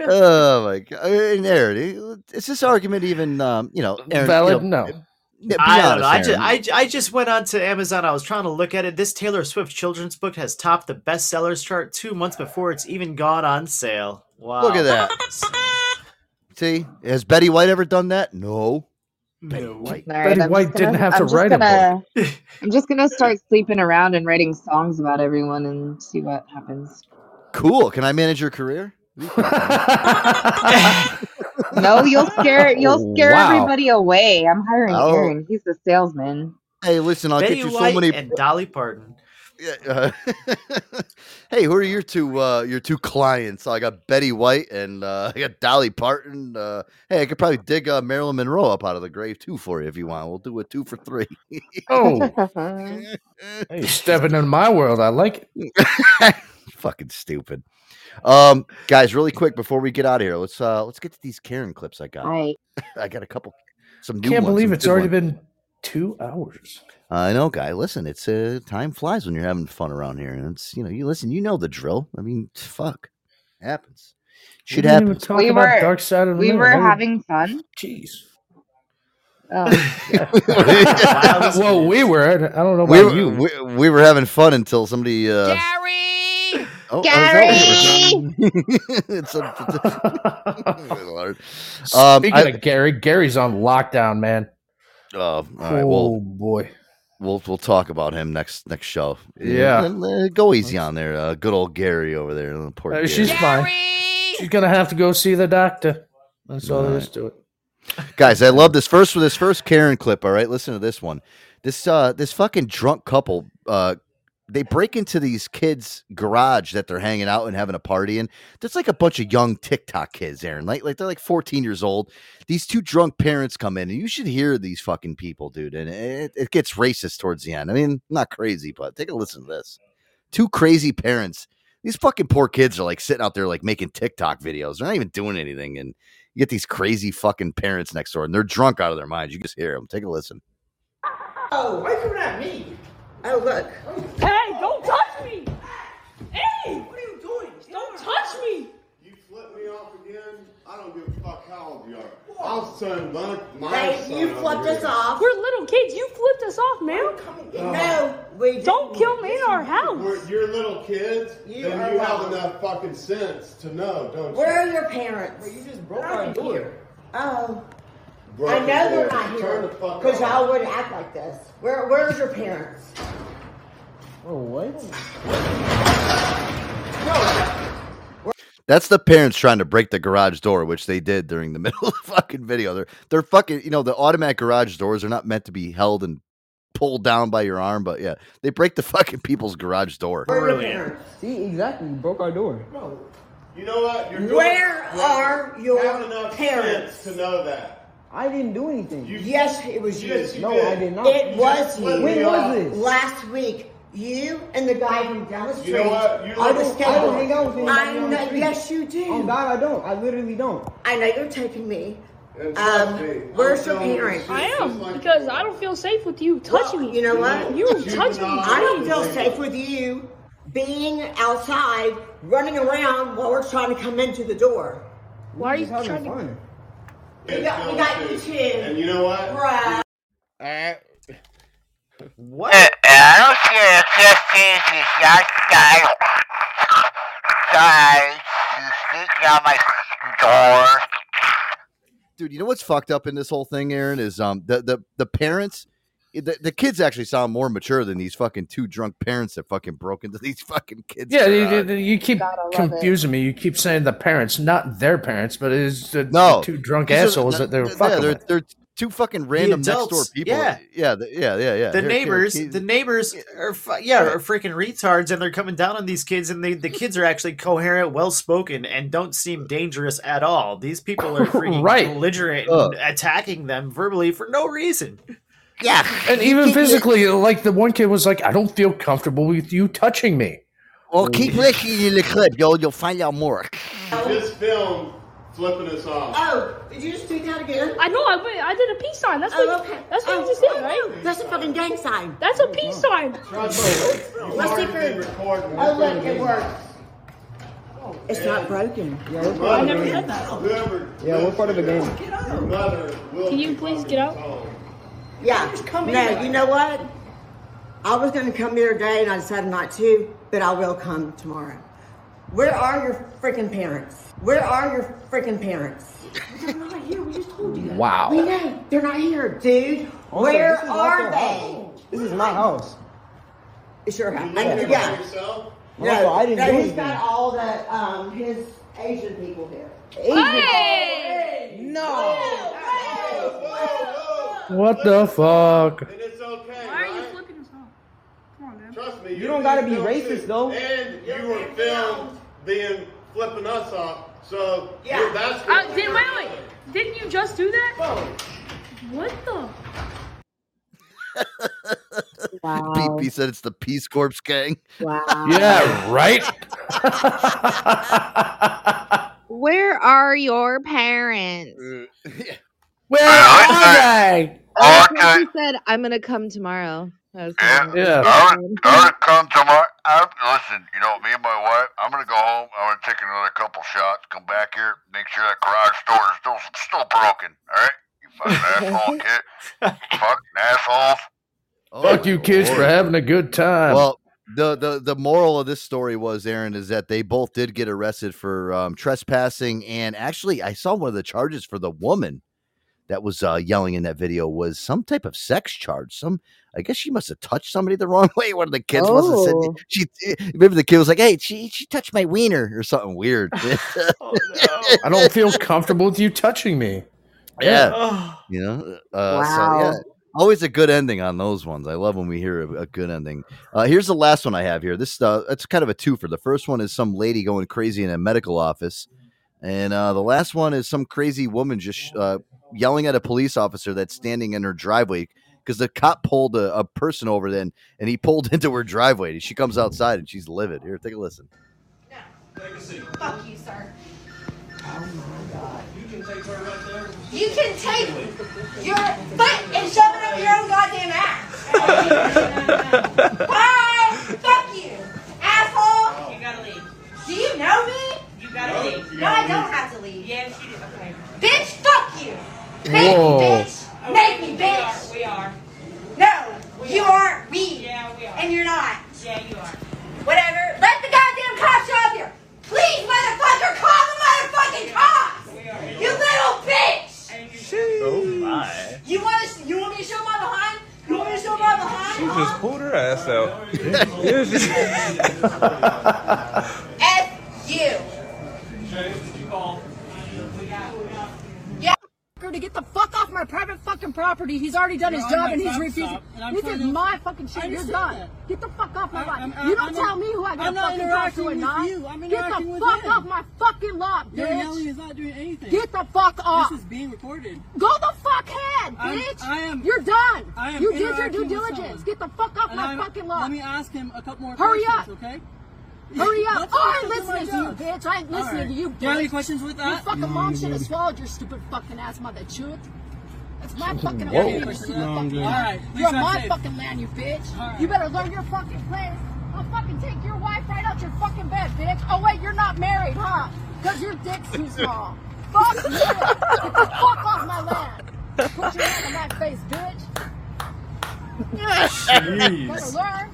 oh my god! And Aaron, is this argument even um, you know Aaron, valid. You know, no, yeah, be I don't know. I honest, just, I, I just went on to Amazon. I was trying to look at it. This Taylor Swift children's book has topped the bestsellers chart two months before it's even gone on sale. Wow. Look at that. See, has Betty White ever done that? No. No. All right, Betty I'm White just didn't gonna- have to I'm just write a gonna, I'm just gonna start sleeping around and writing songs about everyone and see what happens. Cool. Can I manage your career? No, you'll scare you'll oh, scare Wow. everybody away. I'm hiring Oh. Aaron. He's the salesman. Hey, listen, I'll Betty get you so White many. and Dolly Parton. Yeah, uh, hey, who are your two uh, your two clients? I got Betty White and uh, I got Dolly Parton. Uh, hey, I could probably dig uh, Marilyn Monroe up out of the grave too for you if you want. We'll do a two for three. oh, hey, stepping into my world. I like it. Fucking stupid. Um, guys, really quick before we get out of here, let's uh let's get to these Karen clips I got. I I got a couple, some new Can't ones, believe some it's already ones. been Two hours. I know, guy. Listen, it's uh, time flies when you're having fun around here, and it's you know, you listen, you know the drill. I mean, fuck, happens. We Shit didn't even talk We about were Dark Side of the we Moon. were Why would- having fun. Jeez. Oh. well, we were. I don't know about we, were, you. we, we were having fun until somebody. Uh, Gary. Oh, Gary! it's a, Good Lord. Um, Speaking I- of Gary, Gary's on lockdown, man. Oh, all right. oh boy. we'll we'll talk about him next next show. Yeah. And, uh, go easy on there. Uh, good old Gary over there. Poor Uh, Gary. she's fine. She's gonna have to go see the doctor. That's all there is to it. Guys, I love this first this first Karen clip. All right, listen to this one. This uh this fucking drunk couple uh they break into these kids' garage that they're hanging out and having a party in. There's like a bunch of young TikTok kids, Aaron. Like like they're like 14 years old. These two drunk parents come in, and you should hear these fucking people, dude. And it, it gets racist towards the end. I mean, not crazy, but take a listen to this. Two crazy parents. These fucking poor kids are like sitting out there like making TikTok videos. They're not even doing anything, and you get these crazy fucking parents next door, and they're drunk out of their minds. You just hear them. Take a listen. Oh, why you coming at me? Oh, look. Hey, don't touch me! Hey, what are you doing? Don't touch me! You flip me off again, I don't give a fuck how old you are. I'll send my, my Hey, son you flipped us off. We're little kids. You flipped us off, man. Uh, no, we Don't kill me in our house. We're, you're little kids, You then are you have enough fucking sense to know, don't Where are your parents? you just broke They're our door. here. Oh. Broke I know they're door. not Turn here the fuck because off. y'all wouldn't act like this. Where Where's your parents? Oh, what? That's the parents trying to break the garage door, which they did during the middle of the fucking video. They're they're fucking, you know, the automatic garage doors are not meant to be held and pulled down by your arm, but yeah, they break the fucking people's garage door. Where are your parents? See, exactly. You broke our door. No, you know what? You're doing- Where are your have parents? to know that. I didn't do anything. yes, it was you. Yes, you no, did. I did not. It was you. When was this? Last week. You and the guy from down the street. You know what? You are the don't- I don't hang out with skateboard. anybody I on the know. street. Yes, you do. Oh God, I don't. I literally don't. I know you're taking me. And trust Um, where's your telling you, parents? I am because I don't feel safe with you touching Well, me. you know what? You You touch me. I don't feel safe with you being outside, running around while we're trying to come into the door. Why are you Just having trying to? Fun. We got, we got you And you know what? Right. What? I don't see a fifteen shot guy try to sneak out my door. Dude, you know what's fucked up in this whole thing, Aaron, is um the the, the parents the, the kids actually sound more mature than these fucking two drunk parents that fucking broke into these fucking kids. Yeah, you, you- you keep Gotta it. confusing me. You keep saying the parents, not their parents, but it's the, No. the two drunk These are- assholes that they're yeah, fucking they're, with. they're two fucking random next door adults, people. yeah. yeah, the- yeah, yeah, yeah. the They're- neighbors, they're- the neighbors are fu- yeah, are freaking retards, and they're coming down on these kids, and they, the kids are actually coherent, well spoken, and don't seem dangerous at all. These people are freaking Right. belligerent, Ugh. and attacking them verbally for no reason. Yeah, And even physically, like the one kid was like, "I don't feel comfortable with you touching me." Well, keep listening to the clip, yo. You'll find out more. Just film flipping us off. Oh, did you just do that again? I know. I went- I did a peace sign. That's Oh, what. okay. That's what oh, you just did, oh, right? That's a fucking gang sign. That's a peace sign. Trust me, you've Let's see already if been it- recording. Oh, look, it works. It's not broken. Yeah, we're part I of the never game. had that. Whoever Yeah, we're part of the game. Your mother will Can you please get out? Yeah. No, you know what? I was going to come here today and I decided not to, but I will come tomorrow. Where are your freaking parents? Where are your freaking parents? They're not here. We just told you. Wow. We know. They're not here, dude. Also, Where this is not are they? house. This is my house. It's your house. You live And- here yeah. by yourself? Also, I didn't no, do he's anything. got all the um his Asian people here. Hey! No. What the fuck? And it's okay, Why are you right? flipping us off? Come on, man. Trust me. You don't gotta be racist, too. though. And you were filmed being flipping us off. So Yeah. yeah. that's Uh, did, wait, wait. Didn't you just do that? What the? Wow. PP said it's the Peace Corps gang. Wow. Yeah, right. Where are your parents? Where are they? Oh, Like he said, I'm gonna come tomorrow. That was Yeah. I would, I would come tomorrow. I, listen, you know, me and my wife, I'm going to go home. I'm going to take another couple shots, come back here, make sure that garage door is still, still broken. All right? You fucking asshole kid. Fucking assholes. Fuck you kids for having a good time. Well, the, the the moral of this story was Aaron is that they both did get arrested for um, trespassing, and actually, I saw one of the charges for the woman that was uh, yelling in that video was some type of sex charge. Some, I guess she must have touched somebody the wrong way. One of the kids must have said Oh. she. Maybe the kid was like, "Hey, she she touched my wiener" or something weird. I don't feel comfortable with you touching me. Yeah. you know. Uh, So yeah, Wow. always a good ending on those ones. I love when we hear a, a good ending. Uh, here's the last one I have here. This uh, it's kind of a two for. The first one is some lady going crazy in a medical office, and uh, the last one is some crazy woman just uh, yelling at a police officer that's standing in her driveway because the cop pulled a, a person over then, and he pulled into her driveway. She comes outside and she's livid. Here, take a listen. No. Fuck you, sir. Oh my god. You can take her right there. You can take your foot and shove it up your own goddamn ass. Bye. Fuck you, asshole. Oh. You gotta leave. Do you know me? You gotta leave. No, I don't have to leave. Yes, you do. Okay. Bitch, fuck you. Make Whoa. me, bitch. Make me, bitch. We are. No, you aren't. We. Yeah, we are. And you're not. Yeah, you are. Whatever. Let the goddamn cops show up here. Please, motherfucker, call the motherfucking cops. We are. You little bitch. Oh my. You want to? You want me to show my behind? You want me to show my behind? She just pulled her ass out. F you. Yeah. To get the fuck off my private fucking property. He's already done his You're on job and he's refusing. and This is to- my fucking shit. You're done. that. Get the fuck off my lot. You don't I'm tell not- me who I gotta fucking talk to with not. Get the fuck off my fucking lot, Your bitch. yelling is not doing anything. Get the fuck off. This is being recorded. Go the fuck ahead, I'm- bitch. I am- You're done. I am you did your due diligence. Get the fuck off my fucking lot. Let me ask him a couple more Hurry questions, up. okay? Hurry up. Oh, I'm listening to you, bitch. I ain't listening right. to you, Do you have any questions with that? Your fucking No, mom I'm should have swallowed your stupid fucking ass, mother chute. That's my fucking Whoa. land. you stupid no, fucking All right. You're on my safe. fucking land, you bitch. You better learn your fucking place. I'll fucking take your wife right out your fucking bed, bitch. Oh wait, you're not married, huh? Cause your dick's too small. Fuck you. Get the fuck off my land. Put your hand on my face, bitch. Jeez. Better learn.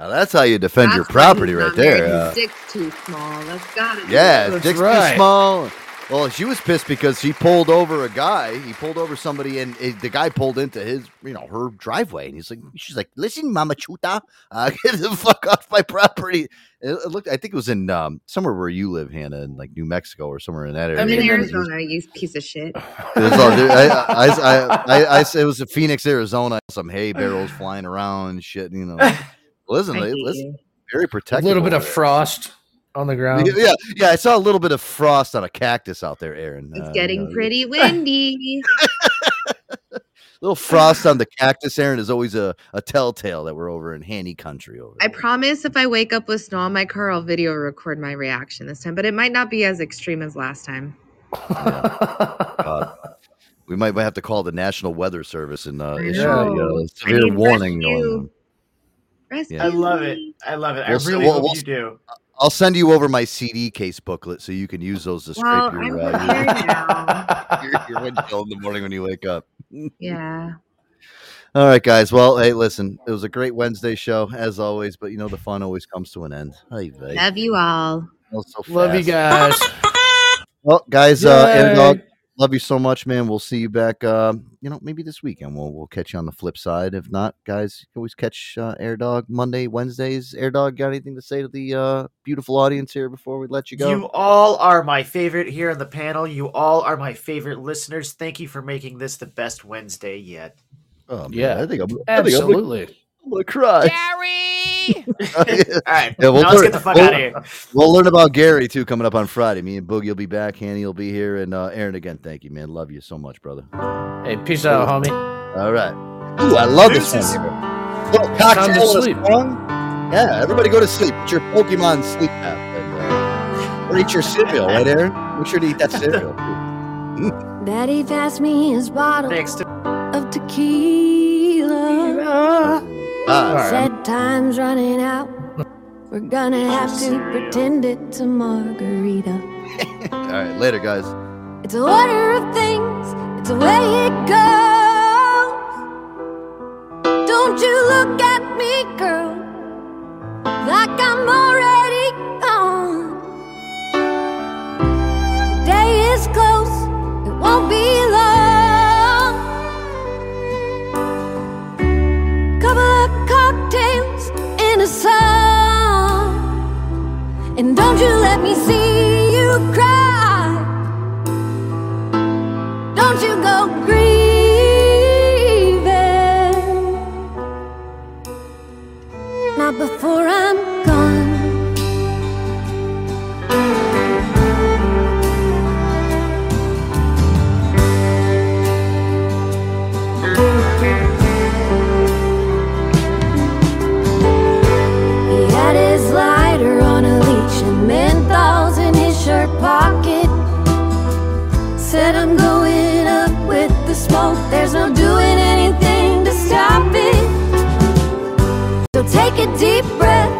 Now, that's how you defend your That's why property right there. Uh, dick's too small. That's gotta be Yeah, it. his dick's too small. Well, she was pissed because she pulled over a guy. He pulled over somebody, and it, the guy pulled into his, you know, her driveway. And he's like, she's like, "Listen, Mama Chuta, uh, get the fuck off my property." It, it looked, I think it was in um, somewhere where you live, Hannah, in like New Mexico or somewhere in that area. I'm in It was- Arizona, you piece of shit. it was all- I, I, I, I, I, it was in Phoenix, Arizona. Some hay barrels flying around and shit. You know, listen, I they- hate listen, you. very A little bit of frost on the ground. Yeah, yeah. I saw a little bit of frost on a cactus out there, Aaron. It's Uh, getting you know, pretty windy. little frost on the cactus, Aaron, is always a, a telltale that we're over in Hanny country over I promise if I wake up with snow on my car, I'll video record my reaction this time, but it might not be as extreme as last time. Uh, we might have to call the National Weather Service and uh, issue a know. uh, I severe need warning. Rescue. Yeah. I love it. I love it. I We'll s- really we'll- hope we'll you s- do. I'll send you over my CD case booklet so you can use those to scrape Well, your, I'm uh, prepared now. your, your windshield in the morning when you wake up. Yeah. All right, guys. Well, hey, listen, it was a great Wednesday show as always, but you know the fun always comes to an end. Hey. Love you all. So Love you guys. Well, guys, uh, Yay. and dog, love you so much, man. We'll see you back. Um, you know, maybe this weekend. We'll we'll catch you on the flip side. If not, guys, always catch uh, Air Dog Monday, Wednesdays. Air Dog, got anything to say to the uh, beautiful audience here before we let you go? You all are my favorite here on the panel. You all are my favorite listeners. Thank you for making this the best Wednesday yet. Oh, man, Yeah, I think I'm I think I'm gonna- absolutely. I'm gonna cry. All right, Yeah, we'll now let's learn- get the fuck we'll- out of here. We'll learn about Gary too coming up on Friday. Me and Boogie will be back. Hanny will be here, and uh, Aaron again. Thank you, man. Love you so much, brother. Hey, peace out, homie. All right. Ooh, I love this Deuces. one. Little cocktail Time to sleep. song. Yeah, everybody go to sleep. Put your Pokemon sleep app. And, uh, or eat your cereal, right, Aaron? Make sure to eat that cereal. too. Daddy passed me his bottle Next of tequila. Ah. Said time's running out. We're gonna have to pretend it's a margarita. All right, later, guys. It's a order of things, it's the way it goes. Don't you look at me, girl, like I'm already gone. The day is close, it won't be a song, and don't you let me see you cry. Don't you go grieving. Not before I'm Said I'm going up with the smoke. There's no doing anything to stop it. So take a deep breath,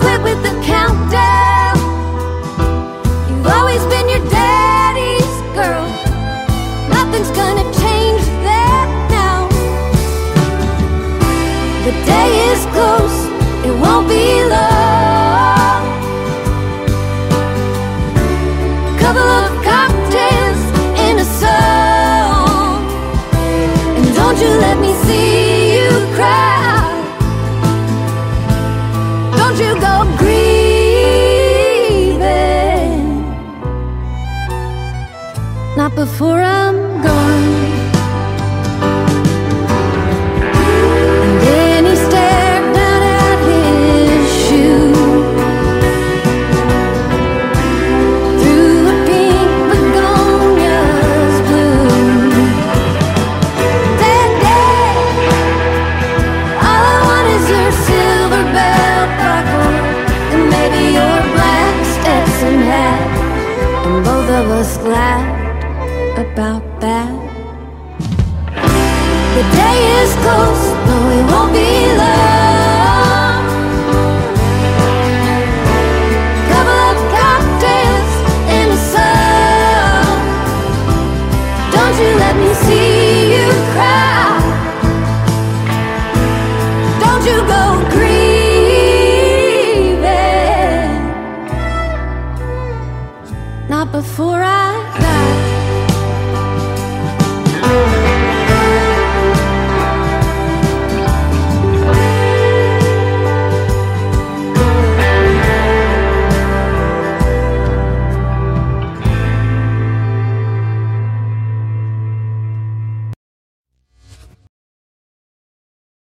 quit with the countdown. You've always been your daddy's girl. Nothing's gonna change that now. The day is close, Not before